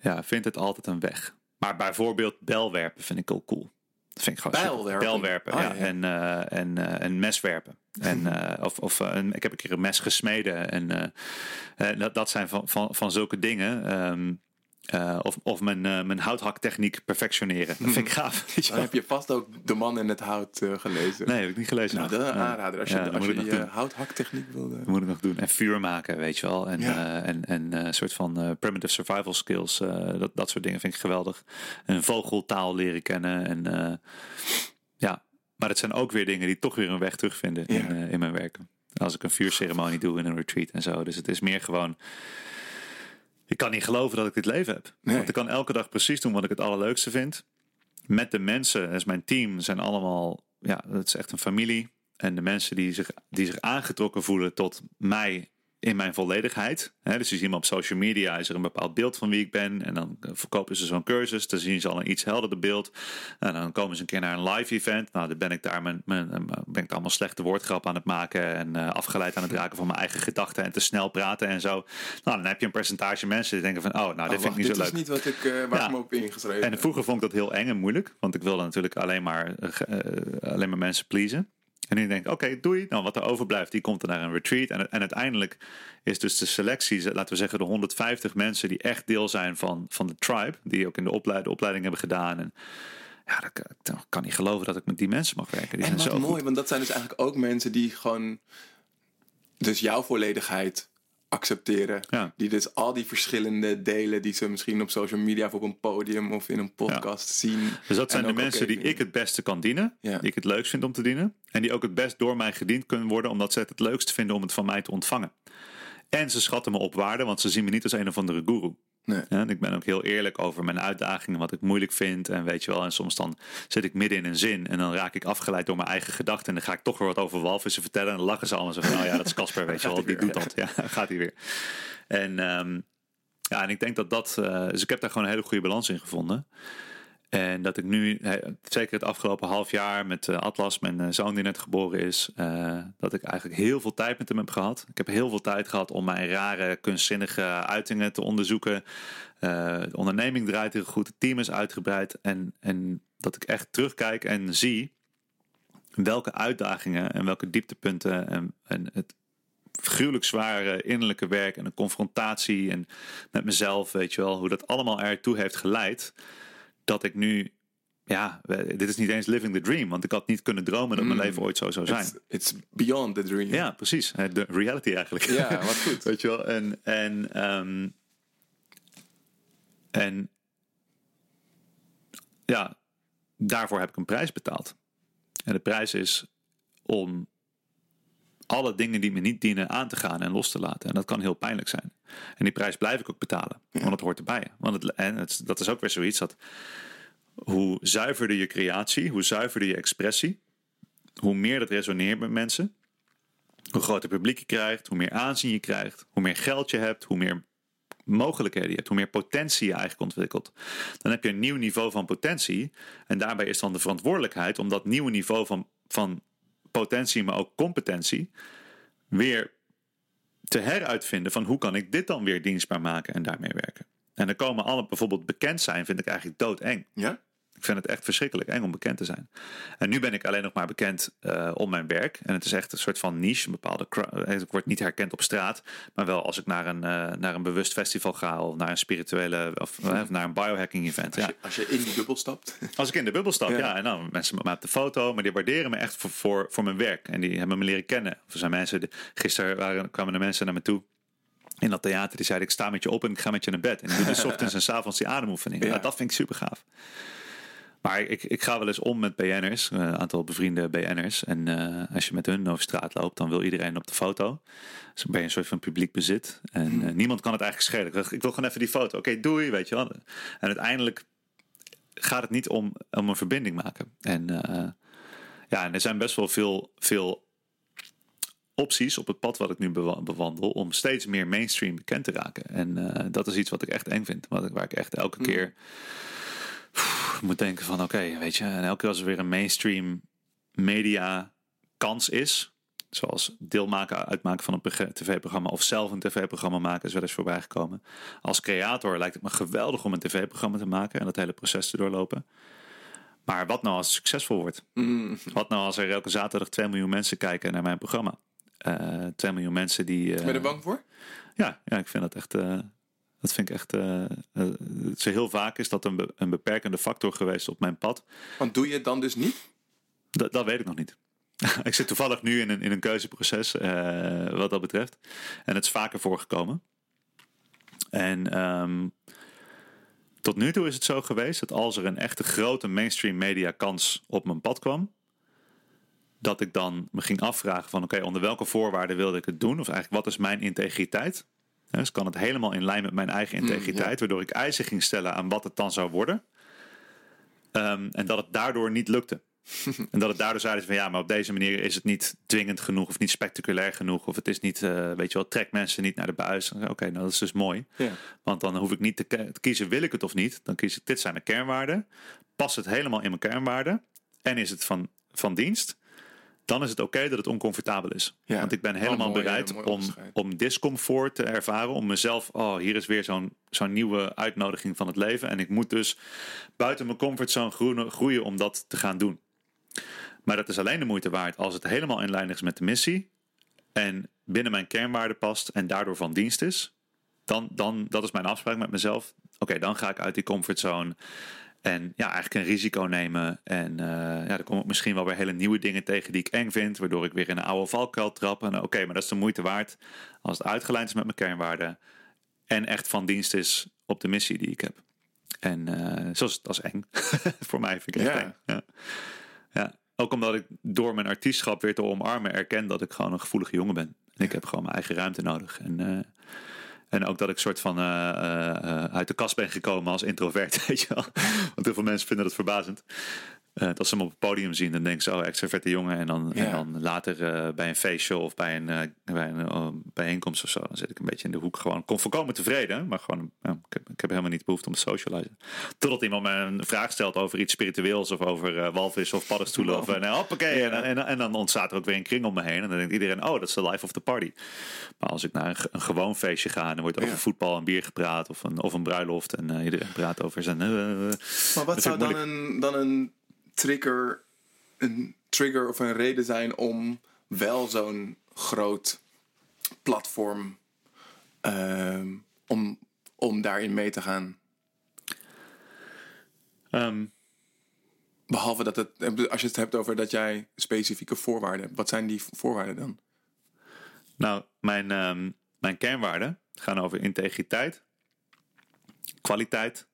ja, vindt het altijd een weg. Maar bijvoorbeeld belwerpen vind ik ook cool. Dat vind ik gewoon. Bijlwerpen? Ah, ja. ja. En, eh, en, eh, en meswerpen. En, eh, of of een- ik heb een keer een mes gesmeden. En dat, dat zijn van, van, van zulke dingen. Ehm, eh, of of mijn, eh, mijn houthaktechniek perfectioneren. Dat vind ik gaaf. Dan heb je vast ook De Man in het Hout eh, gelezen. Nee, heb ik niet gelezen. Nou, dat is een Ja. aanrader. Als je, Ja, als je houthaktechniek wilde. Dat moet ik nog doen. En vuur maken, weet je wel. En, Ja. en, en een soort van primitive survival skills. dat, dat soort dingen vind ik geweldig. Een vogeltaal leren kennen. En ja, maar het zijn ook weer dingen die toch weer een weg terugvinden in, Ja. eh, in mijn werken. Als ik een vuurceremonie doe in een retreat en zo. Dus het is meer gewoon... Ik kan niet geloven dat ik dit leven heb. Nee. Want ik kan elke dag precies doen wat ik het allerleukste vind. Met de mensen, is mijn team, zijn allemaal... Ja, dat is echt een familie. En de mensen die zich, die zich aangetrokken voelen tot mij in mijn volledigheid. Hè, dus je ziet me op social media, is er een bepaald beeld van wie ik ben. En dan eh, verkopen ze zo'n cursus. Dan zien ze al een iets helderder beeld. En dan komen ze een keer naar een live event. Nou, dan ben ik daar mijn, mijn, mijn- ben ik allemaal slechte woordgrap aan het maken. En eh, afgeleid aan het raken van mijn eigen gedachten. En te snel praten en zo. Nou, dan heb je een percentage mensen die denken van... Oh, nou, dit Oh, vind ik niet dit zo is leuk. niet wat ik, eh, waar Ja. ik me op ingeschreven En vroeger vond ik dat heel eng en moeilijk. Want ik wilde natuurlijk alleen maar, eh, eh, alleen maar mensen pleasen. En nu denk ik, oké, doei. Nou, wat er overblijft, die komt er naar een retreat. En, en uiteindelijk is dus de selectie, laten we zeggen de 150 mensen... die echt deel zijn van, van de tribe. Die ook in de, opleid, de opleiding hebben gedaan. En ja, dat, kan- ik kan niet geloven dat ik met die mensen mag werken. Die En zijn wat zo mooi, goed. want dat zijn dus eigenlijk ook mensen die gewoon dus jouw volledigheid accepteren. Ja. Die dus al die verschillende delen die ze misschien op social media of op een podium of in een podcast zien. Dus dat zijn de mensen die ik het beste kan dienen. Ja. Die ik het leukst vind om te dienen. En die ook het best door mij gediend kunnen worden. Omdat ze het het leukst vinden om het van mij te ontvangen. En ze schatten me op waarde, want ze zien me niet als een of andere guru. Nee. Ja, en ik ben ook heel eerlijk over mijn uitdagingen, wat ik moeilijk vind. En weet je wel, en soms dan zit ik midden in een zin en dan raak ik afgeleid door mijn eigen gedachten. En dan ga ik toch weer wat over walvissen vertellen. En dan lachen ze allemaal zo van, nou ja, dat is Casper, weet je wel, die doet dat. Ja, gaat hij weer. En ehm, ja, en ik denk dat dat, eh, dus ik heb daar gewoon een hele goede balans in gevonden. En dat ik nu, eh, zeker het afgelopen half jaar met eh, Atlas, mijn eh, zoon die net geboren is, dat ik eigenlijk heel veel tijd met hem heb gehad. Ik heb heel veel tijd gehad om mijn rare, kunstzinnige uitingen te onderzoeken. De onderneming draait heel goed, het team is uitgebreid. En, en dat ik echt terugkijk en zie welke uitdagingen en welke dieptepunten en, en het gruwelijk zware innerlijke werk en een confrontatie en met mezelf, weet je wel, hoe dat allemaal ertoe heeft geleid dat ik nu, ja, dit is niet eens living the dream, want ik had niet kunnen dromen dat mijn Mm. leven ooit zo zou zijn. It's, it's beyond the dream. Ja, precies. Eh, De reality eigenlijk. Ja, wat goed. Weet je wel? En, en, ehm, en ja, daarvoor heb ik een prijs betaald. En de prijs is om alle dingen die me niet dienen aan te gaan en los te laten. En dat kan heel pijnlijk zijn. En die prijs blijf ik ook betalen. Want het hoort erbij. Want het, en het, dat is ook weer zoiets dat hoe zuiverder je creatie, hoe zuiverder je expressie, hoe meer dat resoneert met mensen, hoe groter publiek je krijgt, hoe meer aanzien je krijgt, hoe meer geld je hebt, hoe meer mogelijkheden je hebt, hoe meer potentie je eigenlijk ontwikkelt. Dan heb je een nieuw niveau van potentie. En daarbij is dan de verantwoordelijkheid om dat nieuwe niveau van, van potentie, maar ook competentie, weer te heruitvinden van hoe kan ik dit dan weer dienstbaar maken en daarmee werken. En er komen alle bijvoorbeeld bekend zijn, vind ik eigenlijk doodeng. Ja? Ik vind het echt verschrikkelijk eng om bekend te zijn. En nu ben ik alleen nog maar bekend uh, om mijn werk. En het is echt een soort van niche, een bepaalde. Eh, ik word niet herkend op straat. Maar wel als ik naar een, uh, naar een bewust festival ga. Of naar een spirituele. Of, naar een biohacking event. Als, ja. je, als je in die bubbel stapt. Als ik in de bubbel stap, ja. ja en dan mensen met mij op de foto. Maar die waarderen me echt voor, voor, voor mijn werk. En die hebben me leren kennen. Er zijn mensen. Gisteren waren, kwamen er mensen naar me toe in dat theater die zeiden ik sta met je op en ik ga met je naar bed. En ik doe dus ochtends en s avonds die ademoefeningen. Ja. Nou, dat vind ik super gaaf. Maar ik, ik ga wel eens om met BN'ers, een aantal bevriende BN'ers. En uh, als je met hun over straat loopt, dan wil iedereen op de foto. Dus dan ben je een soort van publiek bezit. En uh, niemand kan het eigenlijk schelen. Ik wil gewoon even die foto. Oké, okay, doei, weet je wel. En uiteindelijk gaat het niet om, om een verbinding maken. En uh, ja, en er zijn best wel veel, veel opties op het pad wat ik nu bewandel om steeds meer mainstream bekend te raken. En uh, dat is iets wat ik echt eng vind. Wat, waar ik echt elke keer moet denken van oké, okay, weet je, en elke keer als er weer een mainstream media kans is, zoals deel maken, uitmaken van een tv-programma of zelf een tv-programma maken, is wel eens voorbij gekomen. Als creator lijkt het me geweldig om een tv-programma te maken en dat hele proces te doorlopen. Maar wat nou als het succesvol wordt? Mm. Wat nou als er elke zaterdag 2 miljoen mensen kijken naar mijn programma? Uh, 2 miljoen mensen die. Uh, ben je er bang voor? Ja, ja ik vind dat echt. Uh, dat vind ik echt. Uh, zo heel vaak is dat een, be een beperkende factor geweest op mijn pad. Want doe je het dan dus niet? D dat weet ik nog niet. ik zit toevallig nu in een, in een keuzeproces wat dat betreft. En het is vaker voorgekomen. En um, tot nu toe is het zo geweest dat als er een echte grote mainstream media kans op mijn pad kwam, dat ik dan me ging afvragen van oké, okay, onder welke voorwaarden wilde ik het doen? Of eigenlijk wat is mijn integriteit? Dus kan het helemaal in lijn met mijn eigen integriteit, mm, ja. waardoor ik eisen ging stellen aan wat het dan zou worden. Um, en dat het daardoor niet lukte. en dat het daardoor zeiden van ja, maar op deze manier is het niet dwingend genoeg of niet spectaculair genoeg. Of het is niet, uh, weet je wel, trek mensen niet naar de buis. Oké, okay, nou dat is dus mooi. Ja. Want dan hoef ik niet te, te, kiezen, wil ik het of niet. Dan kies ik, dit zijn mijn kernwaarden. Past het helemaal in mijn kernwaarden? En is het van, van dienst? Dan is het oké okay dat het oncomfortabel is. Ja. Want ik ben helemaal mooi, bereid om, om discomfort te ervaren. Om mezelf, oh, hier is weer zo'n zo'n nieuwe uitnodiging van het leven. En ik moet dus buiten mijn comfortzone groeien, groeien om dat te gaan doen. Maar dat is alleen de moeite waard als het helemaal in lijn is met de missie. En binnen mijn kernwaarden past en daardoor van dienst is. Dan, dan dat is mijn afspraak met mezelf. Oké, okay, dan ga ik uit die comfortzone. En ja, eigenlijk een risico nemen. En uh, ja, dan kom ik misschien wel weer hele nieuwe dingen tegen die ik eng vind. Waardoor ik weer in een oude valkuil trap. En oké, okay, maar dat is de moeite waard. Als het uitgelijnd is met mijn kernwaarden. En echt van dienst is op de missie die ik heb. En uh, zoals dat is eng. Voor mij vind ik echt Ja. eng. Ja. ja. Ook omdat ik door mijn artiestschap weer te omarmen erken dat ik gewoon een gevoelige jongen ben. En ik heb gewoon mijn eigen ruimte nodig. En uh, en ook dat ik soort van uh, uh, uit de kast ben gekomen als introvert, weet je wel. Want heel veel mensen vinden dat verbazend. Uh, dat ze hem op het podium zien, dan denken ze, oh, extroverte jongen. En dan, Ja. en dan later uh, bij een feestje of bij een, uh, bij een bijeenkomst of zo, dan zit ik een beetje in de hoek gewoon. Kon volkomen tevreden, maar gewoon, ik, heb, ik heb helemaal niet behoefte om te socializen. Totdat iemand me een vraag stelt over iets spiritueels of over walvis of paddenstoelen. Of, en, hoppakee, en, en, en, dan ontstaat er ook weer een kring om me heen. En dan denkt iedereen, oh, dat is de life of the party. Maar als ik naar een, een gewoon feestje ga en er wordt over Ja. voetbal en bier gepraat of een, of een bruiloft en iedereen praat over zijn... Maar wat zou dan een, dan een trigger, een trigger of een reden zijn om wel zo'n groot platform ehm, om, om daarin mee te gaan? um, Behalve dat het, als je het hebt over dat jij specifieke voorwaarden hebt, wat zijn die voorwaarden dan? Nou, mijn, um, mijn kernwaarden gaan over integriteit, kwaliteit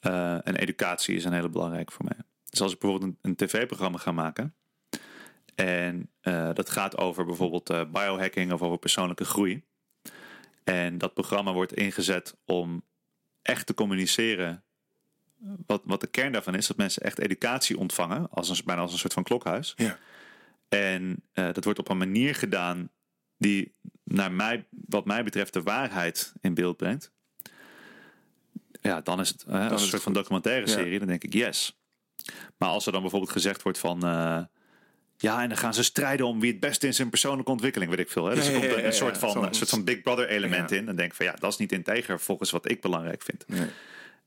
uh, en educatie is een hele belangrijk voor mij. Dus als ik bijvoorbeeld een, een tv-programma ga maken en uh, dat gaat over bijvoorbeeld uh, biohacking of over persoonlijke groei. En dat programma wordt ingezet om echt te communiceren wat, wat de kern daarvan is. Dat mensen echt educatie ontvangen, als een, bijna als een soort van klokhuis. Ja. En dat wordt op een manier gedaan die naar mij, wat mij betreft de waarheid in beeld brengt. Ja, dan is het als een soort het van documentaire serie. Ja. Dan denk ik yes. Maar als er dan bijvoorbeeld gezegd wordt van... Uh, Ja, en dan gaan ze strijden om wie het beste in zijn persoonlijke ontwikkeling, weet ik veel. Hè? Dus er komt een, soort, van, een soort van Big Brother element in. Dan denk van ja, dat is niet integer volgens wat ik belangrijk vind. Nee.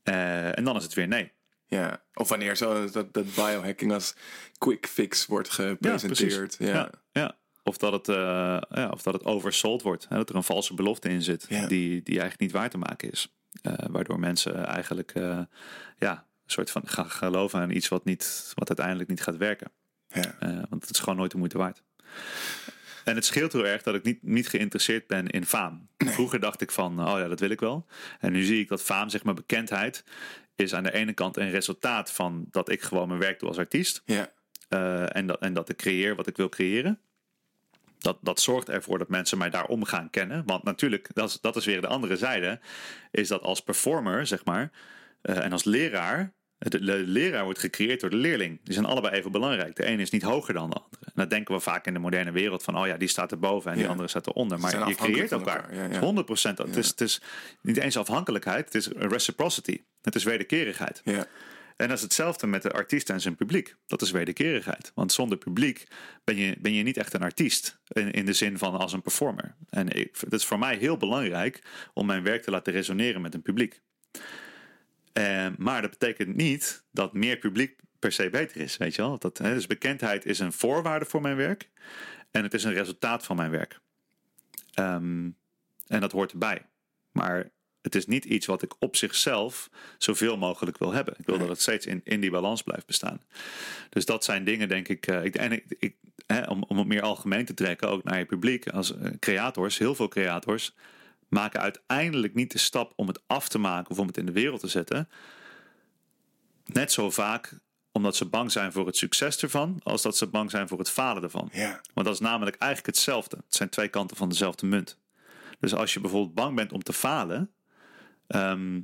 Eh, en dan is het weer nee. Ja, of wanneer zo dat, dat biohacking als quick fix wordt gepresenteerd. Ja, Ja, ja. Of, dat het, eh, ja, of dat het oversold wordt. Hè? Dat er een valse belofte in zit die, die eigenlijk niet waar te maken is. Eh, waardoor mensen eigenlijk eh, ja, soort van gaan geloven aan iets wat, niet, wat uiteindelijk niet gaat werken. Ja. Eh, want het is gewoon nooit de moeite waard. En het scheelt heel erg dat ik niet, niet geïnteresseerd ben in faam. Vroeger dacht ik van, oh ja, dat wil ik wel. En nu zie ik dat faam, zeg maar bekendheid, is aan de ene kant een resultaat van dat ik gewoon mijn werk doe als artiest. Ja. Eh, en, dat, en dat ik creëer wat ik wil creëren. Dat, dat zorgt ervoor dat mensen mij daarom gaan kennen. Want natuurlijk, dat is, dat is weer de andere zijde. Is dat als performer, zeg maar, en als leraar. De, leraar wordt gecreëerd door de leerling. Die zijn allebei even belangrijk. De ene is niet hoger dan de andere. En dat denken we vaak in de moderne wereld van, oh ja, die staat erboven en die Ja. andere staat eronder. Maar je creëert elkaar. elkaar, ja, ja. Het is 100 procent. Het, is, het is niet eens afhankelijkheid, het is reciprocity. Het is wederkerigheid. Ja. En dat is hetzelfde met de artiest en zijn publiek. Dat is wederkerigheid. Want zonder publiek ben je, ben je niet echt een artiest. In, in de zin van als een performer. En ik, het is voor mij heel belangrijk om mijn werk te laten resoneren met een publiek. Eh, maar dat betekent niet dat meer publiek per se beter is. Weet je wel? Dat, hè, dus bekendheid is een voorwaarde voor mijn werk. En het is een resultaat van mijn werk. Ehm, en dat hoort erbij. Maar het is niet iets wat ik op zichzelf zoveel mogelijk wil hebben. Ik wil dat het steeds in, in die balans blijft bestaan. Dus dat zijn dingen, denk ik. eh, ik en ik, ik, hè, om, om het meer algemeen te trekken, ook naar je publiek. Als eh, creators, heel veel creators, maken uiteindelijk niet de stap om het af te maken of om het in de wereld te zetten. Net zo vaak omdat ze bang zijn voor het succes ervan, als dat ze bang zijn voor het falen ervan. Ja. Want dat is namelijk eigenlijk hetzelfde. Het zijn twee kanten van dezelfde munt. Dus als je bijvoorbeeld bang bent om te falen, ehm,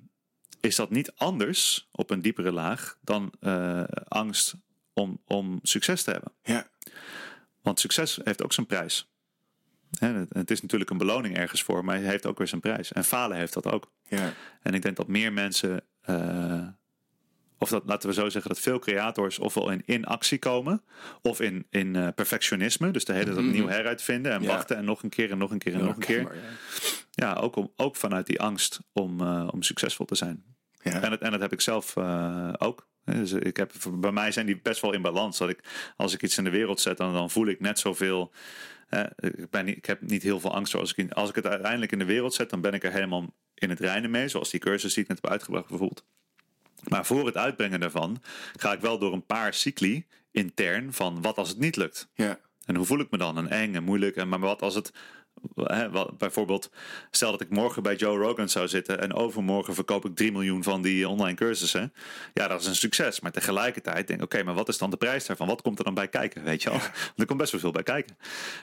is dat niet anders op een diepere laag dan eh, angst om, om succes te hebben. Ja. Want succes heeft ook zijn prijs. Het- is natuurlijk een beloning ergens voor, maar het heeft ook weer zijn prijs. En falen heeft dat ook. Ja. En ik denk dat meer mensen, eh, of dat laten we zo zeggen, dat veel creators ofwel in, in actie komen, of in, in eh, perfectionisme. Dus de hele tijd opnieuw heruitvinden en Ja. wachten en nog een keer en nog een keer en nog een keer. Maar, ja. Ook, om, ook vanuit die angst om, eh, om succesvol te zijn. Ja. En, dat, en dat heb ik zelf ook. Dus ik heb, bij mij zijn die best wel in balans. Dat ik, als ik iets in de wereld zet, dan, dan voel ik net zoveel. eh, ik, ben niet, ik heb niet heel veel angst. Als ik, als ik het uiteindelijk in de wereld zet, dan ben ik er helemaal in het reinen mee. Zoals die cursus die ik net heb uitgebracht bijvoorbeeld. Maar voor het uitbrengen daarvan ga ik wel door een paar cycli intern van wat als het niet lukt. Ja. En hoe voel ik me dan? En eng en moeilijk. En maar wat als het. Bijvoorbeeld, stel dat ik morgen bij Joe Rogan zou zitten en overmorgen verkoop ik 3 miljoen van die online cursussen. Ja, dat is een succes. Maar tegelijkertijd denk ik, oké, maar wat is dan de prijs daarvan? Wat komt er dan bij kijken? Weet je wel? Want er komt best wel veel bij kijken.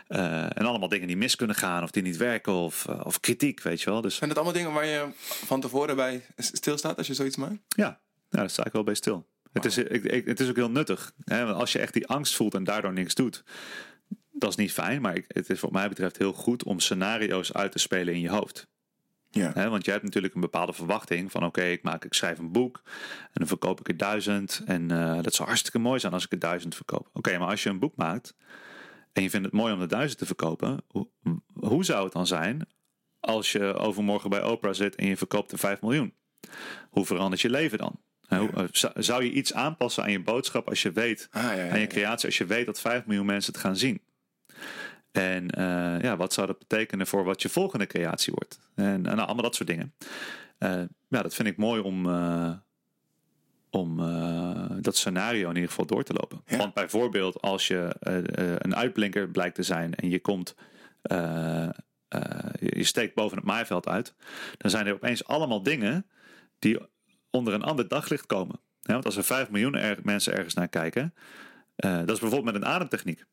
Eh, en allemaal dingen die mis kunnen gaan of die niet werken of, eh, of kritiek, weet je wel. Dus Zijn dat allemaal dingen waar je van tevoren bij stilstaat als je zoiets maakt? ja, nou, daar sta ik wel bij stil. Het, is, ik, ik- het is ook heel nuttig. Hè? Want als je echt die angst voelt en daardoor niks doet, dat is niet fijn. Maar het is wat mij betreft heel goed om scenario's uit te spelen in je hoofd. Ja. Want je hebt natuurlijk een bepaalde verwachting van oké, ik maak, ik schrijf een boek en dan verkoop ik er duizend. En eh, dat zou hartstikke mooi zijn als ik er duizend verkoop. Oké, maar als je een boek maakt en je vindt het mooi om de duizend te verkopen, hoe, hoe zou het dan zijn als je overmorgen bij Oprah zit en je verkoopt er 5 miljoen? Hoe verandert je leven dan? Zou- je iets aanpassen aan je boodschap als je weet, Ah, ja, je creatie, als je weet dat 5 miljoen mensen het gaan zien? En eh, ja, wat zou dat betekenen voor wat je volgende creatie wordt? En, en nou, allemaal dat soort dingen. Eh, ja, dat vind ik mooi om, eh, om dat scenario in ieder geval door te lopen. Ja. Want bijvoorbeeld als je een uitblinker blijkt te zijn en je komt... je steekt boven het maaiveld uit, dan zijn er opeens allemaal dingen die onder een ander daglicht komen. Ja, want als er 5 miljoen er- mensen ergens naar kijken, dat is bijvoorbeeld met een ademtechniek.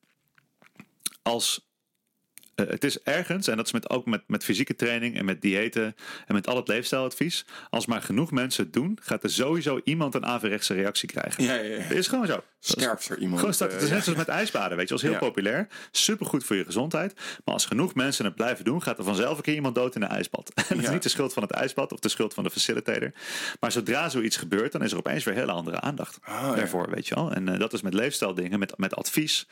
Als eh, het is ergens, en dat is met, ook met, met fysieke training en met diëten en met al het leefstijladvies. Als maar genoeg mensen het doen, gaat er sowieso iemand een averechtse reactie krijgen. Ja, ja, ja. Dat is gewoon zo. Scherpster iemand. Gewoon het is eh, net zoals met ijsbaden, weet je. Dat is heel Ja. populair. Super goed voor je gezondheid. Maar als genoeg mensen het blijven doen, gaat er vanzelf een keer iemand dood in een ijsbad. En dat is niet de schuld van het ijsbad of de schuld van de facilitator. Maar zodra zoiets gebeurt, dan is er opeens weer hele andere aandacht Ah, ja. daarvoor, weet je wel. En eh, dat is met leefstijldingen, met, met advies,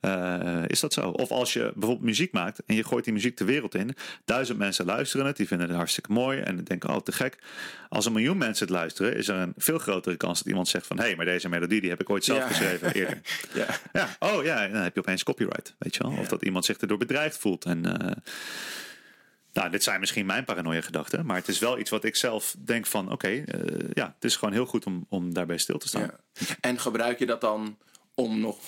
eh, is dat zo. Of als je bijvoorbeeld muziek maakt en je gooit die muziek de wereld in. Duizend mensen luisteren het, die vinden het hartstikke mooi en denken, oh te gek. Als een miljoen mensen het luisteren, is er een veel grotere kans dat iemand zegt van, hé, hey, maar deze melodie die heb ik ooit zelf. Geschreven eerder. ja. Ja, oh ja, dan heb je opeens copyright, weet je wel. Of dat iemand zich erdoor bedreigd voelt. En, eh, nou, dit zijn misschien mijn paranoia gedachten, maar het is wel iets wat ik zelf denk van, oké, eh, ja, het is gewoon heel goed om, om daarbij stil te staan. Ja. En gebruik je dat dan om nog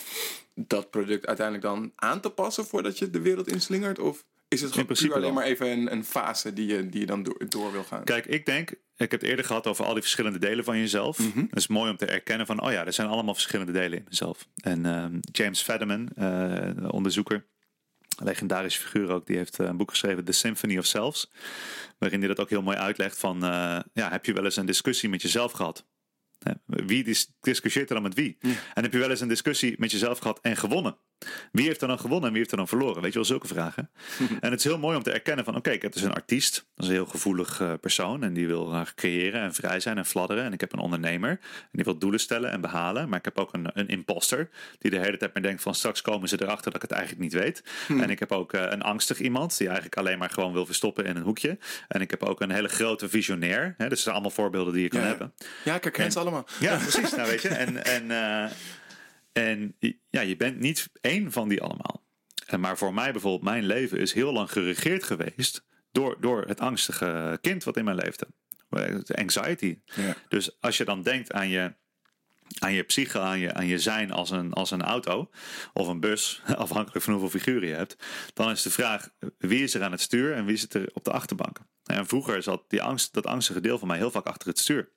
dat product uiteindelijk dan aan te passen voordat je de wereld inslingert? Of is het gewoon alleen maar even een, een fase die je, die je dan door, door wil gaan? Kijk, ik denk, ik heb het eerder gehad over al die verschillende delen van jezelf. Mhm. Het is mooi om te erkennen van, oh ja, er zijn allemaal verschillende delen in mezelf. En ehm, James Fadiman, eh, onderzoeker, legendarische figuur ook, die heeft eh, een boek geschreven, The Symphony of Selves. Waarin hij dat ook heel mooi uitlegt van, eh, ja, heb je wel eens een discussie met jezelf gehad? Wie dis- discussieert er dan met wie? En heb je wel eens een discussie met jezelf gehad en gewonnen? Wie heeft er dan gewonnen en wie heeft er dan verloren? Weet je wel, zulke vragen. En het is heel mooi om te erkennen van, oké, ik heb dus een artiest. Dat is een heel gevoelig eh, persoon en die wil graag creëren en vrij zijn en fladderen. En ik heb een ondernemer en die wil doelen stellen en behalen. Maar ik heb ook een, een imposter die de hele tijd maar denkt van, straks komen ze erachter dat ik het eigenlijk niet weet. En ik heb ook eh, een angstig iemand die eigenlijk alleen maar gewoon wil verstoppen in een hoekje. En ik heb ook een hele grote visionair. Hè, dus dat zijn allemaal voorbeelden die je kan ja, hebben. ja, ik herken En- ze allemaal. Ja, precies. Nou, weet je. En, en, eh, en ja, je bent niet één van die allemaal. En maar voor mij bijvoorbeeld, mijn leven is heel lang geregeerd geweest door, door het angstige kind wat in mijn leefde. De Anxiety. Ja. Dus als je dan denkt aan je, aan je psyche, aan je, aan je zijn als een, als een auto of een bus, afhankelijk van hoeveel figuren je hebt, dan is de vraag wie is er aan het stuur en wie zit er op de achterbank. En vroeger zat die angst, dat angstige deel van mij heel vaak achter het stuur.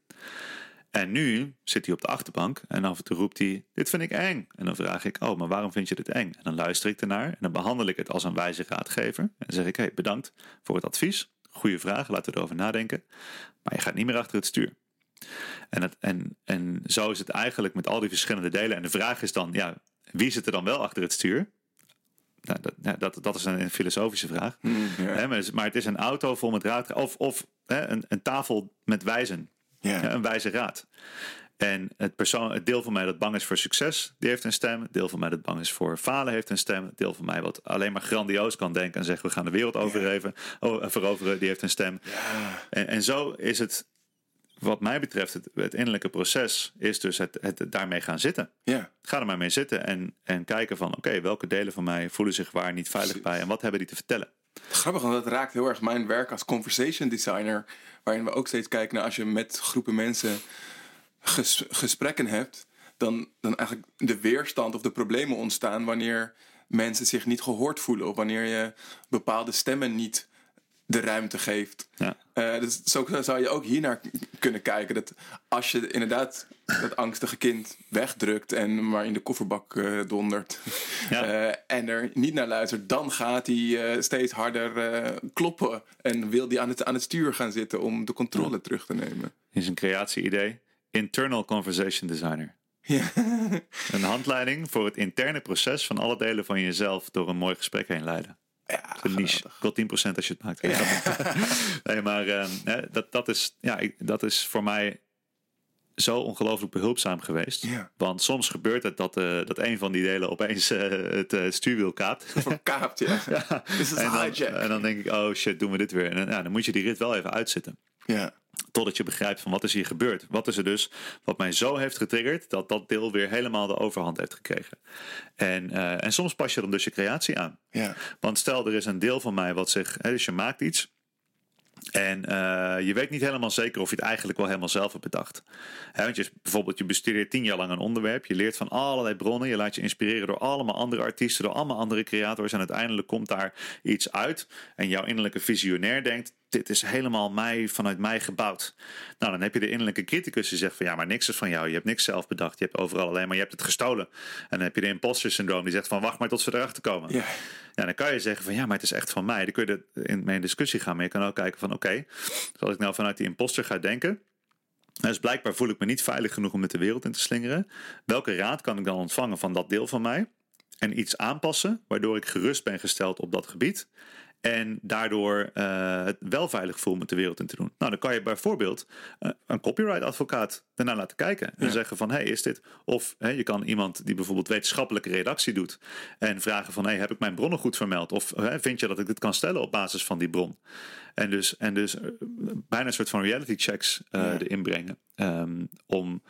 En nu zit hij op de achterbank en af en toe roept hij: Dit vind ik eng. En dan vraag ik: Oh, maar waarom vind je dit eng? En dan luister ik ernaar en dan behandel ik het als een wijze raadgever. En dan zeg ik: Hey, bedankt voor het advies. Goeie vraag, laten we erover nadenken. Maar je gaat niet meer achter het stuur. En, het, en, en zo is het eigenlijk met al die verschillende delen. En de vraag is dan: ja, wie zit er dan wel achter het stuur? Nou, dat, dat, dat is een filosofische vraag. Hè, maar, het is- maar het is een auto vol met raad. Of, of hè, een, een tafel met wijzen. Ja. Ja, een wijze raad. En het, persoon, het deel van mij dat bang is voor succes, die heeft een stem. Het deel van mij dat bang is voor falen, heeft een stem. Het deel van mij wat alleen maar grandioos kan denken en zegt we gaan de wereld overleven, oh, veroveren, die heeft een stem. En, en zo is het, wat mij betreft, het, het innerlijke proces is dus het, het daarmee gaan zitten. Ja. Ga er maar mee zitten en, en kijken van oké, welke delen van mij voelen zich waar niet veilig bij en wat hebben die te vertellen. Grappig, want dat raakt heel erg mijn werk als conversation designer. Waarin we ook steeds kijken naar als je met groepen mensen ges- gesprekken hebt. Dan, dan eigenlijk de weerstand of de problemen ontstaan wanneer mensen zich niet gehoord voelen. Of wanneer je bepaalde stemmen niet de ruimte geeft. Ja. Eh, dus zo zou je ook hiernaar kunnen kijken. Dat als je inderdaad dat angstige kind wegdrukt en maar in de kofferbak eh, dondert. Ja. eh, en er niet naar luistert, dan gaat hij steeds harder kloppen. En wil hij aan het, aan het stuur gaan zitten om de controle terug te nemen. is een creatie-idee. Internal Conversation Designer. Ja. Een handleiding voor het interne proces van alle delen van jezelf door een mooi gesprek heen leiden. Ja, Een niche. wil 10% als je het maakt. nee, maar eh, dat, dat, is, ja, ik- dat is voor mij zo ongelooflijk behulpzaam geweest. Ja. Want soms gebeurt het dat, eh, dat een van die delen opeens eh, het stuurwiel kaapt. Verkaapt, ja. Is en, dan, en dan denk ik, oh shit, doen we dit weer. En dan, ja, dan moet je die rit wel even uitzitten. Ja. Totdat je begrijpt van wat is hier gebeurd. Wat is er dus wat mij zo heeft getriggerd dat dat deel weer helemaal de overhand heeft gekregen. En, eh, en soms pas je dan dus je creatie aan. Ja. Want stel er is een deel van mij wat zich, hè, dus je maakt iets. En eh, je weet niet helemaal zeker of je het eigenlijk wel helemaal zelf hebt bedacht. Want je, bijvoorbeeld, je bestudeert tien jaar lang een onderwerp. Je leert van allerlei bronnen. Je laat je inspireren door allemaal andere artiesten, door allemaal andere creators. En uiteindelijk komt daar iets uit. En jouw innerlijke visionair denkt: dit is helemaal mij, vanuit mij gebouwd. Nou, dan heb je de innerlijke criticus die zegt van ja, maar niks is van jou. Je hebt niks zelf bedacht. Je hebt overal alleen maar je hebt het gestolen. En dan heb je de imposter syndroom die zegt van wacht maar tot ze erachter komen. Ja. Ja, dan kan je zeggen van ja, maar het is echt van mij. Dan kun je in in discussie gaan. Maar je kan ook kijken van oké, als ik nou vanuit die imposter ga denken. Dus blijkbaar voel ik me niet veilig genoeg om met de wereld in te slingeren. Welke raad kan ik dan ontvangen van dat deel van mij? En iets aanpassen, waardoor ik gerust ben gesteld op dat gebied. En daardoor uh, het wel veilig voel met de wereld in te doen. Nou, dan kan je bijvoorbeeld uh, een copyright advocaat daarna laten kijken. En Ja. zeggen van, hey, is dit... Of je kan iemand die bijvoorbeeld wetenschappelijke redactie doet. En vragen van, hey, heb ik mijn bronnen goed vermeld? Of vind je dat ik dit kan stellen op basis van die bron? En dus, en dus eh, bijna een soort van reality checks eh, Ja. erin brengen. Ehm, om,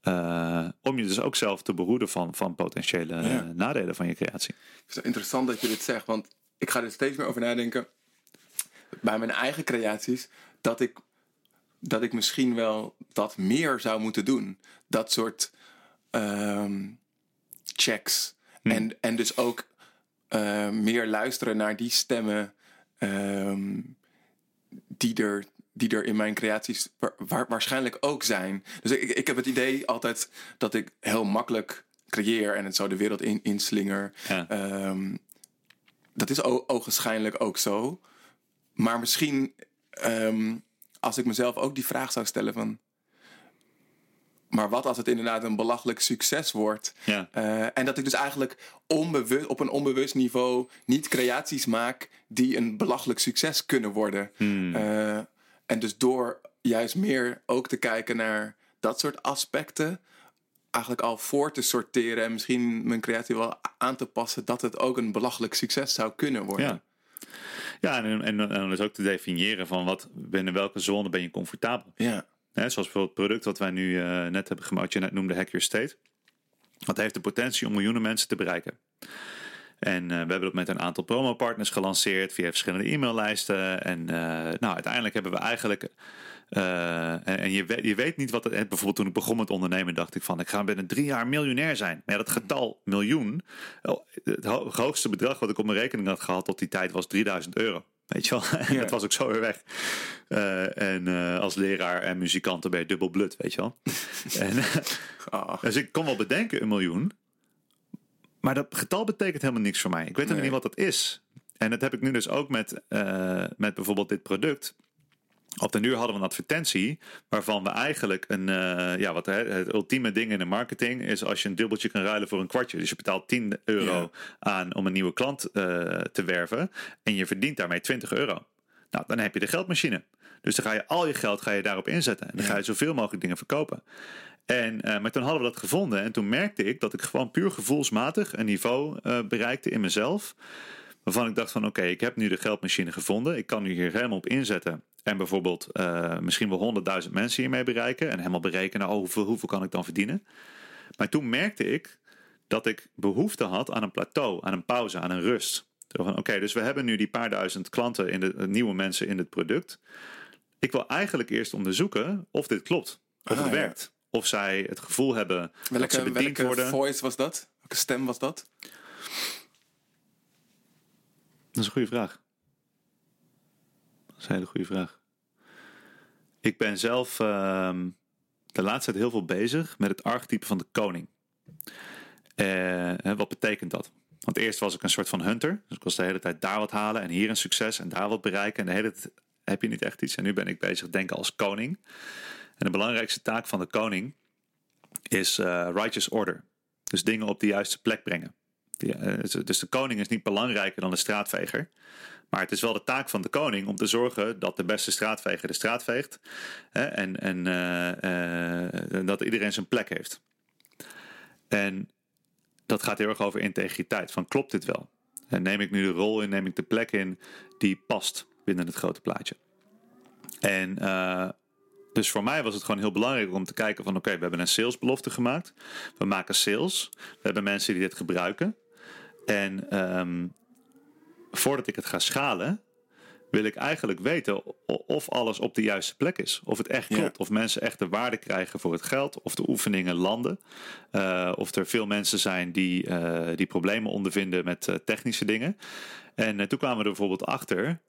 eh, om je dus ook zelf te behoeden van, van potentiële eh, Ja. nadelen van je creatie. Het is interessant dat je dit zegt, want ik ga er steeds meer over nadenken bij mijn eigen creaties dat ik, dat ik misschien wel dat meer zou moeten doen. Dat soort ehm, checks. En, en dus ook eh, meer luisteren naar die stemmen ehm, die, er, die er in mijn creaties wa- wa- waarschijnlijk ook zijn. Dus ik, ik heb het idee altijd dat ik heel makkelijk creëer en het zo de wereld in, inslinger. Ja. Ehm, dat is ogenschijnlijk ook zo. Maar misschien ehm, als ik mezelf ook die vraag zou stellen van... Maar wat als het inderdaad een belachelijk succes wordt? Ja. Eh, en dat ik dus eigenlijk onbewust, op een onbewust niveau niet creaties maak die een belachelijk succes kunnen worden. Eh, en dus door juist meer ook te kijken naar dat soort aspecten, eigenlijk al voor te sorteren en misschien mijn creatie wel aan te passen, dat het ook een belachelijk succes zou kunnen worden. Ja. Ja, en, en, en dan dus ook te definiëren van wat, binnen welke zone ben je comfortabel. Ja. Zoals bijvoorbeeld het product wat wij nu eh, net hebben gemaakt, je net noemde Hack Your State. Dat heeft de potentie om miljoenen mensen te bereiken. En eh, we hebben dat met een aantal promopartners gelanceerd via verschillende e-maillijsten. En eh, nou, uiteindelijk hebben we eigenlijk. Eh, en en je, weet, je weet niet wat het. en Bijvoorbeeld toen ik begon met ondernemen, dacht ik van ik ga binnen drie jaar miljonair zijn. Maar ja, dat getal miljoen. Het ho- hoogste bedrag wat ik op mijn rekening had gehad tot die tijd was 3000 euro. Weet je wel? En Ja. dat was ook zo weer weg. Eh, en eh, als leraar en muzikant ben je dubbel blut, weet je wel. en, Ah. dus ik kon wel bedenken een miljoen. Maar dat getal betekent helemaal niks voor mij. Ik weet Nee. niet wat dat is. En dat heb ik nu dus ook met, eh, met bijvoorbeeld dit product. Op den duur hadden we een advertentie waarvan we eigenlijk een, eh, ja, wat hè, het ultieme ding in de marketing is als je een dubbeltje kan ruilen voor een kwartje. Dus je betaalt 10 euro Ja. aan om een nieuwe klant eh, te werven en je verdient daarmee 20 euro. Nou, dan heb je de geldmachine. Dus dan ga je al je geld ga je daarop inzetten. En dan ga je zoveel mogelijk dingen verkopen. En, eh, maar toen hadden we dat gevonden en toen merkte ik dat ik gewoon puur gevoelsmatig een niveau bereikte in mezelf. Waarvan ik dacht van oké, ik heb nu de geldmachine gevonden. Ik kan nu hier helemaal op inzetten. En bijvoorbeeld eh, misschien wel 100.000 mensen hiermee bereiken. En helemaal berekenen, oh, hoeveel, hoeveel kan ik dan verdienen. Maar toen merkte ik dat ik behoefte had aan een plateau, aan een pauze, aan een rust. Oké, dus we hebben nu die paar duizend klanten, in de, nieuwe mensen in het product. Ik wil eigenlijk eerst onderzoeken of dit klopt. Of Ah, het ja. werkt. Of zij het gevoel hebben dat ze Welke, bediend welke worden. voice was dat? Welke stem was dat? Dat is een goede vraag. Is een hele goede vraag. Ik ben zelf ehm, de laatste tijd heel veel bezig met het archetype van de koning. Eh, wat betekent dat? Want eerst was ik een soort van hunter. Dus ik was de hele tijd daar wat halen en hier een succes en daar wat bereiken. En de hele tijd heb je niet echt iets. En nu ben ik bezig denken als koning. En de belangrijkste taak van de koning is eh, righteous order. Dus dingen op de juiste plek brengen. Eh, dus- dus de koning is niet belangrijker dan de straatveger. Maar het is wel de taak van de koning om te zorgen dat de beste straatveger de straat veegt. Hè, en en eh, eh, dat iedereen zijn plek heeft. En dat gaat heel erg over integriteit. Van klopt dit wel? En neem ik nu de rol in, neem ik de plek in die past binnen het grote plaatje. En eh, dus voor mij was het gewoon heel belangrijk om te kijken van oké, we hebben een salesbelofte gemaakt. We maken sales. We hebben mensen die dit gebruiken. En ehm, voordat ik het ga schalen, wil ik eigenlijk weten of alles op de juiste plek is. Of het echt Ja. klopt. Of mensen echt de waarde krijgen voor het geld. Of de oefeningen landen. Eh, of er veel mensen zijn die, eh, die problemen ondervinden met eh, technische dingen. En toen kwamen we er bijvoorbeeld achter.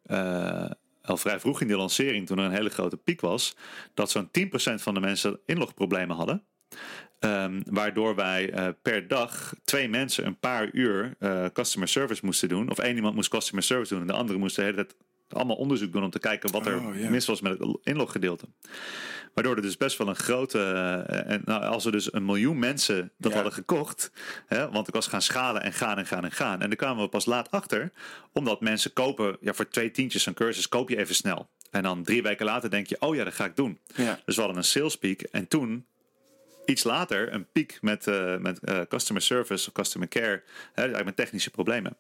al vrij vroeg in de lancering, toen er een hele grote piek was, dat zo'n 10% van de mensen inlogproblemen hadden. Ehm, waardoor wij eh, per dag twee mensen een paar uur eh, customer service moesten doen. Of één iemand moest customer service doen en de andere moest de hele tijd allemaal onderzoek doen om te kijken wat er Oh, mis was met het inloggedeelte. Waardoor er dus best wel een grote. eh, en nou, als er dus een miljoen mensen dat Ja. hadden gekocht. Hè, want ik was gaan schalen en gaan en gaan en gaan. En daar kwamen we pas laat achter. Omdat mensen kopen. Ja, voor twee tientjes een cursus koop je even snel. En dan drie weken later denk je: oh ja, dat ga ik doen. Ja. Dus we hadden een sales peak. En toen iets later een piek met, eh, met eh, customer service of customer care. Hè, eigenlijk met technische problemen.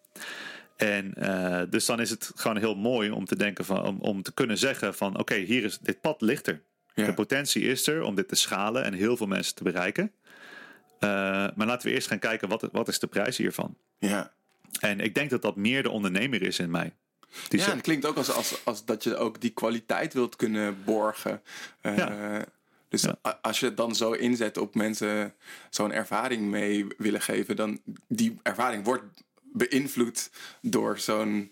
En eh, dus dan is het gewoon heel mooi om te denken van, om, om te kunnen zeggen van oké, hier is dit pad ligt er. Ja. De potentie is er om dit te schalen en heel veel mensen te bereiken. Maar laten we eerst gaan kijken wat, wat is de prijs hiervan. Ja. En ik denk dat dat meer de ondernemer is in mij. Die ja, zegt, het klinkt ook als, als, als dat je ook die kwaliteit wilt kunnen borgen. Ja. Dus Ja. als je het dan zo inzet op mensen zo'n ervaring mee willen geven, dan die ervaring wordt beïnvloed door zo'n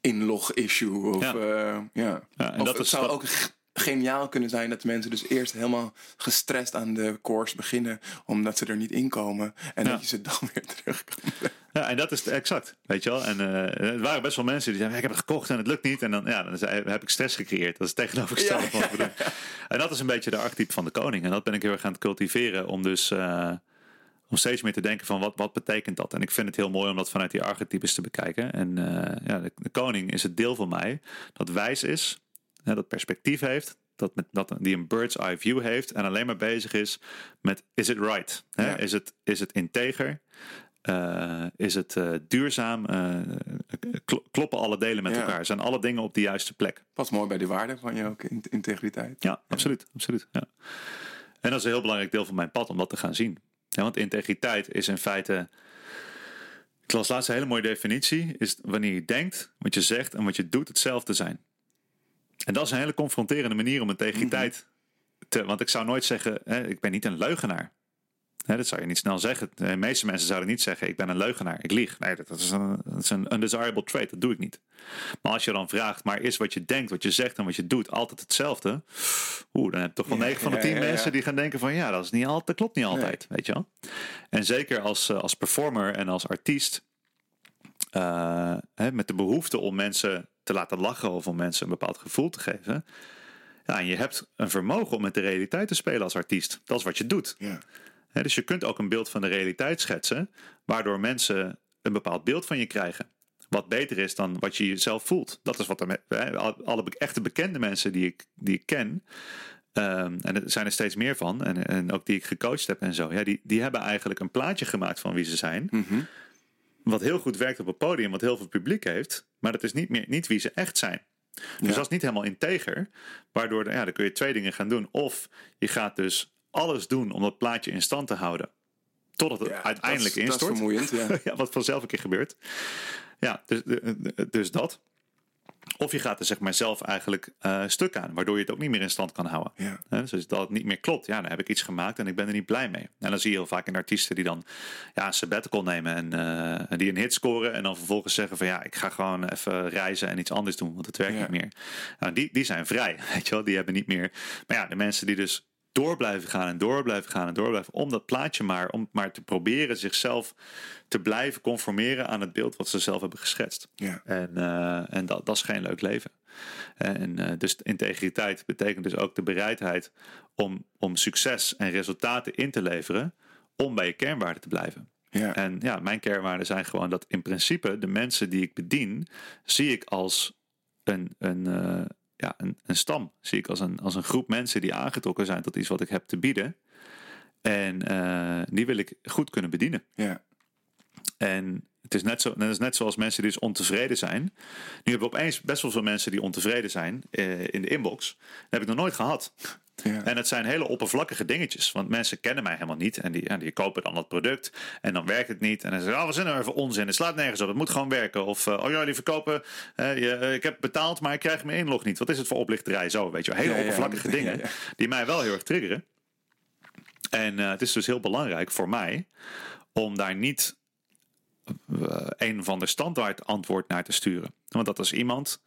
inlog-issue. Of, Ja. eh, ja. Ja, en of dat het is zou ook geniaal kunnen zijn dat mensen dus eerst helemaal gestrest aan de course beginnen, omdat ze er niet in komen. En Ja. dat je ze dan weer terug kan Ja, en dat is exact, weet je wel. En er waren best wel mensen die zeiden, ik heb het gekocht en het lukt niet. En dan, ja, dan heb ik stress gecreëerd. Dat is tegenovergestelde Ja, van wat. En dat is een beetje de archetype van de koning. En dat ben ik heel erg aan het cultiveren om dus... eh, om steeds meer te denken van wat, wat betekent dat? En ik vind het heel mooi om dat vanuit die archetypes te bekijken. En eh, ja, de, de koning is het deel van mij dat wijs is, dat perspectief heeft, dat met, dat, die een bird's eye view heeft en alleen maar bezig is met is it right? Hè? Ja. Is, het, is het integer? Eh, is het eh, duurzaam? Eh, kl- kloppen alle delen met Ja. elkaar? Zijn alle dingen op de juiste plek? Past mooi bij de waarde van je ook, in- integriteit. Ja, absoluut. absoluut ja. En dat is een heel belangrijk deel van mijn pad om dat te gaan zien. Ja, want integriteit is in feite. Ik las laatst een hele mooie definitie. Is wanneer je denkt, wat je zegt en wat je doet hetzelfde zijn. En dat is een hele confronterende manier om integriteit te. Want ik zou nooit zeggen, hè, ik ben niet een leugenaar. Hè, dat zou je niet snel zeggen. De meeste mensen zouden niet zeggen, ik ben een leugenaar, ik lieg. Nee, dat is een, dat is een undesirable trait, dat doe ik niet. Maar als je dan vraagt, maar is wat je denkt, wat je zegt en wat je doet altijd hetzelfde? Oeh, dan heb je toch wel Ja, 9 van de ja, 10 ja, ja. mensen die gaan denken van ja, dat, is niet altijd, dat klopt niet altijd, weet je wel. En zeker als, eh, als performer en als artiest, eh, hè, met de behoefte om mensen te laten lachen of om mensen een bepaald gevoel te geven. Ja, en je hebt een vermogen om met de realiteit te spelen als artiest. Dat is wat je doet. Ja. Hè, dus je kunt ook een beeld van de realiteit schetsen, waardoor mensen een bepaald beeld van je krijgen. Wat beter is dan wat je jezelf voelt. Dat is wat er met, hè, alle echte bekende mensen die ik, die ik ken. ehm, en er zijn er steeds meer van. En, en ook die ik gecoacht heb en zo. Ja, die, die hebben eigenlijk een plaatje gemaakt van wie ze zijn. Mhm. Wat heel goed werkt op een podium, wat heel veel publiek heeft. Maar dat is niet, meer, niet wie ze echt zijn. Dus Ja. dat is niet helemaal integer. Waardoor ja, dan kun je twee dingen gaan doen. Of je gaat dus alles doen om dat plaatje in stand te houden. Totdat het Ja, uiteindelijk dat is, instort. Dat is vermoeiend, ja. ja, wat vanzelf een keer gebeurt. Ja, dus, dus dat. Of je gaat er zeg maar zelf eigenlijk eh, stuk aan, waardoor je het ook niet meer in stand kan houden. Ja. Dus dat het niet meer klopt, ja, dan heb ik iets gemaakt en ik ben er niet blij mee. En dan zie je heel vaak in artiesten die dan ja, een sabbatical nemen en eh, die een hit scoren en dan vervolgens zeggen van ja, ik ga gewoon even reizen en iets anders doen, want het werkt Ja. niet meer. Nou, die, die zijn vrij, weet je wel, die hebben niet meer. Maar ja, de mensen die dus door blijven gaan en door blijven gaan en door blijven, om dat plaatje maar, om maar te proberen zichzelf te blijven conformeren aan het beeld wat ze zelf hebben geschetst. Ja. En, eh, en dat, dat is geen leuk leven. En eh, dus integriteit betekent dus ook de bereidheid om, om succes en resultaten in te leveren om bij je kernwaarden te blijven. Ja. En ja, mijn kernwaarden zijn gewoon dat in principe de mensen die ik bedien, zie ik als een, een, eh, ja, een, een stam. Zie ik als een, als een groep mensen die aangetrokken zijn tot iets wat ik heb te bieden. En eh, die wil ik goed kunnen bedienen. Ja. En het is net, zo, het is net zoals mensen die dus ontevreden zijn. Nu hebben we opeens best wel veel mensen die ontevreden zijn eh, in de inbox. Dat heb ik nog nooit gehad. Ja. En het zijn hele oppervlakkige dingetjes. Want mensen kennen mij helemaal niet. En die, ja, die kopen dan dat product. En dan werkt het niet. En dan zeggen ze, oh, wat is er nou even onzin? Het slaat nergens op. Het moet gewoon werken. Of, eh, oh ja, jullie verkopen. eh, je, ik heb betaald, maar ik krijg mijn inlog niet. Wat is het voor oplichterij? Zo, weet je. Hele Ja, oppervlakkige ja, dingen. Die mij wel heel erg triggeren. En het is dus heel belangrijk voor mij. Om daar niet een of ander standaard antwoord naar te sturen. Want dat is iemand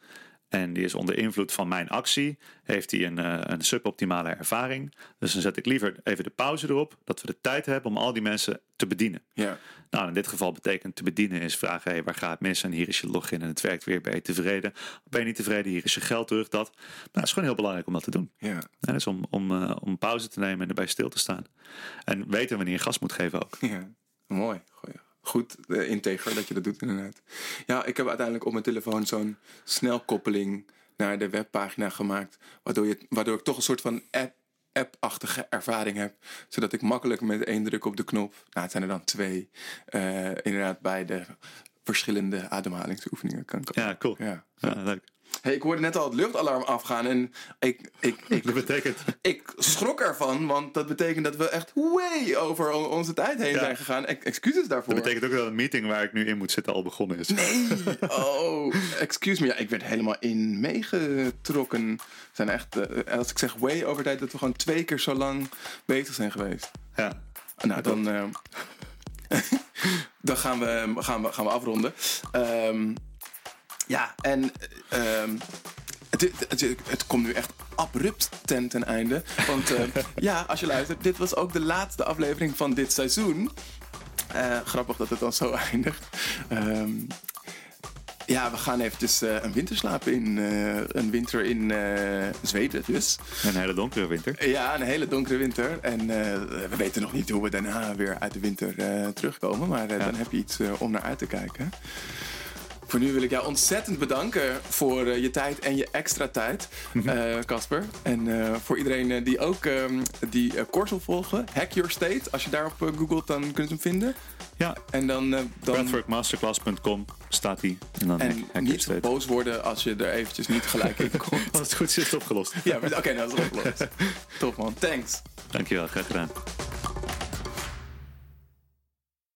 En die is onder invloed van mijn actie. Heeft hij een, eh, een suboptimale ervaring. Dus dan zet ik liever even de pauze erop. Dat we de tijd hebben om al die mensen te bedienen. Ja. Nou, in dit geval betekent te bedienen is vragen: hey, waar gaat het mis? En hier is je login en het werkt weer. Ben je tevreden? Ben je niet tevreden? Hier is je geld terug. Dat. Maar het is gewoon heel belangrijk om dat te doen. Ja. Ja, dus om, om, eh, om pauze te nemen en erbij stil te staan. En weten wanneer je gas moet geven ook. Ja, mooi. Goeie. Goed uh, integer dat je dat doet inderdaad. Ja, ik heb uiteindelijk op mijn telefoon zo'n snelkoppeling naar de webpagina gemaakt. Waardoor, je, waardoor ik toch een soort van app app-achtige ervaring heb. Zodat ik makkelijk met één druk op de knop, nou het zijn er dan twee, uh, inderdaad bij de verschillende ademhalingsoefeningen kan komen. Ja, cool. Ja. Ja, leuk. Hey, ik hoorde net al het luchtalarm afgaan en ik, ik, ik, Dat betekent. ik schrok ervan, want dat betekent dat we echt way over on- onze tijd heen Ja. zijn gegaan. E- Excuses daarvoor. Dat betekent ook dat een meeting waar ik nu in moet zitten al begonnen is. Nee, oh, excuse me. Ja, ik werd helemaal in meegetrokken. Zijn echt, eh, als ik zeg way over tijd, dat we gewoon twee keer zo lang bezig zijn geweest. Ja. Nou, dan, eh, dan gaan, we, gaan, we, gaan we afronden. Ehm, ja, en ehm, het, het, het, komt nu echt abrupt ten, ten einde. Want eh, ja, als je luistert, dit was ook de laatste aflevering van dit seizoen. Eh, grappig dat het dan zo eindigt. Ehm, ja, we gaan eventjes eh, een winterslaap in. eh, een winter in Zweden dus. Een hele donkere winter. Ja, een hele donkere winter. En we weten nog niet hoe we daarna weer uit de winter terugkomen. Maar dan heb je iets om naar uit te kijken. Voor nu wil ik jou ontzettend bedanken voor eh, je tijd en je extra tijd, eh, Casper. en eh, voor iedereen die ook ehm, die course wil volgen, Hack Your State. Als je daarop googelt, dan kunnen ze hem vinden. Ja. En dan, dan Breathworkmasterclass.com staat die. En dan en hack- niet boos worden als je er eventjes niet gelijk in komt. Als het goed is, is het opgelost. ja, oké, nou, dat is opgelost. Top man, thanks. Dankjewel, graag gedaan.